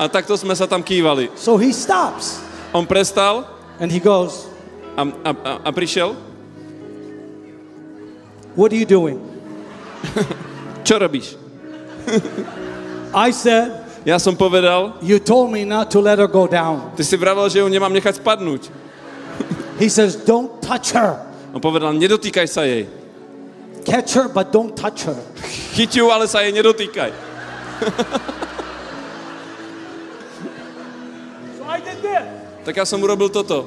a takto sme sa tam kývali. So he stops On prestal and he goes, a, a, a, a prišiel. What are you doing? Čo robíš? I said, Ja som povedal, You told me not to let her go down. ty si vravel, že ju nemám nechať spadnúť. He says, Don't touch her. On povedal, nedotýkaj sa jej. Catch her, but don't touch her. Chyť ju, ale sa jej nedotýkaj. So I did this. Tak ja som urobil toto.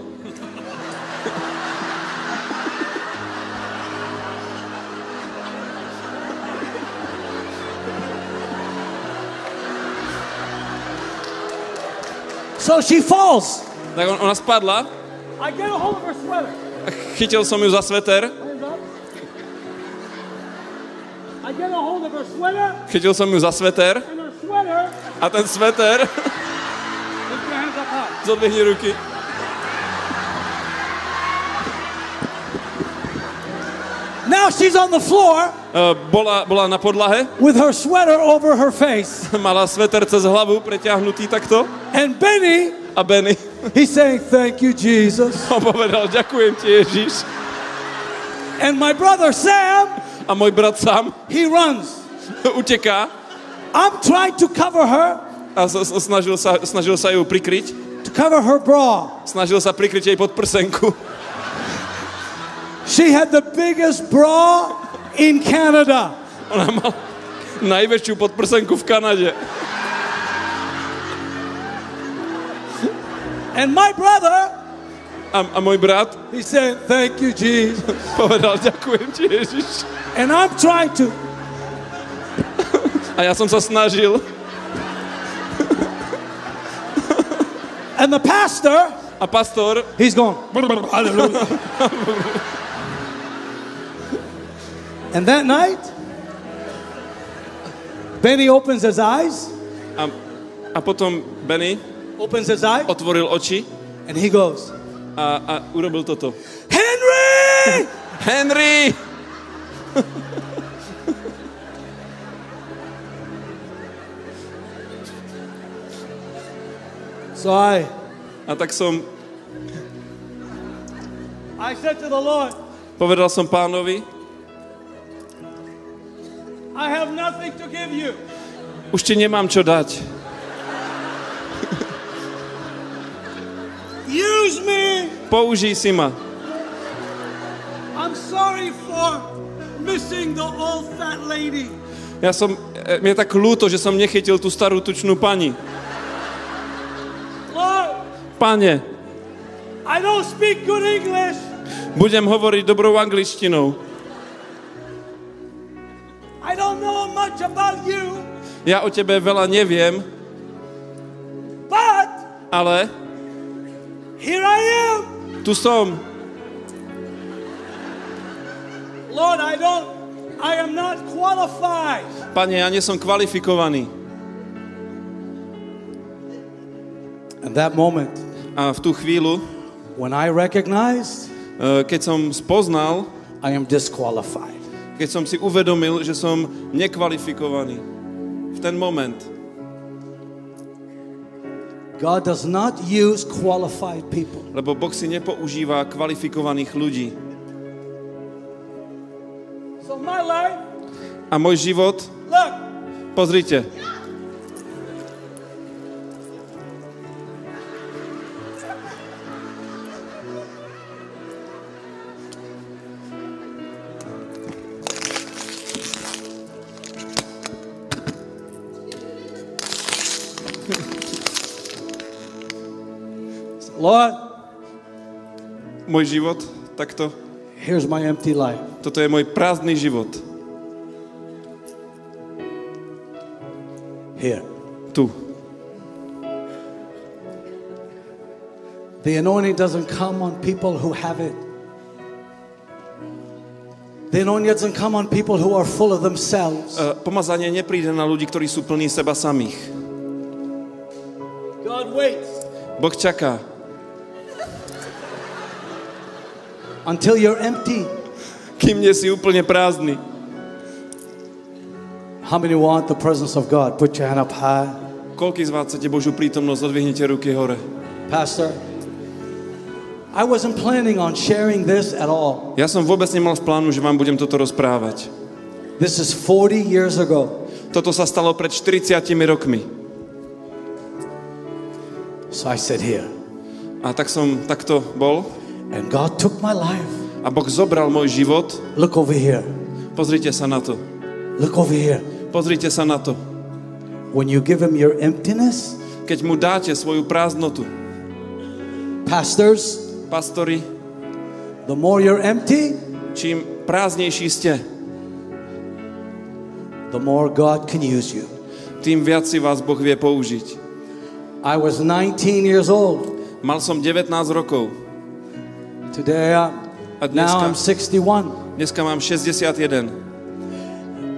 So she falls. Tak on, ona spadla, I get a hold of her sweater. chytil som ju za sveter, chytil som ju za sveter her sweater. a ten sveter, Lift your hands up high. zodvihni ruky. Now she's on the floor Uh, bola, bola na podlahe, with her sweater over her face. mala sveter cez hlavu, preťahnutý takto And Benny, a Benny he's saying, Thank you, Jesus. on povedal, ďakujem ti Ježiš. And my brother Sam, A môj brat sám he runs. uteká I'm trying to cover her, a snažil sa, snažil sa ju prikryť. to cover her bra. Snažil sa prikryť jej pod prsenku. She had the biggest bra in Canada. Ona mala najväčšiu podprsenku v Kanade. And my brother, A, a môj brat he said, Thank you, Jesus. povedal, ďakujem ti Ježiš. And I'm trying to, A ja som sa snažil. and the pastor, A pastor, he's going, Hallelujah. and that night, Benny opens his eyes, a, a potom Benny opens his eyes, otvoril oči and he goes, a, a urobil toto. Henry! Henry! So I, A tak som I said to the Lord, povedal som pánovi, I have nothing to give you. Už ti nemám čo dať. Use me. Použij si ma. I'm sorry for missing the old fat lady. Ja som, e, mne je tak ľúto, že som nechytil tú starú tučnú pani. Pane, I don't speak good English. budem hovoriť dobrou angličtinou. I don't know much about you, Ja o tebe veľa neviem, but ale here I am. tu som. Lord, I don't, I am not qualified. Pane, ja nie som kvalifikovaný. And that moment, A v tú chvíľu, when I recognized e, keď som spoznal, I am disqualified, keď som si uvedomil, že som nekvalifikovaný, v ten moment, God does not use qualified people. lebo Boh si nepoužíva kvalifikovaných ľudí. So my life, A môj život, look, pozrite, Lord, môj život, takto, here's my empty life. toto je môj prázdny život. Here. Tu. The anointing doesn't come on people who have it. The anointing doesn't come on people who are full of themselves. E, Pomazanie nepríde na ľudí, ktorí sú plní seba samých. God waits Boh čaká, until you're empty. kým nie si úplne prázdny. How many want the presence of God? Put your hand up high. Koľký z vás chcete Božiu prítomnosť? Odvihnite ruky hore. Pastor, I wasn't planning on sharing this at all. Ja som vôbec nemal v plánu, že vám budem toto rozprávať. This is 40 years ago. Toto sa stalo pred 40 rokmi. So I said, Here. A tak som takto bol. And God took my life. A Boh zobral môj život. Look over here. Pozrite sa na to. Look over here. Pozrite sa na to. When you give Him your emptiness, Keď mu dáte svoju prázdnotu, pastors, pastori, the more you're empty, čím prázdnejší ste, the more God can use you. tým viac si vás Boh vie použiť. I was 19 years old. Mal som 19 rokov. Today, I'm, A now I'm 61. dneska mám 61.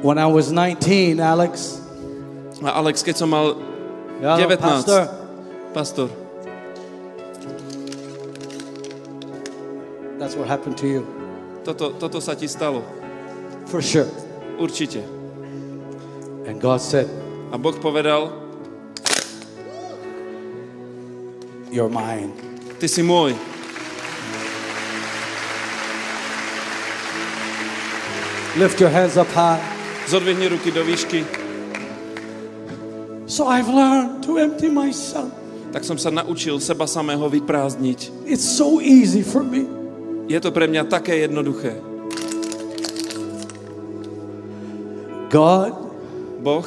When I was 19, Alex, A Alex, keď som mal yeah, 19. pastor, pastor, that's what happened to you, toto, toto sa ti stalo. for sure. Určite. And God said, A Boh povedal, You're mine. ty si môj. Lift your hands up high. Zodvihni ruky do výšky. So I've learned to empty myself. Tak som sa naučil seba samého vyprázdniť. It's so easy for me. Je to pre mňa také jednoduché. God Boh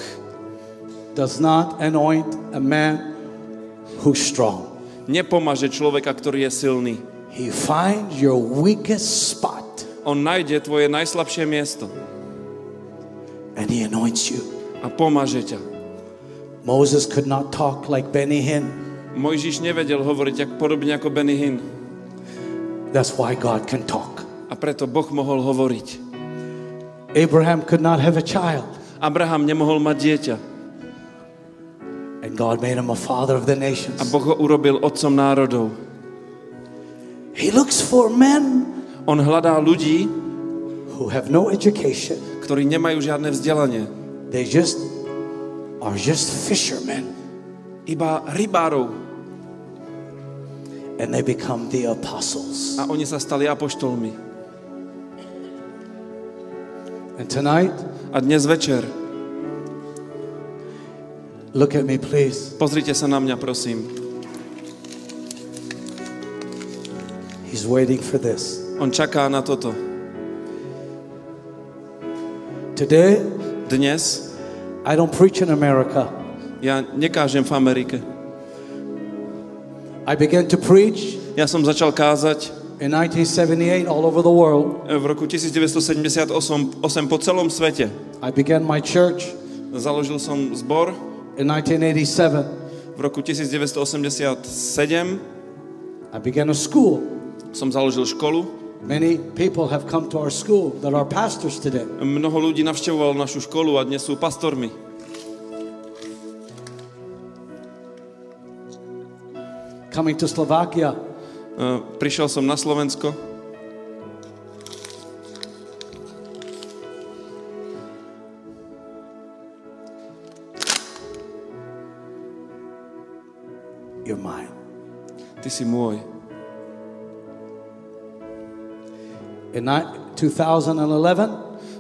does not anoint a man who's strong. nepomaže človeka, ktorý je silný. He finds your weakest spot On nájde tvoje najslabšie miesto and he anoints you. a pomaže ťa. Moses could not talk like Benny Hinn. Mojžiš nevedel hovoriť ak, podobne ako Benny Hinn. That's why God can talk. A preto Boh mohol hovoriť. Abraham could not have a child, Abraham nemohol mať dieťa. and God made him a father of the A nations. Boh ho urobil otcom národov. He looks for men On hľadá ľudí, who have no education. ktorí nemajú žiadne vzdelanie. They just are just fishermen, Iba rybárov. and they become the apostles. A oni sa stali apoštolmi. And tonight, A dnes večer Look at me, please. Pozrite sa na mňa, prosím. He's waiting for this. On čaká na toto. Today, Dnes I don't preach in America. ja nekážem v Amerike. I began to preach Ja som začal kázať in 1978 all over the world. v roku 1978 osem po celom svete. I began my church Založil som zbor in 1987. v roku 1987. I began a school. Som založil školu. Many people have come to our school that are pastors today. Mnoho ľudí navštevovalo našu školu a dnes sú pastormi. Coming to Slovakia, E, Prišiel som na Slovensko. you're mine. Ty si môj. In ni- 2011,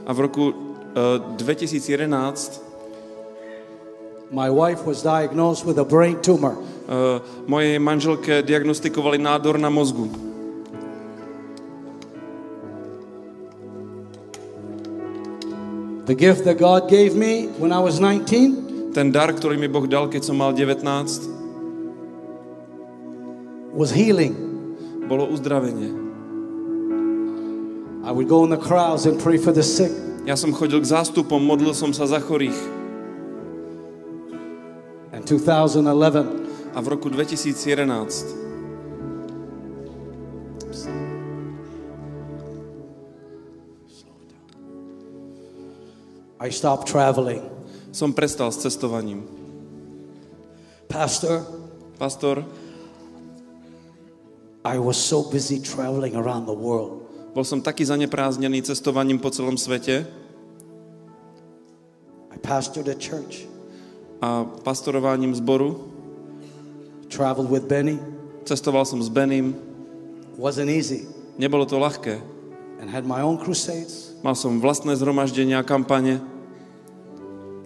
A v roku e, 2011 my wife was diagnosed with a brain tumor. e, mojej manželke diagnostikovali nádor na mozgu. The gift that God gave me when I was 19 Ten dar, ktorý mi Boh dal, keď som mal 19, was healing. bolo uzdravenie. I would go in the crowds and pray for the sick. Ja som chodil k zástupom, modlil som sa za chorých. In 2011, A v roku 2011 I stopped traveling. som prestal s cestovaním. Pastor, Pastor, I was so busy traveling around the world. Bol som taký zanepráznený cestovaním po celom svete I pastored a church, a pastorovaním zboru. traveled with Benny. Cestoval som s Benim. Wasn't easy. Nebolo to ľahké. And had my own crusades, Mal som vlastné zhromaždenia, kampane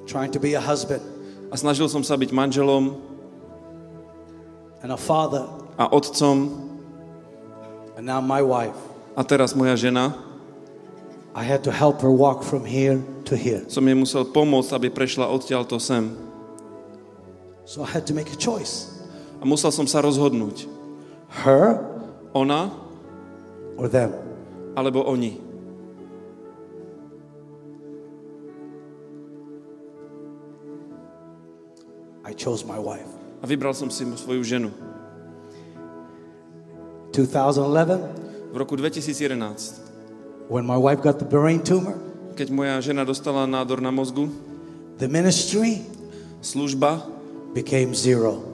trying to be a husband a snažil som sa byť manželom and a father, a otcom and now my wife. A teraz moja žena. I had to help her walk from here to here. Som jej musel pomôcť, aby prešla odtiaľto sem. So I had to make a choice. A musel som sa rozhodnúť. Her Ona or them. alebo oni. I chose my wife. A vybral som si svoju ženu. 2011, V roku 2011, when my wife got the brain tumor, keď moja žena dostala nádor na mozgu, the ministry služba became zero.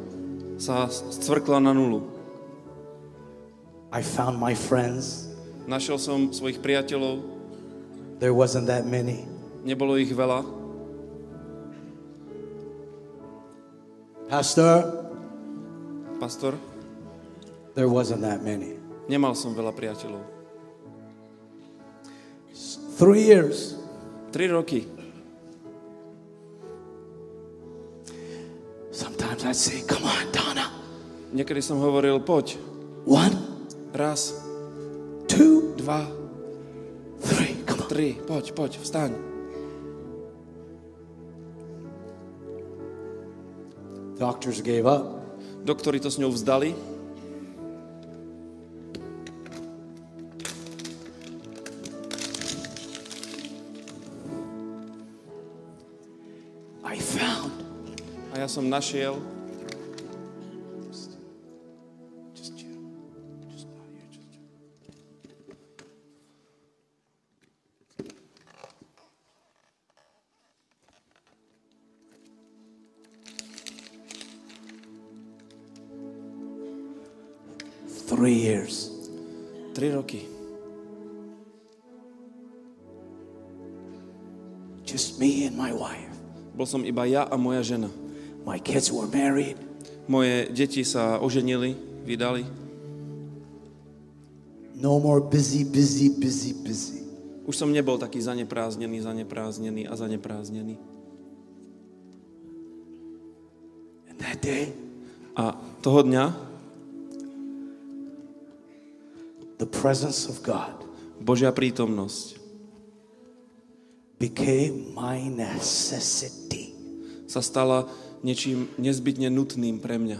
sa scvrkla na nulu. I found my friends. Našiel som svojich priateľov, There wasn't that many. nebolo ich veľa. Pastor, Pastor, there wasn't that many. Nemal som veľa priateľov. Three years. Tri roky. Sometimes I'd say, Come on, Donna. Niekedy som hovoril, poď, One, raz, two, dva, three. Come on. tri, poď, poď, vstaň. Doctors gave up. Doktori to s ňou vzdali. Som našiel. Three years. tri roky. Just me and my wife. Bol som iba ja a moja žena. My kids were married. Moje deti sa oženili, vydali. No more busy, busy, busy, busy. Už som nebol taký zanepráznený, zanepráznený a zanepráznený. that day, A toho dňa the presence of God Božia prítomnosť became my necessity. sa stala niečím nezbytne nutným pre mňa.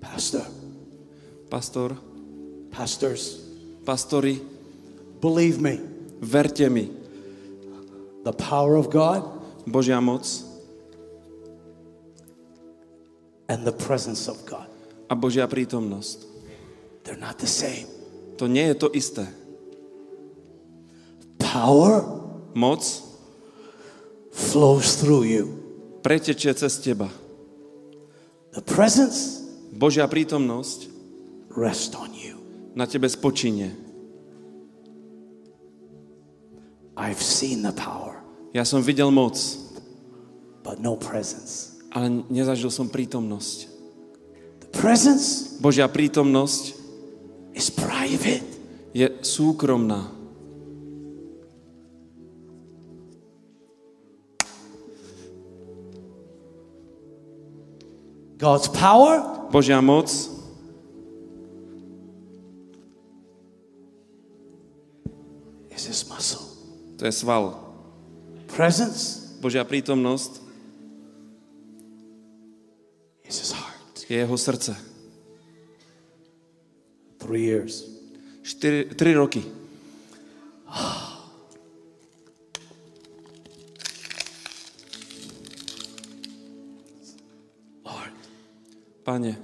Pastor, Pastor, pastors, pastori, believe me, verte mi, the power of God Božia moc and the presence of God, a Božia prítomnosť. they're not the same. To nie je to isté. Power Moc flows through you. pretečie cez teba. The presence Božia prítomnosť rests on you. na tebe spočinie. I've seen the power, Ja som videl moc, but no presence. ale nezažil som prítomnosť. The presence Božia prítomnosť is private. je súkromná. God's power Božia moc is his muscle. to je sval. Presence Božia prítomnosť is his heart. je jeho srdce. Three years. 4, 3 roky. Lord, Pane,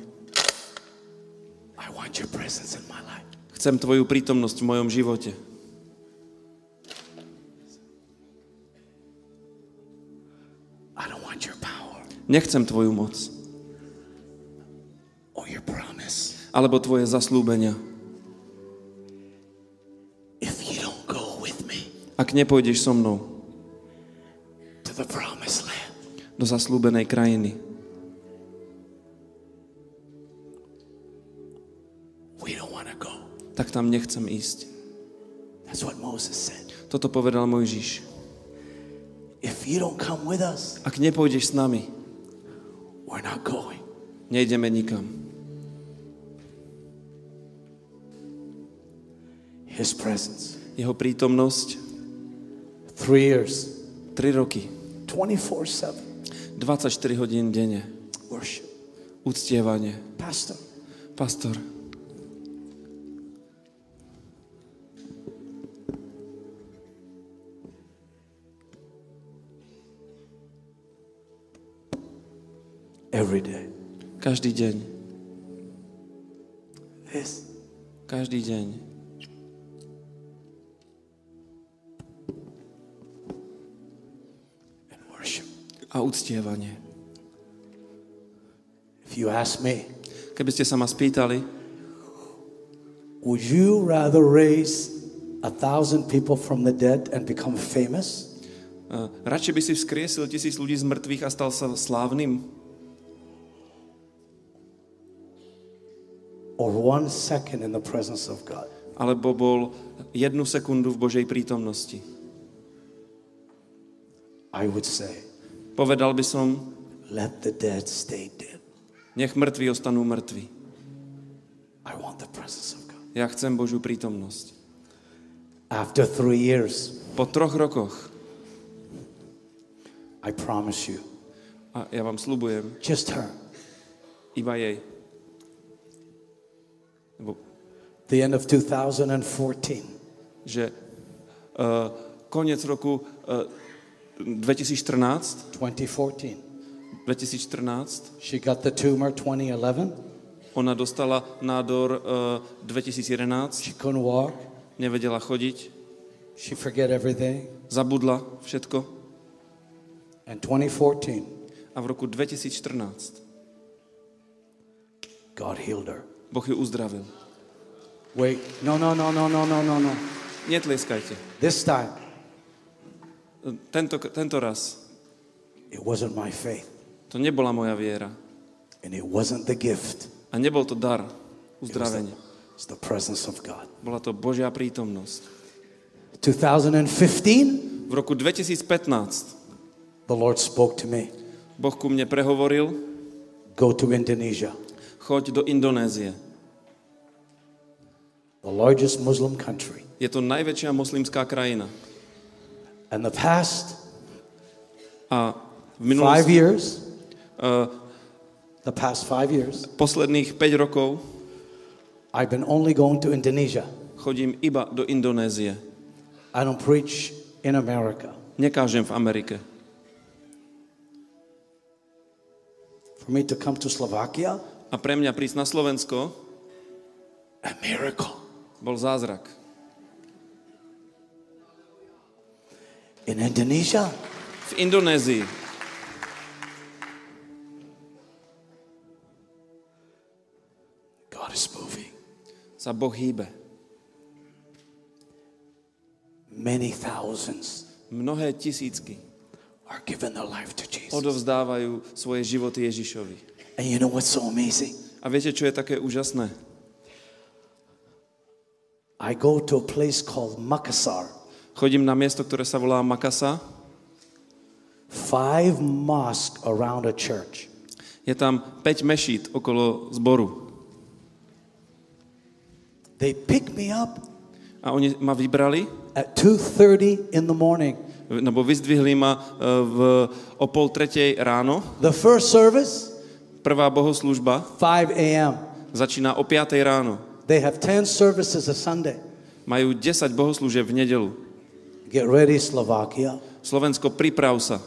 I want your presence in my life. chcem Tvoju prítomnosť v mojom živote. I don't want your power Nechcem Tvoju moc, or your promise. alebo Tvoje zaslúbenia. If you don't go with me Ak nepôjdeš so mnou to the promised land, do zaslúbenej krajiny, tak tam nechcem ísť. That's what Moses said. Toto povedal Mojžiš. If you don't come with us, Ak nepôjdeš s nami, we're not going. nejdeme nikam. His presence. Jeho prítomnosť Three years, 3 roky, 24 7. 24 hodín denne, Worship. uctievanie. Pastor, Pastor, every day. každý deň, This. každý deň. And worship. A uctievanie. If you ask me, Keby ste sa ma spýtali, would you rather raise a thousand people from the dead and become famous? uh, radšej by si vzkriesil tisíc ľudí z mŕtvych a stal sa slávnym? Or one second in the presence of God? Alebo bol jednu sekundu v Božej prítomnosti? I would say, Povedal by som, let the dead stay dead. nech mŕtvi ostanú mŕtvi. I want the presence of God. Ja chcem Božiu prítomnosť. After three years, Po troch rokoch, I promise you, a ja vám slubujem, just her. iba jej. The end of 2014, že uh, koniec roku uh, 2014, 2014, 2014, she got the tumor 2011. ona dostala nádor uh, 2011, She couldn't walk. nevedela chodiť, She forget everything. zabudla všetko And 2014, a v roku 2014 God healed her. Boh ju uzdravil. Wait, no, no, no, no, no, no, no, no. Netlieskajte. This time, Tento, tento raz it wasn't my faith, to nebola moja viera and it wasn't the gift. a nebol to dar it's the presence of God. Bola to Božia prítomnosť. 2015, V roku 2015 the Lord spoke to me. Boh ku mne prehovoril, go to Indonesia, choď do Indonézie. the largest Muslim country. Je to najväčšia moslimská krajina. And the past A v five years, uh, the past five years, posledných 5 rokov I've been only going to Indonesia. chodím iba do Indonézie. I don't preach in America. Nekážem v Amerike. For me to come to Slovakia, A pre mňa prísť na Slovensko a miracle. bol zázrak. In Indonesia, V Indonézii God is moving. sa Boh hýbe. Many thousands Mnohé tisícky are giving their life to Jesus. odovzdávajú svoje životy Ježišovi. And you know what's so amazing? A viete, čo je také úžasné? I go to a place called Makassar. Chodím na miesto, ktoré sa volá Makasa. Five mosques around a church. Je tam 5 mešít okolo zboru. They pick me up A oni ma vybrali, at 2:30 in the morning. nebo vyzdvihli ma v, o pol tretej ráno. The first service, Prvá bohoslužba 5 a.m. začína o 5 ráno. They have 10 services a Sunday. Majú 10 bohoslúžieb v nedelu. Get ready, Slovakia. Slovensko, priprav sa.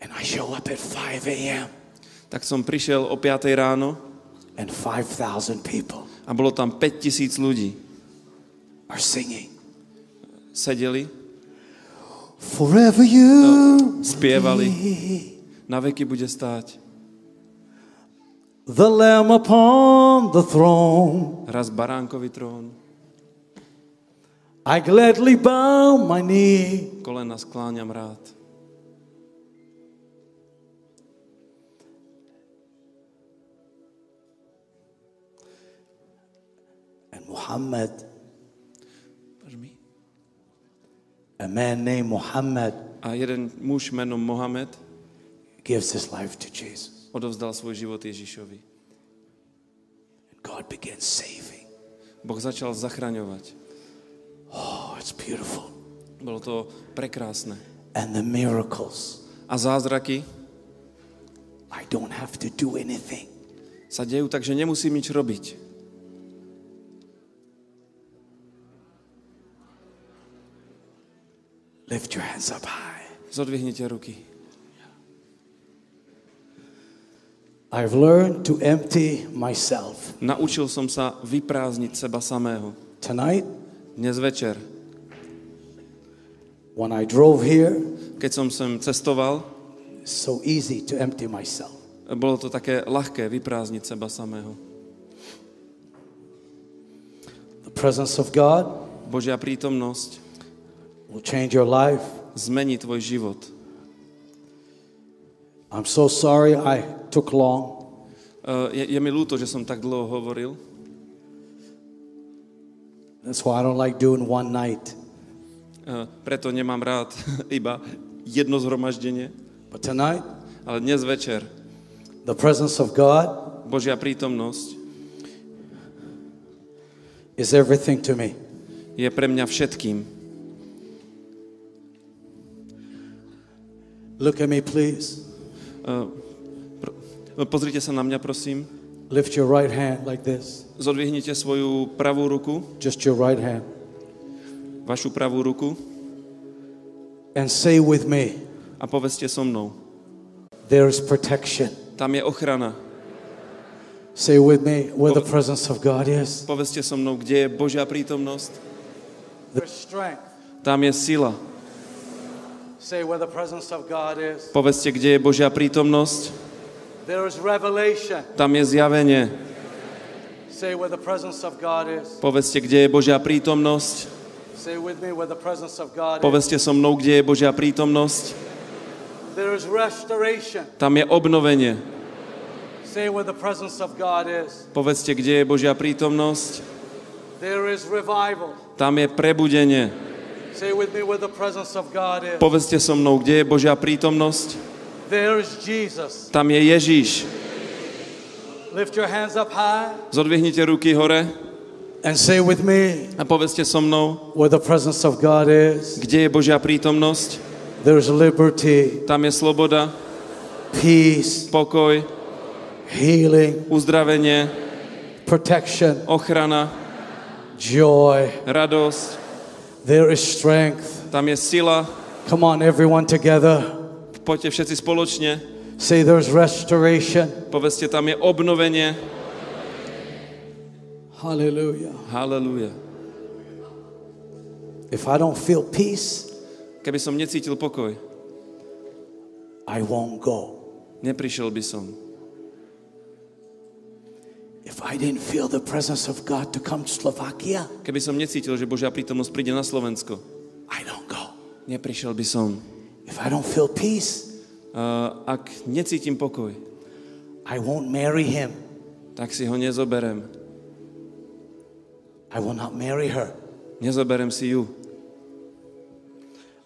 And I show up at 5 a.m. Tak som prišiel o 5 ráno and 5,000 people a bolo tam 5 tisíc ľudí. are singing. Sedeli, Forever you spievali, be na veky bude stáť. the Lamb upon the throne. Raz baránkový trón, I gladly bow my knee. kolena skláňam rád. And Muhammad, a man named Muhammad, A jeden muž menom Mohamed gives his life to Jesus. odovzdal svoj život Ježišovi. And God begins saving. Boh začal zachraňovať. Oh, it's beautiful. Bolo to prekrásne. And the miracles. A zázraky I don't have to do anything. sa dejú, takže nemusím nič robiť. Lift your hands up high. Zodvihnite ruky. I've learned to empty myself. Naučil som sa vyprázdniť seba samého. Tonight, Dnes večer, when I drove here, keď som sem cestoval, so easy to empty myself. bolo to také ľahké vyprázdniť seba samého. The presence of God Božia prítomnosť will change your life. zmení tvoj život. I'm so sorry I took long. Uh, Je, je mi ľúto, že som tak dlho hovoril. That's why I don't like doing one night. Uh, Preto nemám rád iba jedno zhromaždenie. But tonight, Ale dnes večer the presence of God Božia prítomnosť is everything to me. je pre mňa všetkým. Look at me, please. Uh, pr- Pozrite sa na mňa, prosím. Lift your right hand like this. Zodvihnite svoju pravú ruku, Just your right hand. vašu pravú ruku And say with me, a povedzte so mnou. there is protection. Tam je ochrana. Say with me where the presence of God is. Povedzte so mnou, kde je Božia prítomnosť. There's strength. Tam je sila. Say where the presence of God is. Povedzte, kde je Božia prítomnosť. There is revelation. Tam je zjavenie. Say where the presence of God is. Povedzte, kde je Božia prítomnosť. Say with me where the presence of God is. Povedzte so mnou, kde je Božia prítomnosť. Tam je obnovenie. Say where the presence of God is. Povedzte, kde je Božia prítomnosť. Tam je prebudenie. Povedzte so mnou, kde je Božia prítomnosť? Tam je Ježíš. Zodvihnite ruky hore and say with me a povedzte so mnou, where the presence of God is. kde je Božia prítomnosť? There's liberty, Tam je sloboda, peace, pokoj, healing, uzdravenie, protection, ochrana, joy. radosť. There is strength. Tam je sila. Come on, everyone together. Poďte všetci spoločne. Say there's restoration. Povedzte, tam je obnovenie. Hallelujah. Halelúja. If I don't feel peace, Keby som necítil pokoj, I won't go. neprišiel by som. If I didn't feel the presence of God to come to Slovakia, Keby som necítil, že Božia prítomnosť príde na Slovensko, I don't go. neprišiel by som. If I don't feel peace, Uh, ak necítim pokoj, I won't marry him. tak si ho nezoberem. I will not marry her. Nezoberem si ju.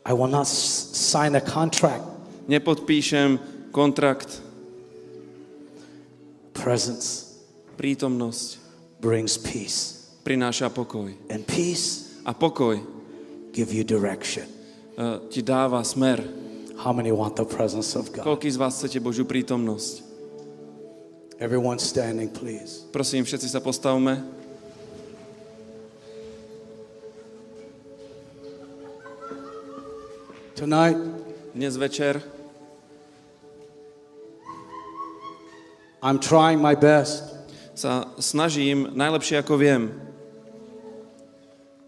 I will not sign a contract. Nepodpíšem kontrakt. Presence Prítomnosť brings peace, prináša pokoj. and peace A pokoj give you direction. uh, ti dáva smer. How many want the presence of God? Koľký z vás chcete Božiu prítomnosť? Everyone standing, please. Prosím, všetci sa postavme. Tonight, Dnes večer I'm trying my best sa snažím najlepšie ako viem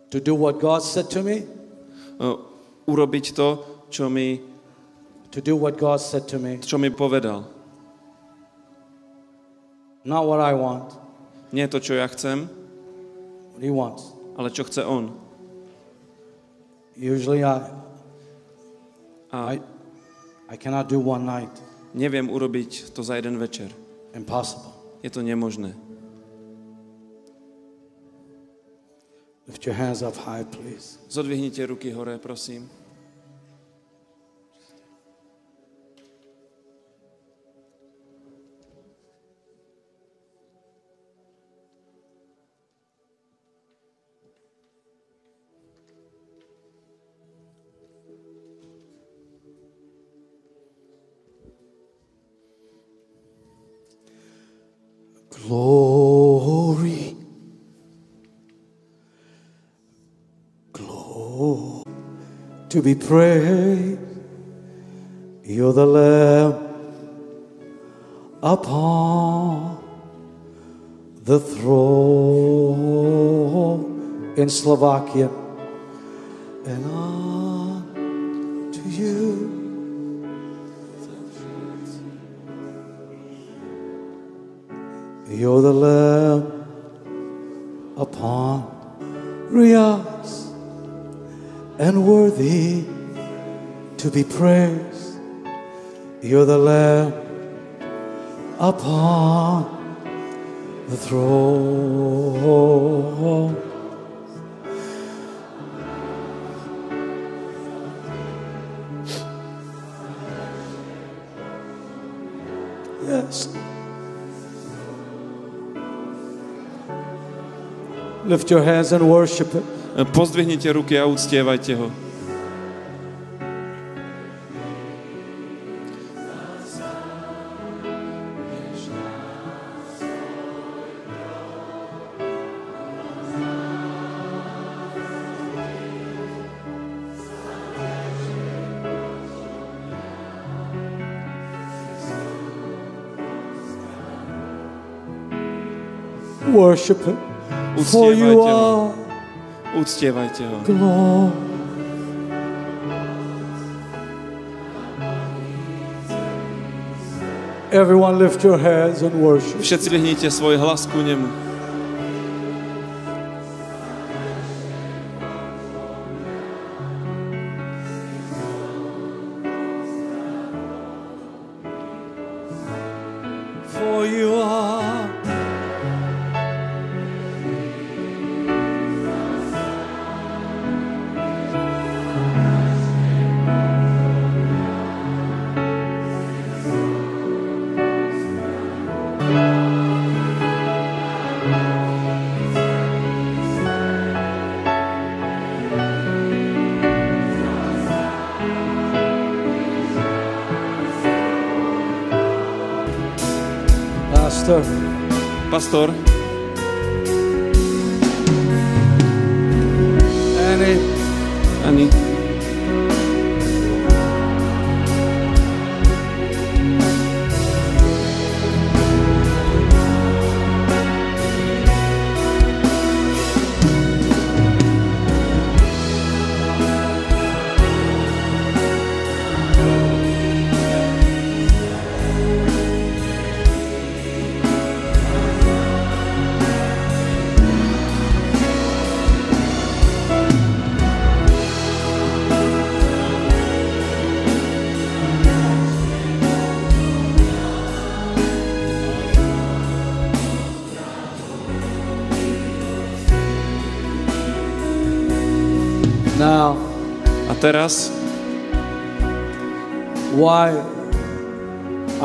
to do what God said to me, uh, urobiť to, čo mi, to do what God said to me, čo mi povedal. not what I want, Nie to, čo ja chcem, what He wants. ale čo chce On. Usually, I, A I, I cannot do one night. neviem urobiť to za jeden večer. Impossible. Je to nemožné. Lift your hands up high, please. Zodvihnite ruky hore, prosím. To be praised. You're the Lamb upon the throne in Slovakia. And on to you. You're the Lamb upon Rias and worthy to be praised. You're the Lamb upon the throne. Yes. Lift your hands and worship it. Eh, pozdvihnite ruky a uctievajte ho. Worship it. For you are Uctievajte ho. glory. Everyone lift your hands and worship. Všetci vyhnite svoj hlas ku nemu. Pastor,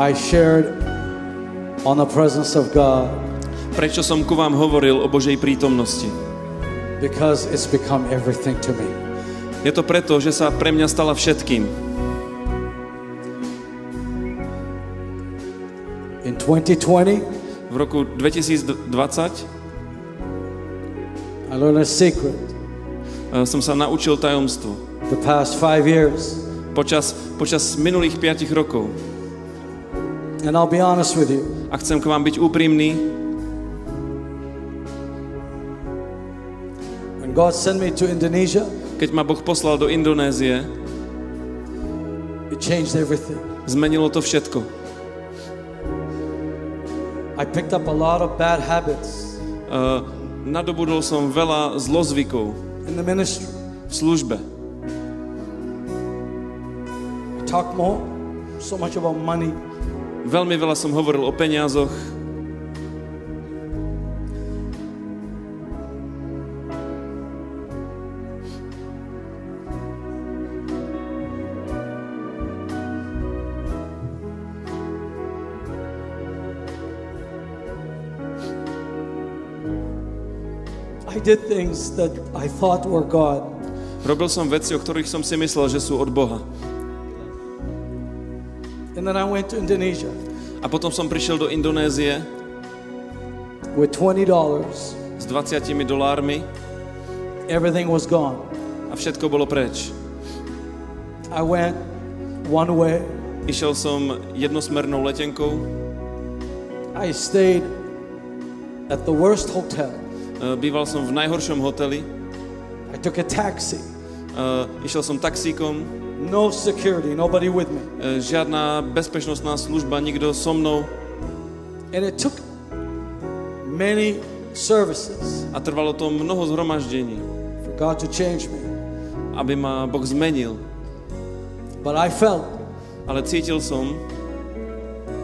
I shared on the presence of God? prečo som ku vám hovoril o Božej prítomnosti? Because it's become everything to me. Je to preto, že sa pre mňa stala všetkým. In 2020, V roku 2020 I learned a secret. eh, som sa naučil tajomstvo. The past five years, Počas, počas minulých 5 rokov. And I'll be honest with you, A chcem k vám byť úprimný, when God sent me to Indonesia, keď ma Boh poslal do Indonézie, it changed everything. zmenilo to všetko. I picked up a lot of bad habits Uh, nadobudol som veľa zlozvykov in the ministry. v službe. I talked more, so much about money. Veľmi veľa som hovoril o peniazoch, I did things that I thought were God. robil som veci, o ktorých som si myslel, že sú od Boha. And then I went to Indonesia A potom som prišiel do Indonézie with $20. s 20 dolármi Everything was gone. a všetko bolo preč. I went one way. Išiel som jednosmernou letenkou, I stayed at the worst hotel. býval som v najhoršom hoteli, I took a taxi. e, išiel som taxíkom, No security, nobody with me. e, žiadna bezpečnostná služba, nikto so mnou And it took many services a trvalo to mnoho zhromaždení, for God to change me. aby ma Boh zmenil. But I felt Ale cítil som,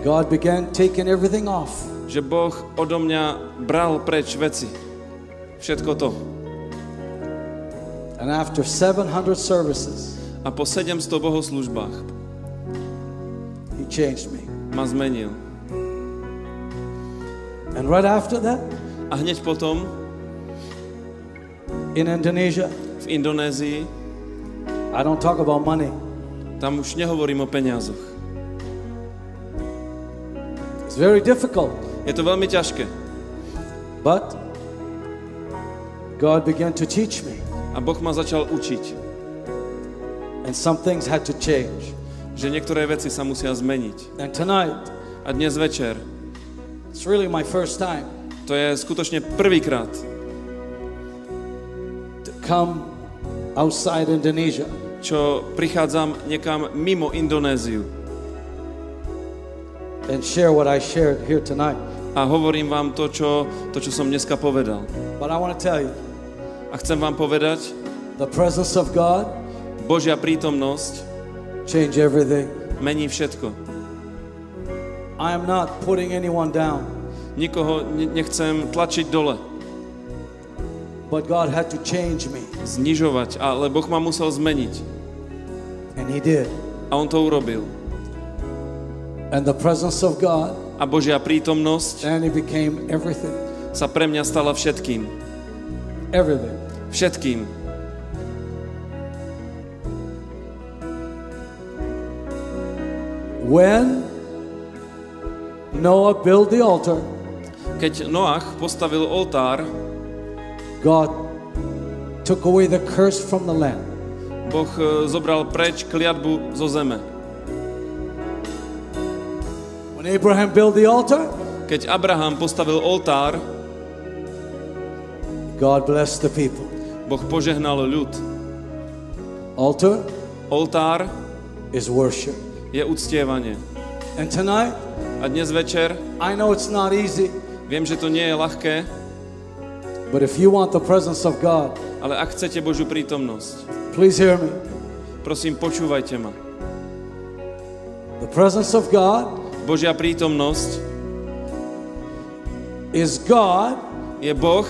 God began taking everything off. že Boh odo mňa bral preč veci. Všetko to. And after 700 services, A po 700 bohoslužbách He changed me. ma zmenil. And right after that, A hneď potom in Indonesia, v Indonézii, I don't talk about money. tam už nehovorím o peniazoch. It's very difficult. Je to veľmi ťažké. But God began to teach me. A Boh ma začal učiť, And some things had to change. že niektoré veci sa musia zmeniť. And tonight, A dnes večer, it's really my first time to je skutočne prvýkrát, to come outside Indonesia čo prichádzam niekam mimo Indonéziu and share what I shared here tonight. a hovorím vám to, čo, to, čo som dneska povedal. But I want to tell you, A chcem vám povedať, the presence of God Božia prítomnosť change everything. mení všetko. I am not putting anyone down, Nikoho ne- nechcem tlačiť dole, but God had to change me, znižovať, ale Boh ma musel zmeniť. and He did. A On to urobil. And the presence of God, A Božia prítomnosť and it became everything, sa pre mňa stala všetkým. everything. Všetkým. When Noah built the altar, Keď Noach postavil oltár, God took away the curse from the land. Boh zobral preč kliatbu zo zeme. When Abraham built the altar, Keď Abraham postavil oltár, God blessed the people. Boh požehnal ľud. Altar Oltár is worship. Je uctievanie. And tonight, A dnes večer, I know it's not easy, viem, že to nie je ľahké, but if you want the presence of God, ale ak chcete Božiu prítomnosť, please hear me. prosím, počúvajte ma. The presence of God Božia prítomnosť is God je Boh,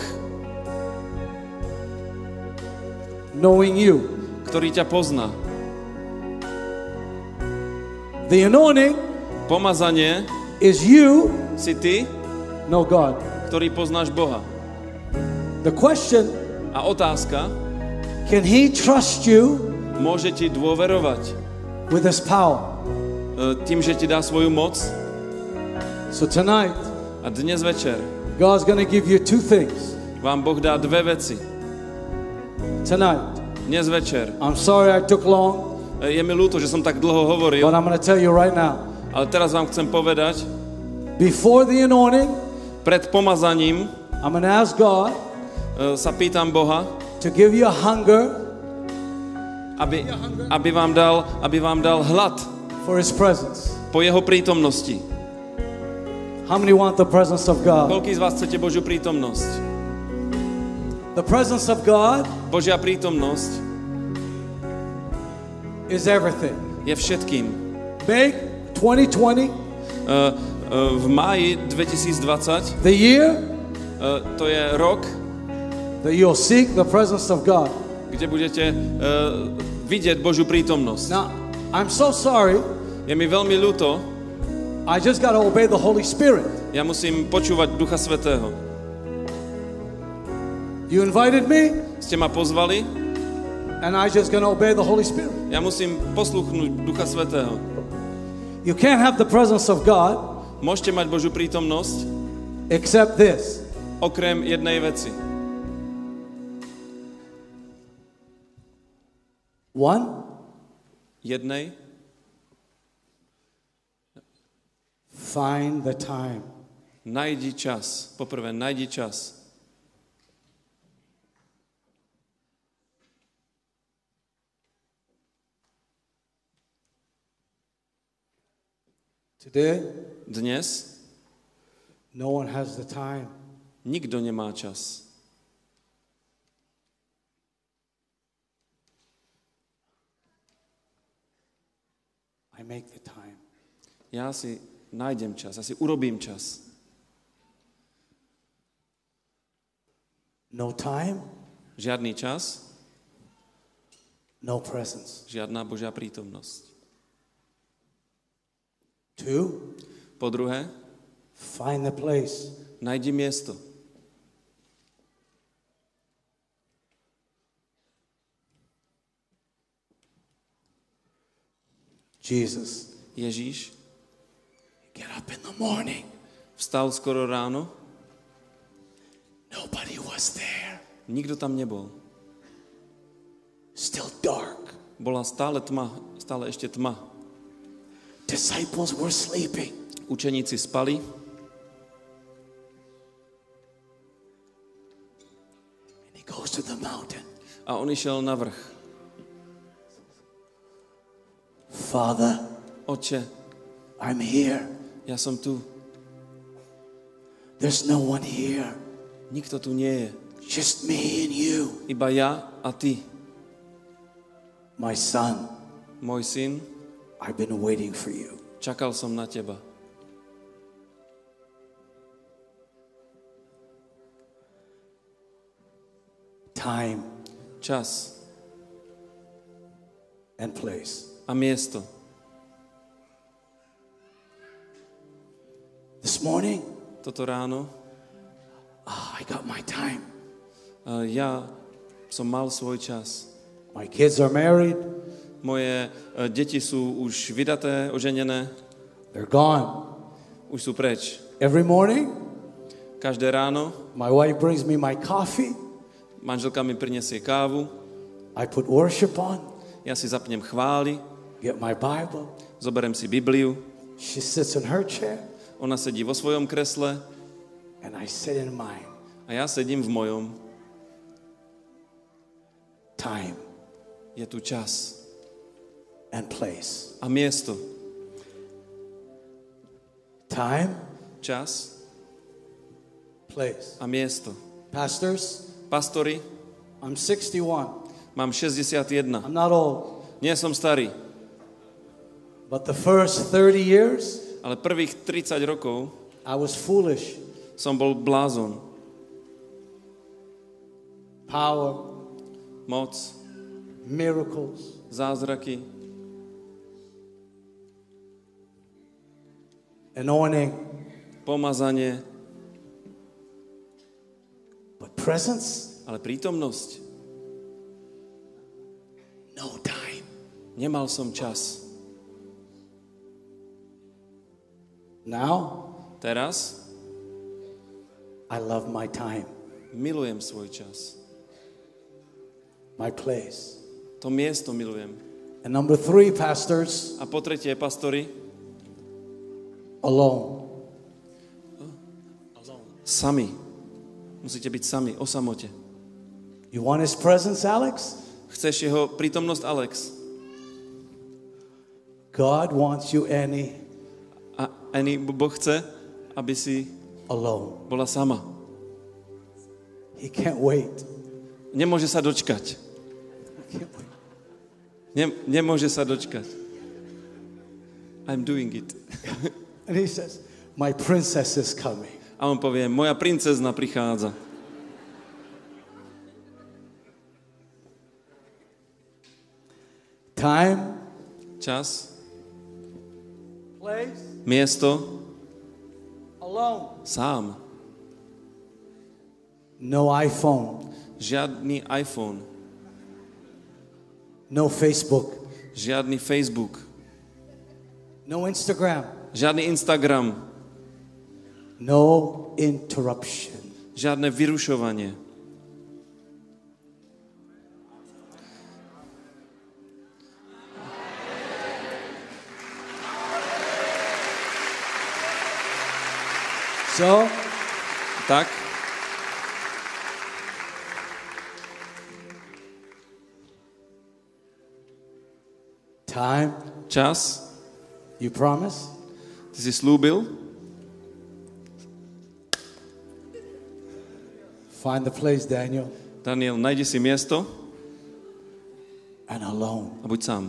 knowing you. ktorý ťa pozná. The anointing Pomazanie is you si ty, know God. ktorý poznáš Boha. The question, A otázka, can he trust you môže ti dôverovať with his power? e, tým, že ti dá svoju moc? So tonight, A dnes večer God's to give you two things. vám Boh dá dve veci. Tonight. Dnes večer. I'm sorry I took long, Je mi ľúto, že som tak dlho hovoril, but I'm going to tell you right now. ale teraz vám chcem povedať, Before the anointing, pred pomazaním I'm going to ask God e, sa pýtam Boha, to give you a hunger aby, aby, vám dal, aby vám dal hlad for his presence. po jeho prítomnosti. How many want the presence of God? Koľký z vás chcete Božiu prítomnosť? The presence of God Božia prítomnosť is everything. je všetkým. Make 2020 E, e, uh, uh, v máji 2020 the year e, to je rok, that you'll seek the presence of God. kde budete e, vidieť Božiu prítomnosť. Now, I'm so sorry. Je mi veľmi ľúto, I just got to obey the Holy Spirit. ja musím počúvať Ducha Svetého. You invited me, Ste ma pozvali, and I just going to obey the Holy Spirit. Ja musím posluchnúť Ducha Svetého. You can't have the presence of God Môžete mať Božiu prítomnosť except this. okrem jednej veci. One, Jednej, find the time. najdi čas. Poprvé, najdi čas. Today, Dnes no one has the time. nikto nemá čas. I make the time. Ja si nájdem čas, ja si urobím čas. No time, Žiadny čas, no presence. žiadna Božia prítomnosť. Two, Po druhé, find the place. najdi miesto. Jesus, Ježíš get up in the morning. vstal skoro ráno, Nobody was there. nikto tam nebol. Still dark. Bola stále tma, stále ešte tma. Disciples were sleeping. Učeníci spali And he goes to the mountain. a on išiel na vrch. Father, Oče, I'm here. ja som tu. There's no one here. Nikto tu nie je. Just me and you. Iba ja a ty. My son, Môj syn, I've been waiting for you. čakal som na teba. Time Čas and place. a miesto. This morning, Toto ráno ah, I got my time. a ja som mal svoj čas. My kids are married. Moje e, deti sú už vydaté, oženené, They're gone. už sú preč. Every morning, Každé ráno my wife brings me my coffee. manželka mi prinesie kávu, I put worship on, ja si zapnem chvály, get my Bible. zoberem si Bibliu, She sits in her chair, ona sedí vo svojom kresle and I sit in mine. a ja sedím v mojom. Time Je tu čas and place. a miesto. Time, Čas place. a miesto. Pastors, Pastori, I'm 61. mám 61. I'm not old. Nie som starý, But the first 30 years, ale prvých 30 rokov I was foolish. som bol blázon. Power, Moc, miracles, zázraky, anointing. pomazanie, But presence, ale prítomnosť. no time. Nemal som čas. Now, Teraz I love my time, milujem svoj čas. my place. To miesto milujem. And number three, pastors, A po tretie, pastori, alone. sami. Musíte byť sami, o samote. You want his presence, Alex? Chceš jeho prítomnosť, Alex? God wants you, Annie, A ani Boh chce, aby si alone. bola sama. He can't wait. Nemôže sa dočkať. Nem, nemôže sa dočkať. I'm doing it. And he says, My princess is coming. A on povie, moja princezna prichádza. Time, Čas, place, miesto, alone. sám. No iPhone, Žiadny iPhone, no Facebook, žiadny Facebook, no Instagram, žiadny Instagram, no interruption. žiadne vyrušovanie. So, Tak, time, čas, you promise? Ty si slúbil, Find the place, Daniel, Daniel, najdi si miesto and alone. a buď sám.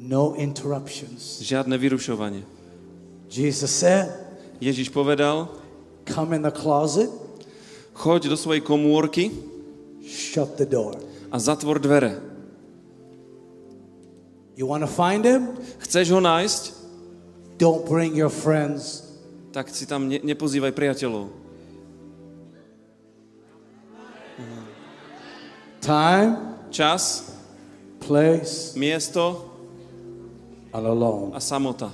No interruptions. Žiadne vyrušovanie. Jesus said, Ježiš povedal, Come in the closet, choď do svojej komórky shut the door. a zatvor dvere. You want to find him? Chceš ho nájsť? Don't bring your friends. Tak si tam ne, nepozývaj priateľov. Time, Čas, place, miesto and alone. a samota.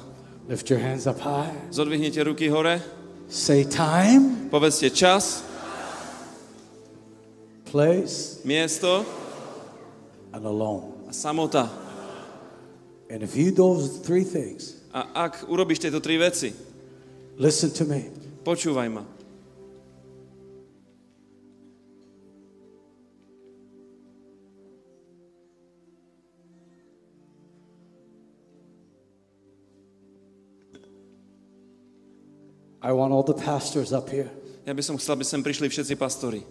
Lift your hands up high. Zodvihnite ruky hore, Say time, povedzte čas, place, miesto and alone. a samota. And if you do those three things, A ak urobíš tieto tri veci, listen to me. počúvaj ma. I want all the pastors up here. Ja by som chcel, aby sem prišli všetci pastori.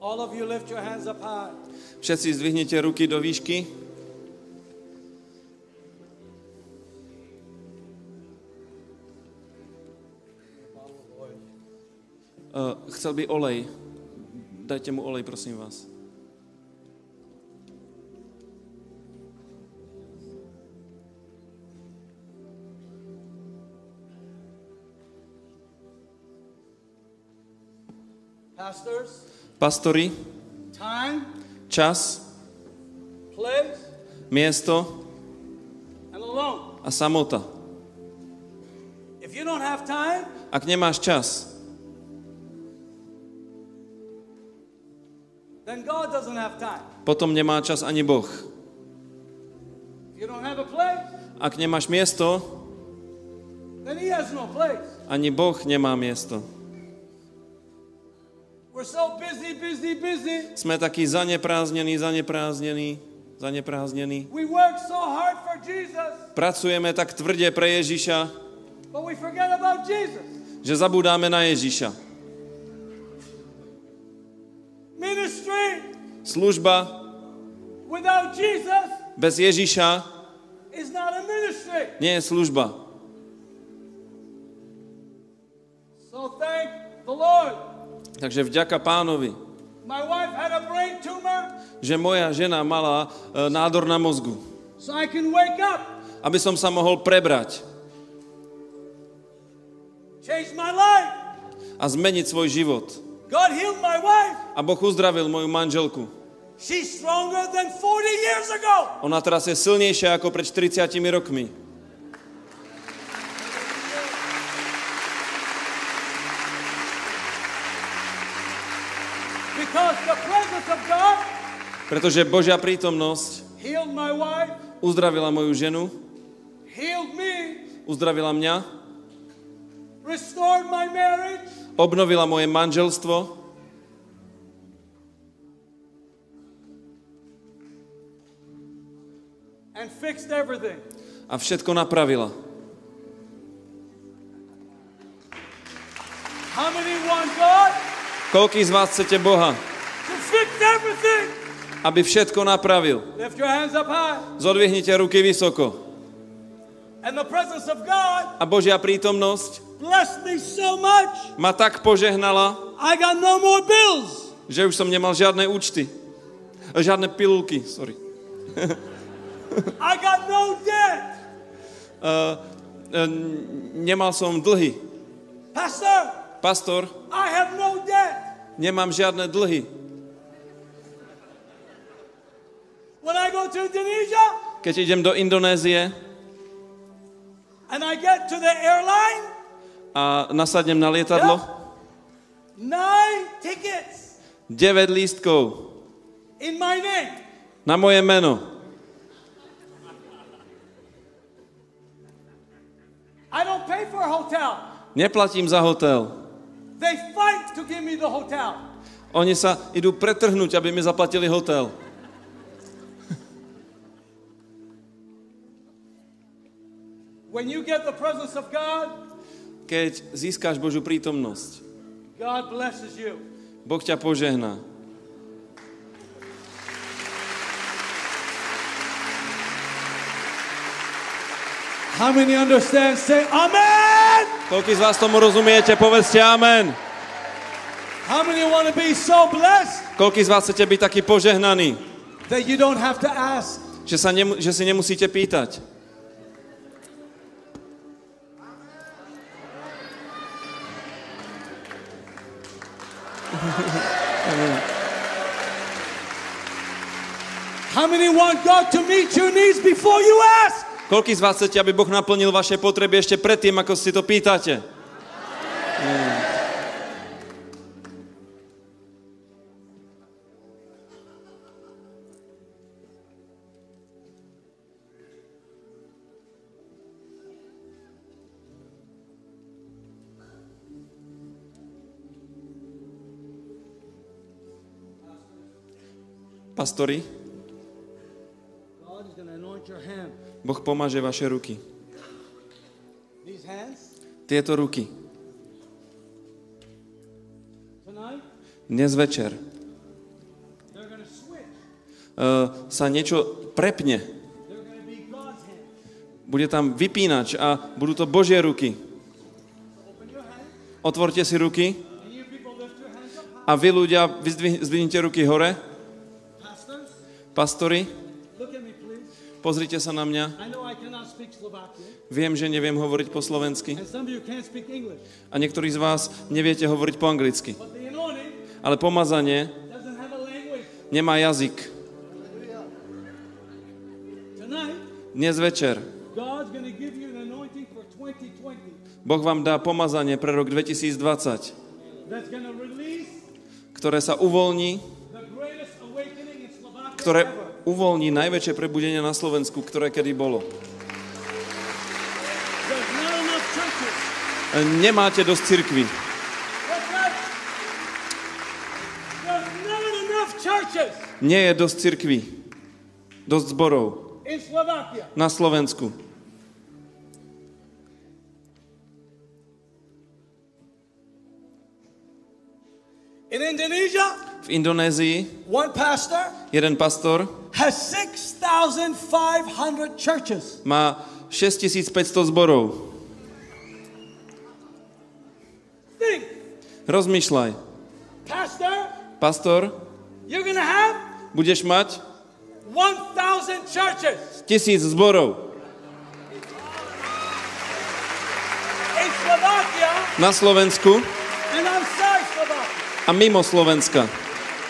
All of you lift your hands up high. Všetci zdvihnite ruky do výšky. Uh, chcel by olej. Dajte mu olej, prosím vás. Time, čas, place, miesto and alone. a samota. If you don't have time, Ak nemáš čas, then God doesn't have time. potom nemá čas ani Boh. If you don't have a place, Ak nemáš miesto, then He has no place. ani Boh nemá miesto. Busy, busy. Sme takí zaneprázdnení, zaneprázdnení, zaneprázdnení. We work so hard for Jesus, Pracujeme tak tvrde pre Ježiša, but we forget about Jesus. že zabúdáme na Ježiša. Ministry Služba without Jesus bez Ježiša is not a ministry. nie je služba. So thank the Lord. Takže vďaka pánovi, My wife had a brain tumor, že moja žena mala e, nádor na mozgu. so I can wake up, Aby som sa mohol prebrať change my life. a zmeniť svoj život. God healed my wife. A Boh uzdravil moju manželku. She's stronger than 40 years ago. Ona teraz je silnejšia ako pred 40 rokmi. Pretože Božia prítomnosť uzdravila moju ženu, uzdravila mňa, obnovila moje manželstvo. A všetko napravila. Koľký z vás chcete Boha, to fix everything? Aby všetko napravil? Zodvihnite ruky vysoko. A Božia prítomnosť ma tak požehnala, no že už som nemal žiadne účty. Žiadne pilulky, sorry. I got no debt. Uh, uh, nemal som dlhy. Pastor, Pastor, I have no debt. nemám žiadne dlhy. When I go to Indonesia Keď idem do Indonézie and I get to the airline, a nasadnem na lietadlo, nine tickets 9 lístkov in my name. na moje meno. I don't pay for a hotel. Neplatím za hotel. They fight to give me the hotel. Oni sa idú pretrhnúť, aby mi zaplatili hotel. When you get the presence of God, Keď získáš Božiu prítomnosť, God blesses you. Boh ťa požehná. How many understand? Say Amen. Koľký z vás tomu rozumiete, povedzte amen. How many want to be so blessed Koľký z vás chcete byť taký požehnaný, that you don't have to ask? že, sa nemu, že si nemusíte pýtať. How many want God to meet your needs before you ask? Koľký z vás chcete, aby Boh naplnil vaše potreby ešte predtým, ako si to pýtate? Pastori. Boh pomaže vaše ruky. Tieto ruky. Dnes večer uh, sa niečo prepne. Bude tam vypínač a budú to Božie ruky. Otvorte si ruky a vy ľudia zdvihnite ruky hore. Please. pozrite sa na mňa. Viem, že neviem hovoriť po slovensky a niektorí z vás neviete hovoriť po anglicky. Ale pomazanie nemá jazyk. Dnes večer God's going to give you an anointing for 2020 Boh vám dá pomazanie pre rok 2020, that's going to release ktoré sa uvoľní, the greatest awakening in Slovakia ktoré uvoľní najväčšie prebudenie na Slovensku, ktoré kedy bolo. Nemáte dosť cirkvy. Nie je dosť cirkví, dosť zborov na Slovensku. In Indonesia, V Indonézii one pastor jeden pastor has 6,500 churches. má 6500 zborov. Think, Rozmýšľaj. pastor, Pastor, you're to have budeš mať 1,000 churches tisíc zborov in Slovakia na Slovensku and outside Slovakia. a mimo Slovenska.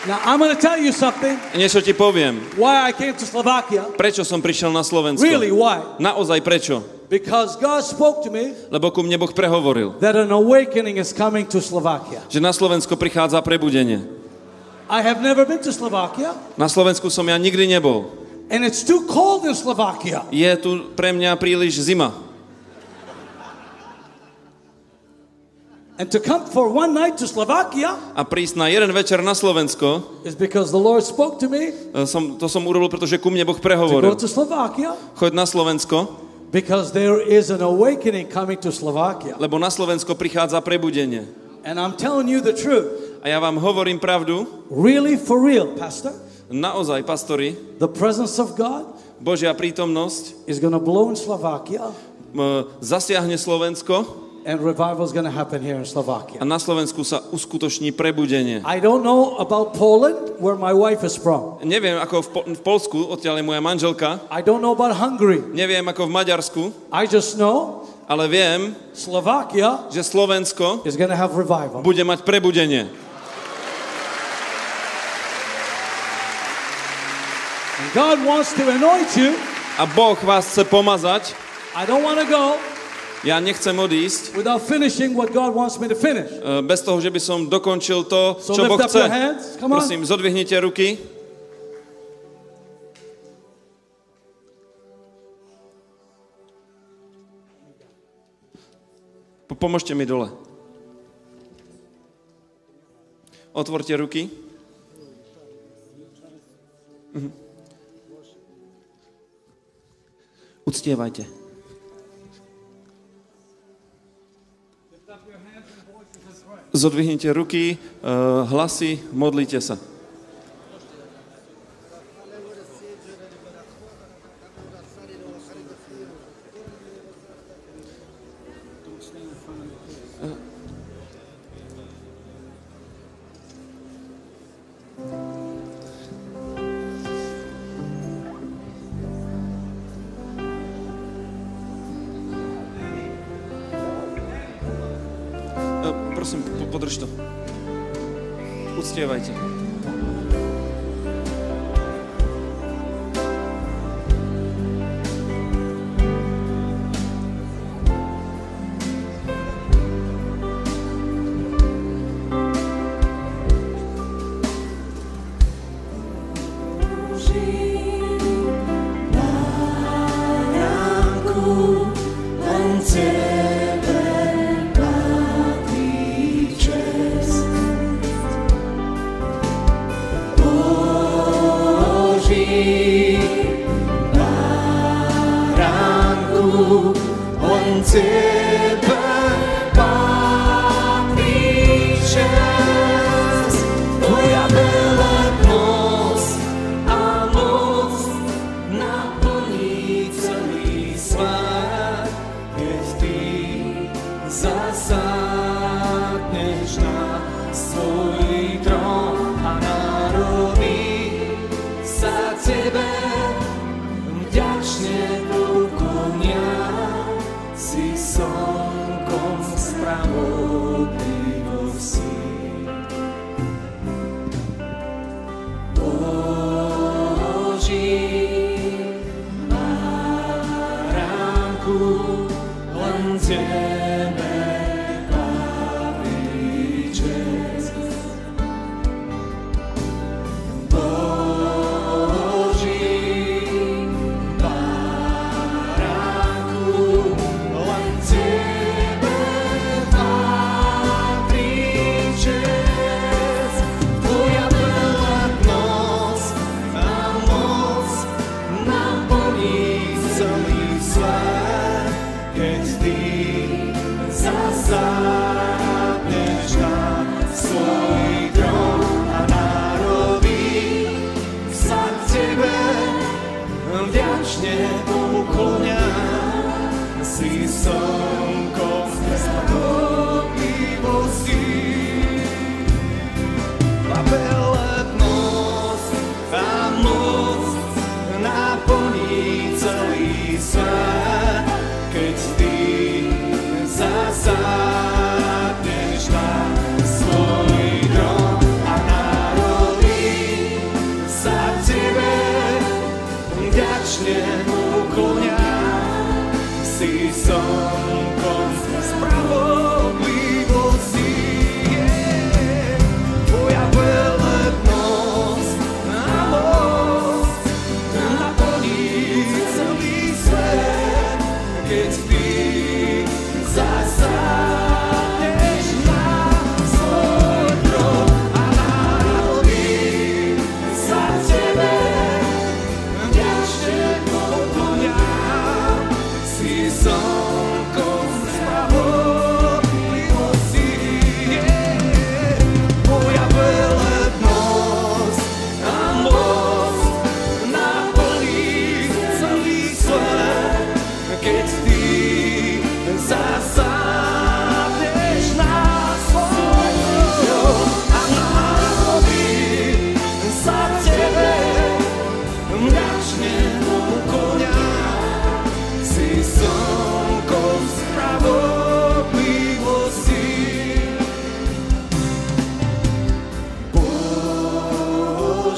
Now, I'm going to tell you something Niečo ti poviem. why I came to Slovakia. Prečo som prišiel na Slovensko? Really, why? Naozaj prečo? Because God spoke to me Lebo ku mne Boh prehovoril, that an awakening is coming to Slovakia. že na Slovensko prichádza prebudenie. I have never been to Slovakia, Na Slovensku som ja nikdy nebol. and it's too cold in Slovakia. Je tu pre mňa príliš zima. And to come for one night to Slovakia A prísť na jeden večer na Slovensko, is because the Lord spoke to me e, som, to som urobil, pretože ku mne Boh to go prehovoril. to Slovakia Choď na Slovensko, because there is an awakening coming to Slovakia. lebo na Slovensko prichádza prebudenie. And I'm telling you the truth. A ja vám hovorím pravdu, Really, for real, Pastor, naozaj, pastori, the presence of God Božia prítomnosť is to blow in Slovakia, m, zasiahne Slovensko and revival is going to happen here in a Slovakia. na Slovensku sa uskutoční prebudenie. I don't know about Poland, where my wife is from. Neviem, ako v, po- v Polsku, odtiaľ je moja manželka, I don't know about Hungary. neviem, ako v Maďarsku, I just know ale viem, Slovakia že Slovensko is to have revival. bude mať prebudenie. And God wants to anoint you. A Boh vás chce pomazať. I don't want to go Ja nechcem odísť without finishing what God wants me to finish. e, bez toho, že by som dokončil to, So čo Boh chce. Prosím, zodvihnite ruky. Po- Pomôžte mi dole. Otvorte ruky. Mhm. Uctievajte. Zodvihnite ruky, eh, hlasy, modlite sa.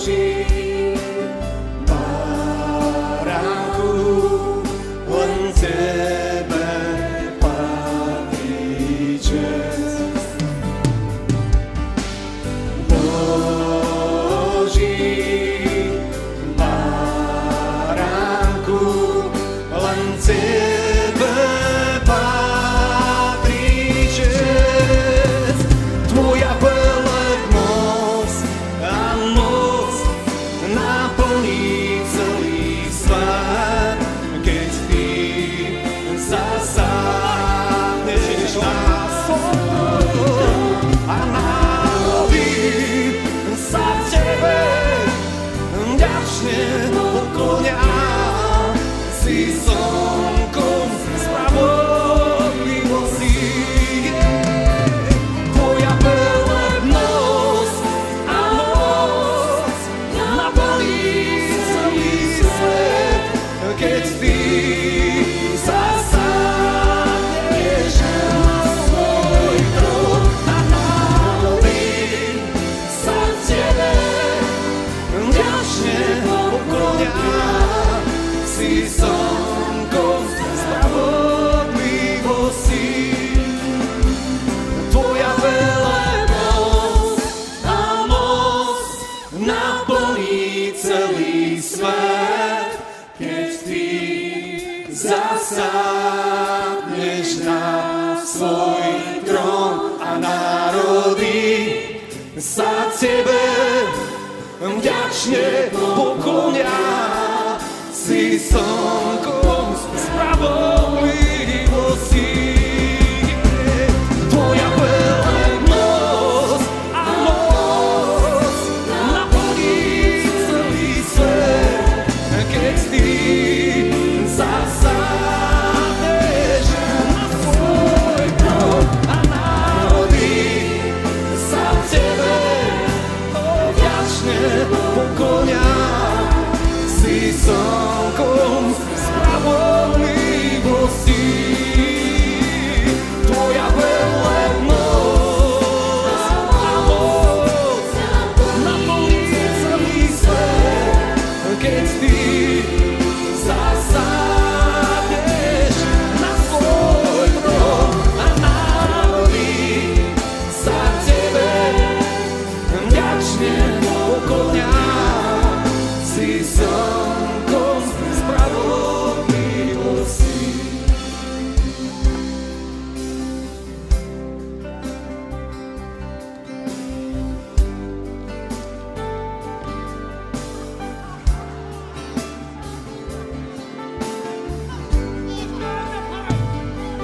Boží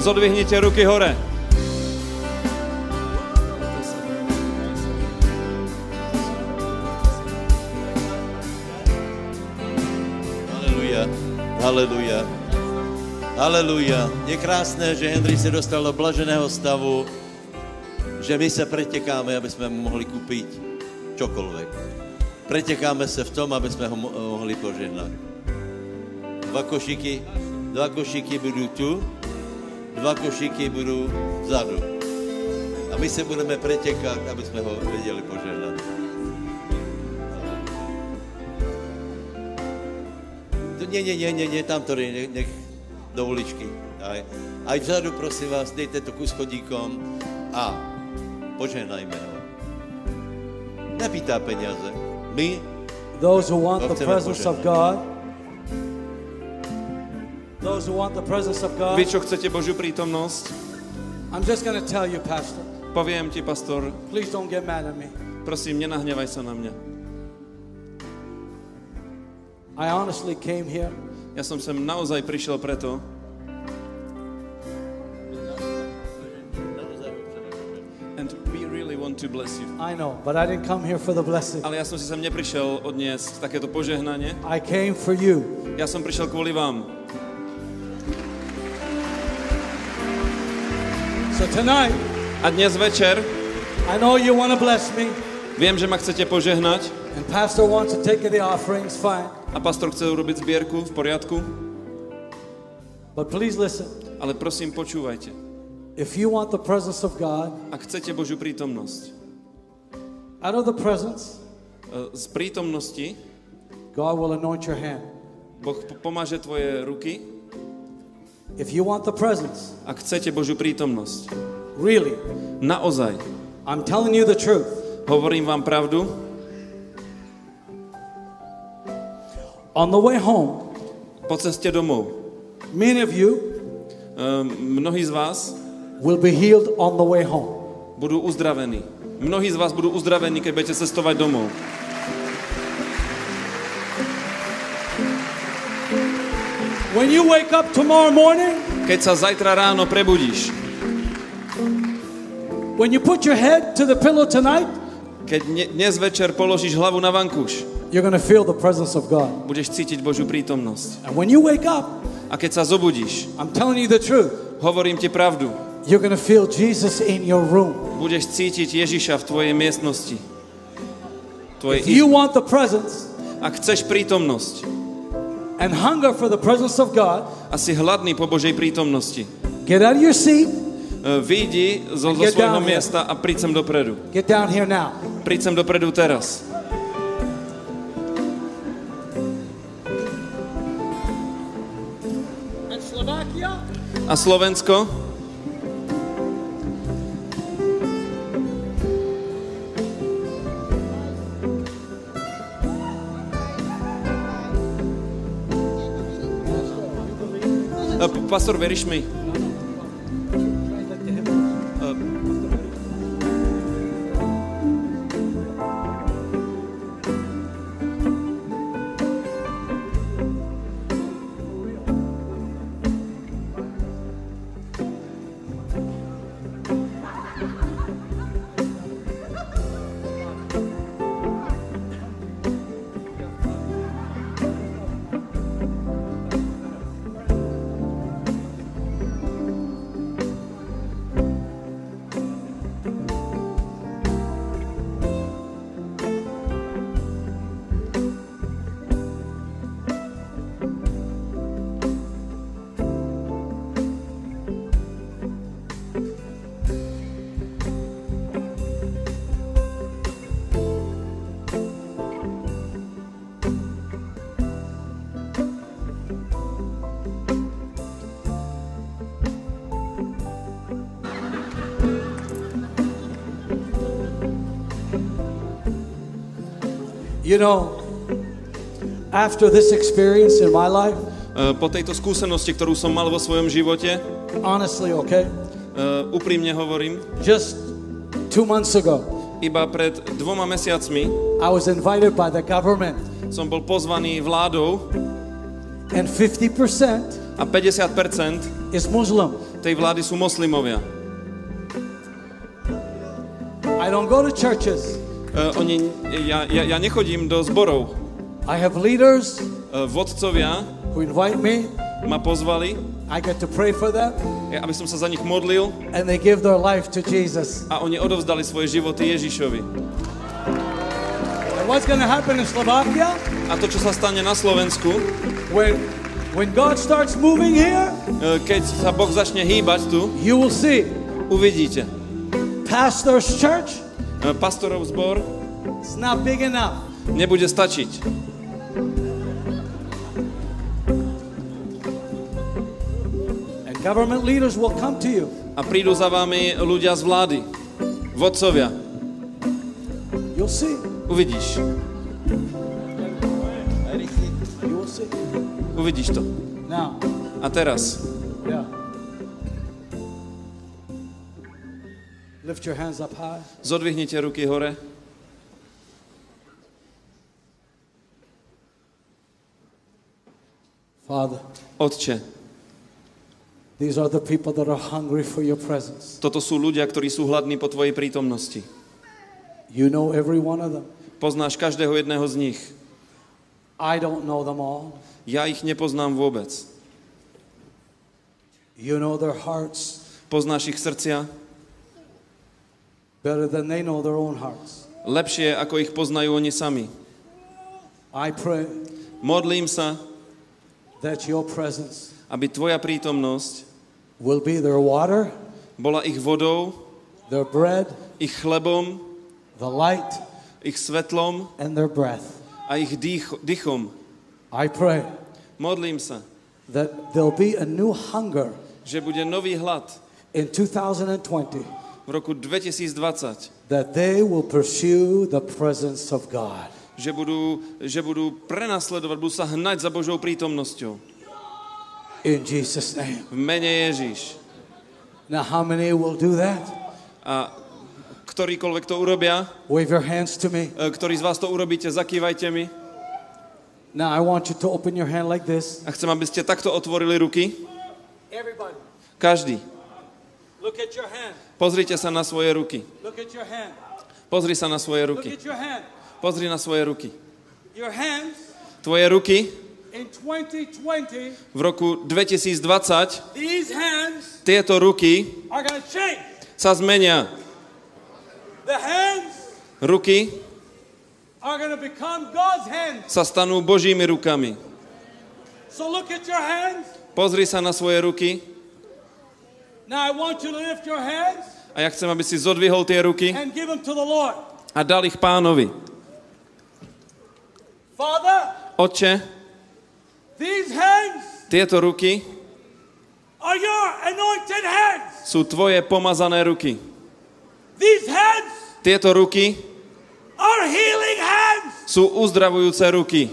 zodvihnite ruky hore. Haleluja, haleluja, haleluja. Je krásné, že Henry se dostal do blaženého stavu, že my se pretekáme, aby jsme mu mohli koupit čokoliv. Pretekáme se v tom, aby jsme ho mohli požehnat. Dva košíky, dva košíky budou tu dva košíky budou vzadu. A my se budeme pretěkat, aby jsme ho věděli požehnat. To, nie, nie, nie, nie, nie, tam to nech, nech do uličky. Aj, aj vzadu, prosím vás, dejte to ku schodíkom a požehnajme ho. Nepýtá peniaze. My, Those who want the presence presence of God, Vy, čo chcete Božiu prítomnosť, I'm just to tell you, Pastor, poviem ti, pastor, please don't get mad at me. prosím, nenahnevaj sa na mňa. I honestly came here Ja som sem naozaj prišiel preto, and we really want to bless you. I know, but I didn't come here for the blessing. Ale ja som si sem neprišiel odniesť takéto požehnanie. I came for you. Ja som prišiel kvôli vám. So tonight, A dnes večer I know you want to bless me, viem, že ma chcete požehnať and Pastor wants to take the offerings, fine. a pastor chce urobiť zbierku v poriadku, But please listen. ale prosím, počúvajte. If you want the presence of God, Ak chcete Božiu prítomnosť, out of the presence, e, z prítomnosti God will anoint your hand. Boh pomáže tvoje ruky. If you want the presence, Ak chcete Božiu prítomnosť, really, naozaj, I'm telling you the truth. hovorím vám pravdu, On the way home, po ceste domov, many of you e, mnohí z vás will be healed on the way home. budú uzdravení. Mnohí z vás budú uzdravení, keď budete cestovať domov. When you wake up tomorrow morning, Keď sa zajtra ráno prebudíš, when you put your head to the pillow tonight, keď ne- dnes večer položíš hlavu na vankúš, you're going to feel the presence of God. budeš cítiť Božiu prítomnosť. And when you wake up, A keď sa zobudíš, I'm telling you the truth, hovorím ti pravdu, you're going to feel Jesus in your room. budeš cítiť Ježiša v tvojej miestnosti. Tvoje, If you want the presence ak chceš prítomnosť and hunger for the presence of God, a si hladný po Božej prítomnosti, get out of your seat, e, vyjdi zo, zo Get svojho down here. miesta a príď sem dopredu. get down here now. Príď sem dopredu teraz. A Slovensko? E, p- Pastor, veríš You know, after this experience in my life, E, Po tejto skúsenosti, ktorú som mal vo svojom živote, honestly, okay, e, úprimne hovorím, just two months ago, iba pred dvoma mesiacmi I was invited by the government, som bol pozvaný vládou and 50% a 50% is Muslim. tej vlády sú moslimovia. I don't go to churches. E, oni, ja, ja, ja nechodím do zborov. I have leaders E, vodcovia, who invite me. ma pozvali, I get to pray for them, ja- aby som sa za nich modlil and they give their life to Jesus. a oni odovzdali svoje životy Ježišovi. And what's going to happen in Slovakia? A to, čo sa stane na Slovensku, When, when God starts moving here, e, keď sa Boh začne hýbať tu, you will see uvidíte. Pastor's church, Pastorov zbor it's not big enough. nebude stačiť. And government leaders will come to you. A prídu za vami ľudia z vlády, vodcovia. You'll see. Uvidíš. You will see. Uvidíš to. Now, A teraz Lift your hands up high. zodvihnite ruky hore. Father, Otče, these are the people that are hungry for your presence. toto sú ľudia, ktorí sú hladní po Tvojej prítomnosti. You know every one of them. Poznáš každého jedného z nich. I don't know them all. Ja ich nepoznám vôbec. You know their hearts Poznáš ich srdcia better than they know their own hearts. lepšie, ako ich poznajú oni sami. I pray Modlím sa, that your presence aby Tvoja prítomnosť will be their water, bola ich vodou, their bread, ich chlebom, the light, ich svetlom and their breath. a ich dých, dychom. I pray Modlím sa, that there'll be a new hunger že bude nový hlad in 2020 v roku 2020, that they will pursue the presence of God. že budú, že budú prenasledovať, budú sa hnať za Božou prítomnosťou. In Jesus' name. V mene Ježíš. Now, how many will do that? A ktorýkoľvek to urobia, Wave your hands to me. e, ktorí z vás to urobíte, zakývajte mi. Now, I want you to open your hand like this. A chcem, aby ste takto otvorili ruky. Everybody, Každý. look at your hand. Pozrite sa na svoje ruky. Pozri sa na svoje ruky. Pozri na svoje ruky. Tvoje ruky in 2020, v roku 2020, these hands tieto ruky sa zmenia. Ruky sa stanú Božími rukami. Pozri sa na svoje ruky Now I want you to lift your hands a ja chcem, aby si zodvihol tie ruky and give them to the Lord. a dal ich pánovi. Father, Otče, these hands tieto ruky are your anointed hands. sú tvoje pomazané ruky. These hands Tieto ruky are healing hands. sú uzdravujúce ruky.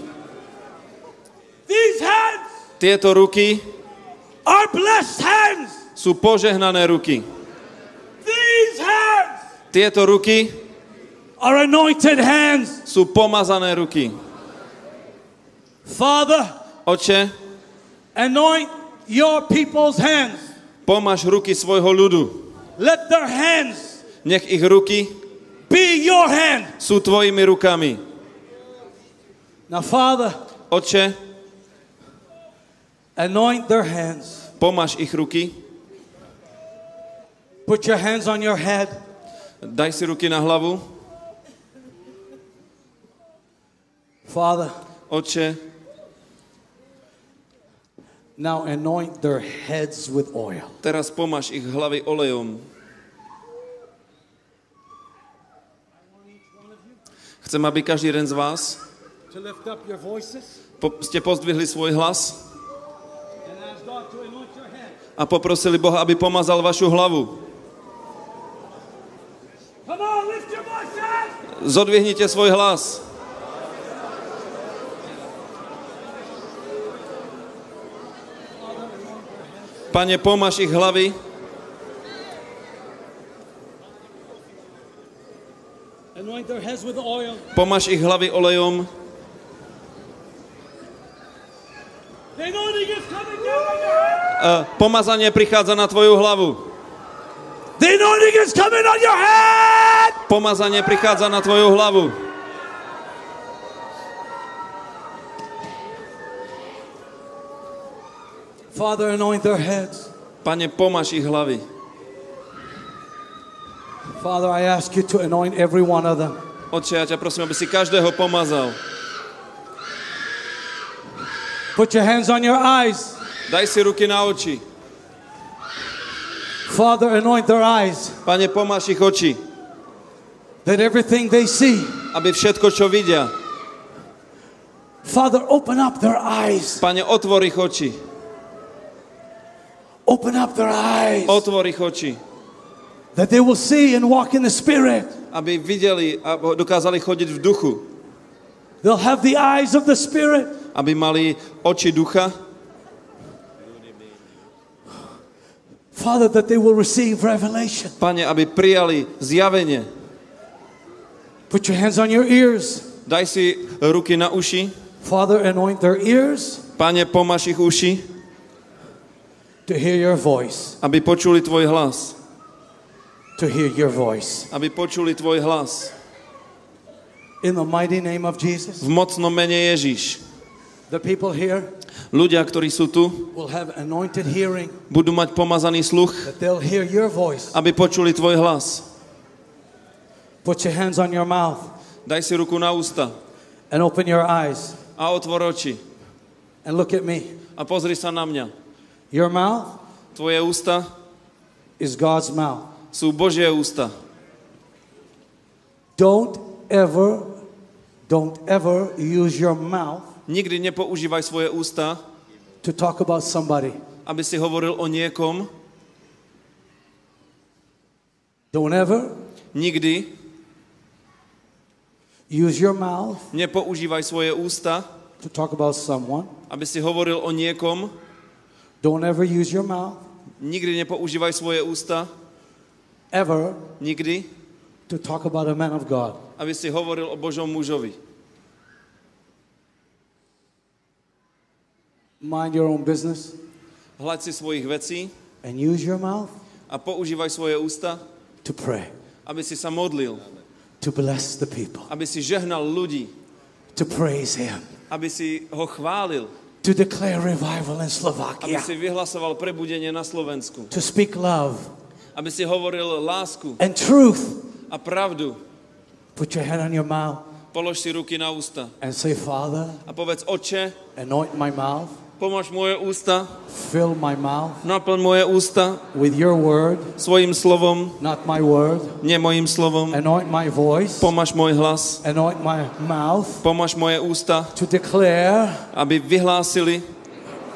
These hands Tieto ruky are blessed hands. Sú požehnané ruky. Tieto ruky are anointed hands. sú pomazané ruky. Father, Oče, anoint your people's hands. pomáš ruky svojho ľudu. Let their hands Nech ich ruky be your hand. sú tvojimi rukami. Now, Father, Oče, anoint their hands. pomáš ich ruky, Put your hands on your head. daj si ruky na hlavu. Father, Oče, now anoint their heads with oil. teraz pomáš ich hlavy olejom. Chcem, aby každý jeden z vás po, ste pozdvihli svoj hlas a poprosili Boha, aby pomazal vašu hlavu. Come on, lift your voices. Zodvihnite svoj hlas. Pane, pomáš ich hlavy, pomáš ich hlavy olejom. The anointing is coming down on your head. E, pomazanie prichádza na tvoju hlavu. The anointing is coming on your head. Pomazanie prichádza na tvoju hlavu. Father, anoint their heads. Pane, pomaž ich hlavy. Father, I ask you to anoint every one of them. Otče, ja ťa prosím, aby si každého pomazal. Put your hands on your eyes. Daj si ruky na oči. Father, anoint their eyes Pane, pomáš ich oči, that everything they see, aby všetko, čo vidia, Father, open up their eyes. Pane, otvor ich oči. Open up their eyes Otvor ich oči, that they will see and walk in the Spirit. aby videli a dokázali chodiť v duchu. They'll have the eyes of the Spirit. Aby mali oči ducha. Father, that they will receive revelation. Pane, aby prijali zjavenie. Put your hands on your ears. Daj si ruky na uši. Father, anoint their ears Pane, pomáš ich uši, to hear your voice. aby počuli tvoj hlas. To hear your voice. Aby počuli tvoj hlas. In the mighty name of Jesus, V mocnom mene Ježiš. The people here Ľudia, ktorí sú tu, will have anointed hearing, budú mať pomazaný sluch, that they'll hear your voice. aby počuli tvoj hlas. Put your hands on your mouth Daj si ruku na ústa and open your eyes a otvor oči and look at me. a pozri sa na mňa. Your mouth Tvoje ústa is God's mouth. sú Božie ústa. Don't ever, don't ever use your mouth Nikdy nepoužívaj svoje ústa, to talk about somebody. aby si hovoril o niekom. Don't ever Nikdy use your mouth nepoužívaj svoje ústa, to talk about someone. aby si hovoril o niekom. Don't ever use your mouth Nikdy nepoužívaj svoje ústa, ever nikdy, to talk about a man of God. aby si hovoril o Božom mužovi. Mind your own business. Hľaď si svojich vecí. And use your mouth a používaj svoje ústa, to pray, aby si sa modlil, to bless the people, aby si žehnal ľudí, to praise Him, aby si ho chválil, to declare revival in aby Slovakia, si vyhlasoval prebudenie na Slovensku, to speak love aby si hovoril lásku and truth. a pravdu. Put your hand on your mouth Polož si ruky na ústa and say, Father, a povedz, Otče, anoint my mouth, pomáš moje ústa, fill my mouth naplň moje ústa with your word, svojim slovom, not my word. nie mojim slovom. Anoint my voice, Pomáš môj hlas, anoint my mouth pomáš moje ústa, to declare aby vyhlásili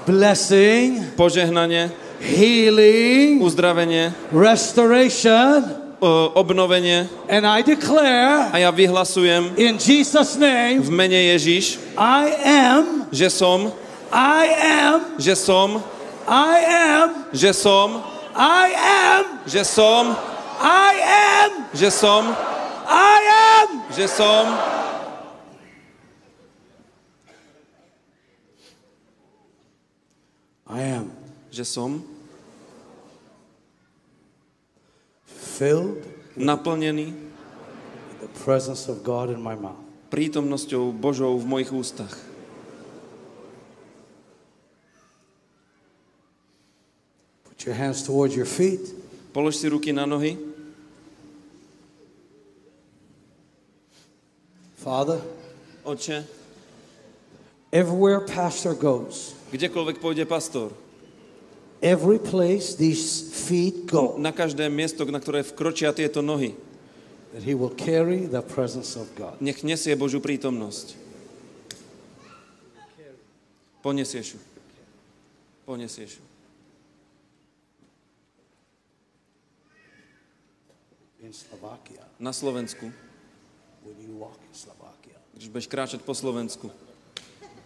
blessing, požehnanie, healing, uzdravenie, restoration. obnovenie. And I declare A ja vyhlasujem in Jesus' name, v mene Ježiš, I am, že som, I am, že som, I am, že som, I am, že som, I am, že som, I am. že som, I am. Že som. Filled naplnený the presence of God in my mouth. prítomnosťou Božou v mojich ústach. Put your hands towards your feet. Polož si ruky na nohy. Father, Oče, everywhere pastor goes, kdekoľvek pôjde pastor, every place these feet go, na každé miesto, na ktoré vkročia tieto nohy, that he will carry the presence of God. nech nesie Božú prítomnosť. Ponesieš ju. Ponesieš ju. In Slovakia, Na Slovensku. when you walk in Slovakia, Když budeš kráčať po Slovensku.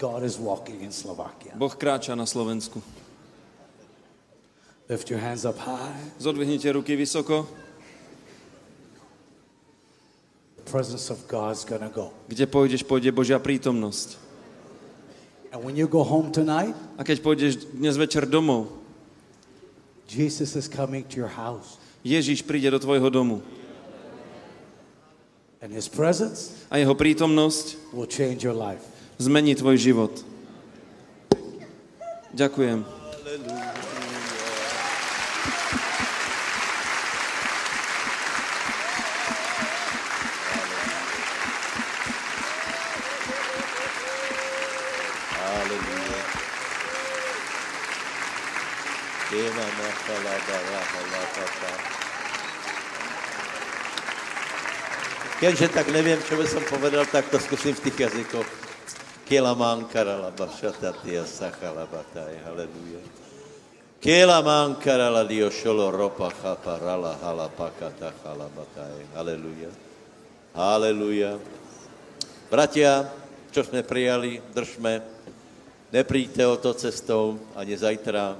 God is walking in Slovakia. Boh kráča na Slovensku. Lift your hands up high. Zodvihnite ruky vysoko. The presence of God's gonna go. Kde pôjdeš, pôjde Božia prítomnosť. And when you go home tonight, A keď pôjdeš dnes večer domov, Jesus is coming to your house. Ježiš príde do tvojho domu. And his presence a jeho prítomnosť will change your life. zmení tvoj život. Ďakujem. Hallelujah. Keďže tak neviem, čo by som povedal, tak to skúsim v tých jazykoch. Kela mankara laba šatatia sachalabataj, haleluja. Kela mankara la dio šolo ropa chapa rala hala pakata halabataj, haleluja. Haleluja. Bratia, čo sme prijali, držme. Nepríďte o to cestou, ani zajtra.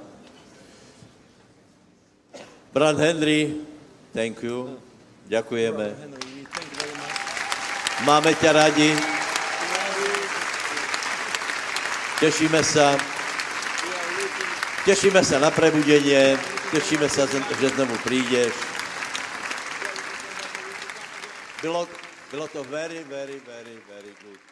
Bran Henry, thank you. Ďakujeme. Máme ťa radi. Tešíme sa. Tešíme sa na prebudenie. Tešíme sa, že znovu prídeš. Bylo, bylo to very, very, very, very good.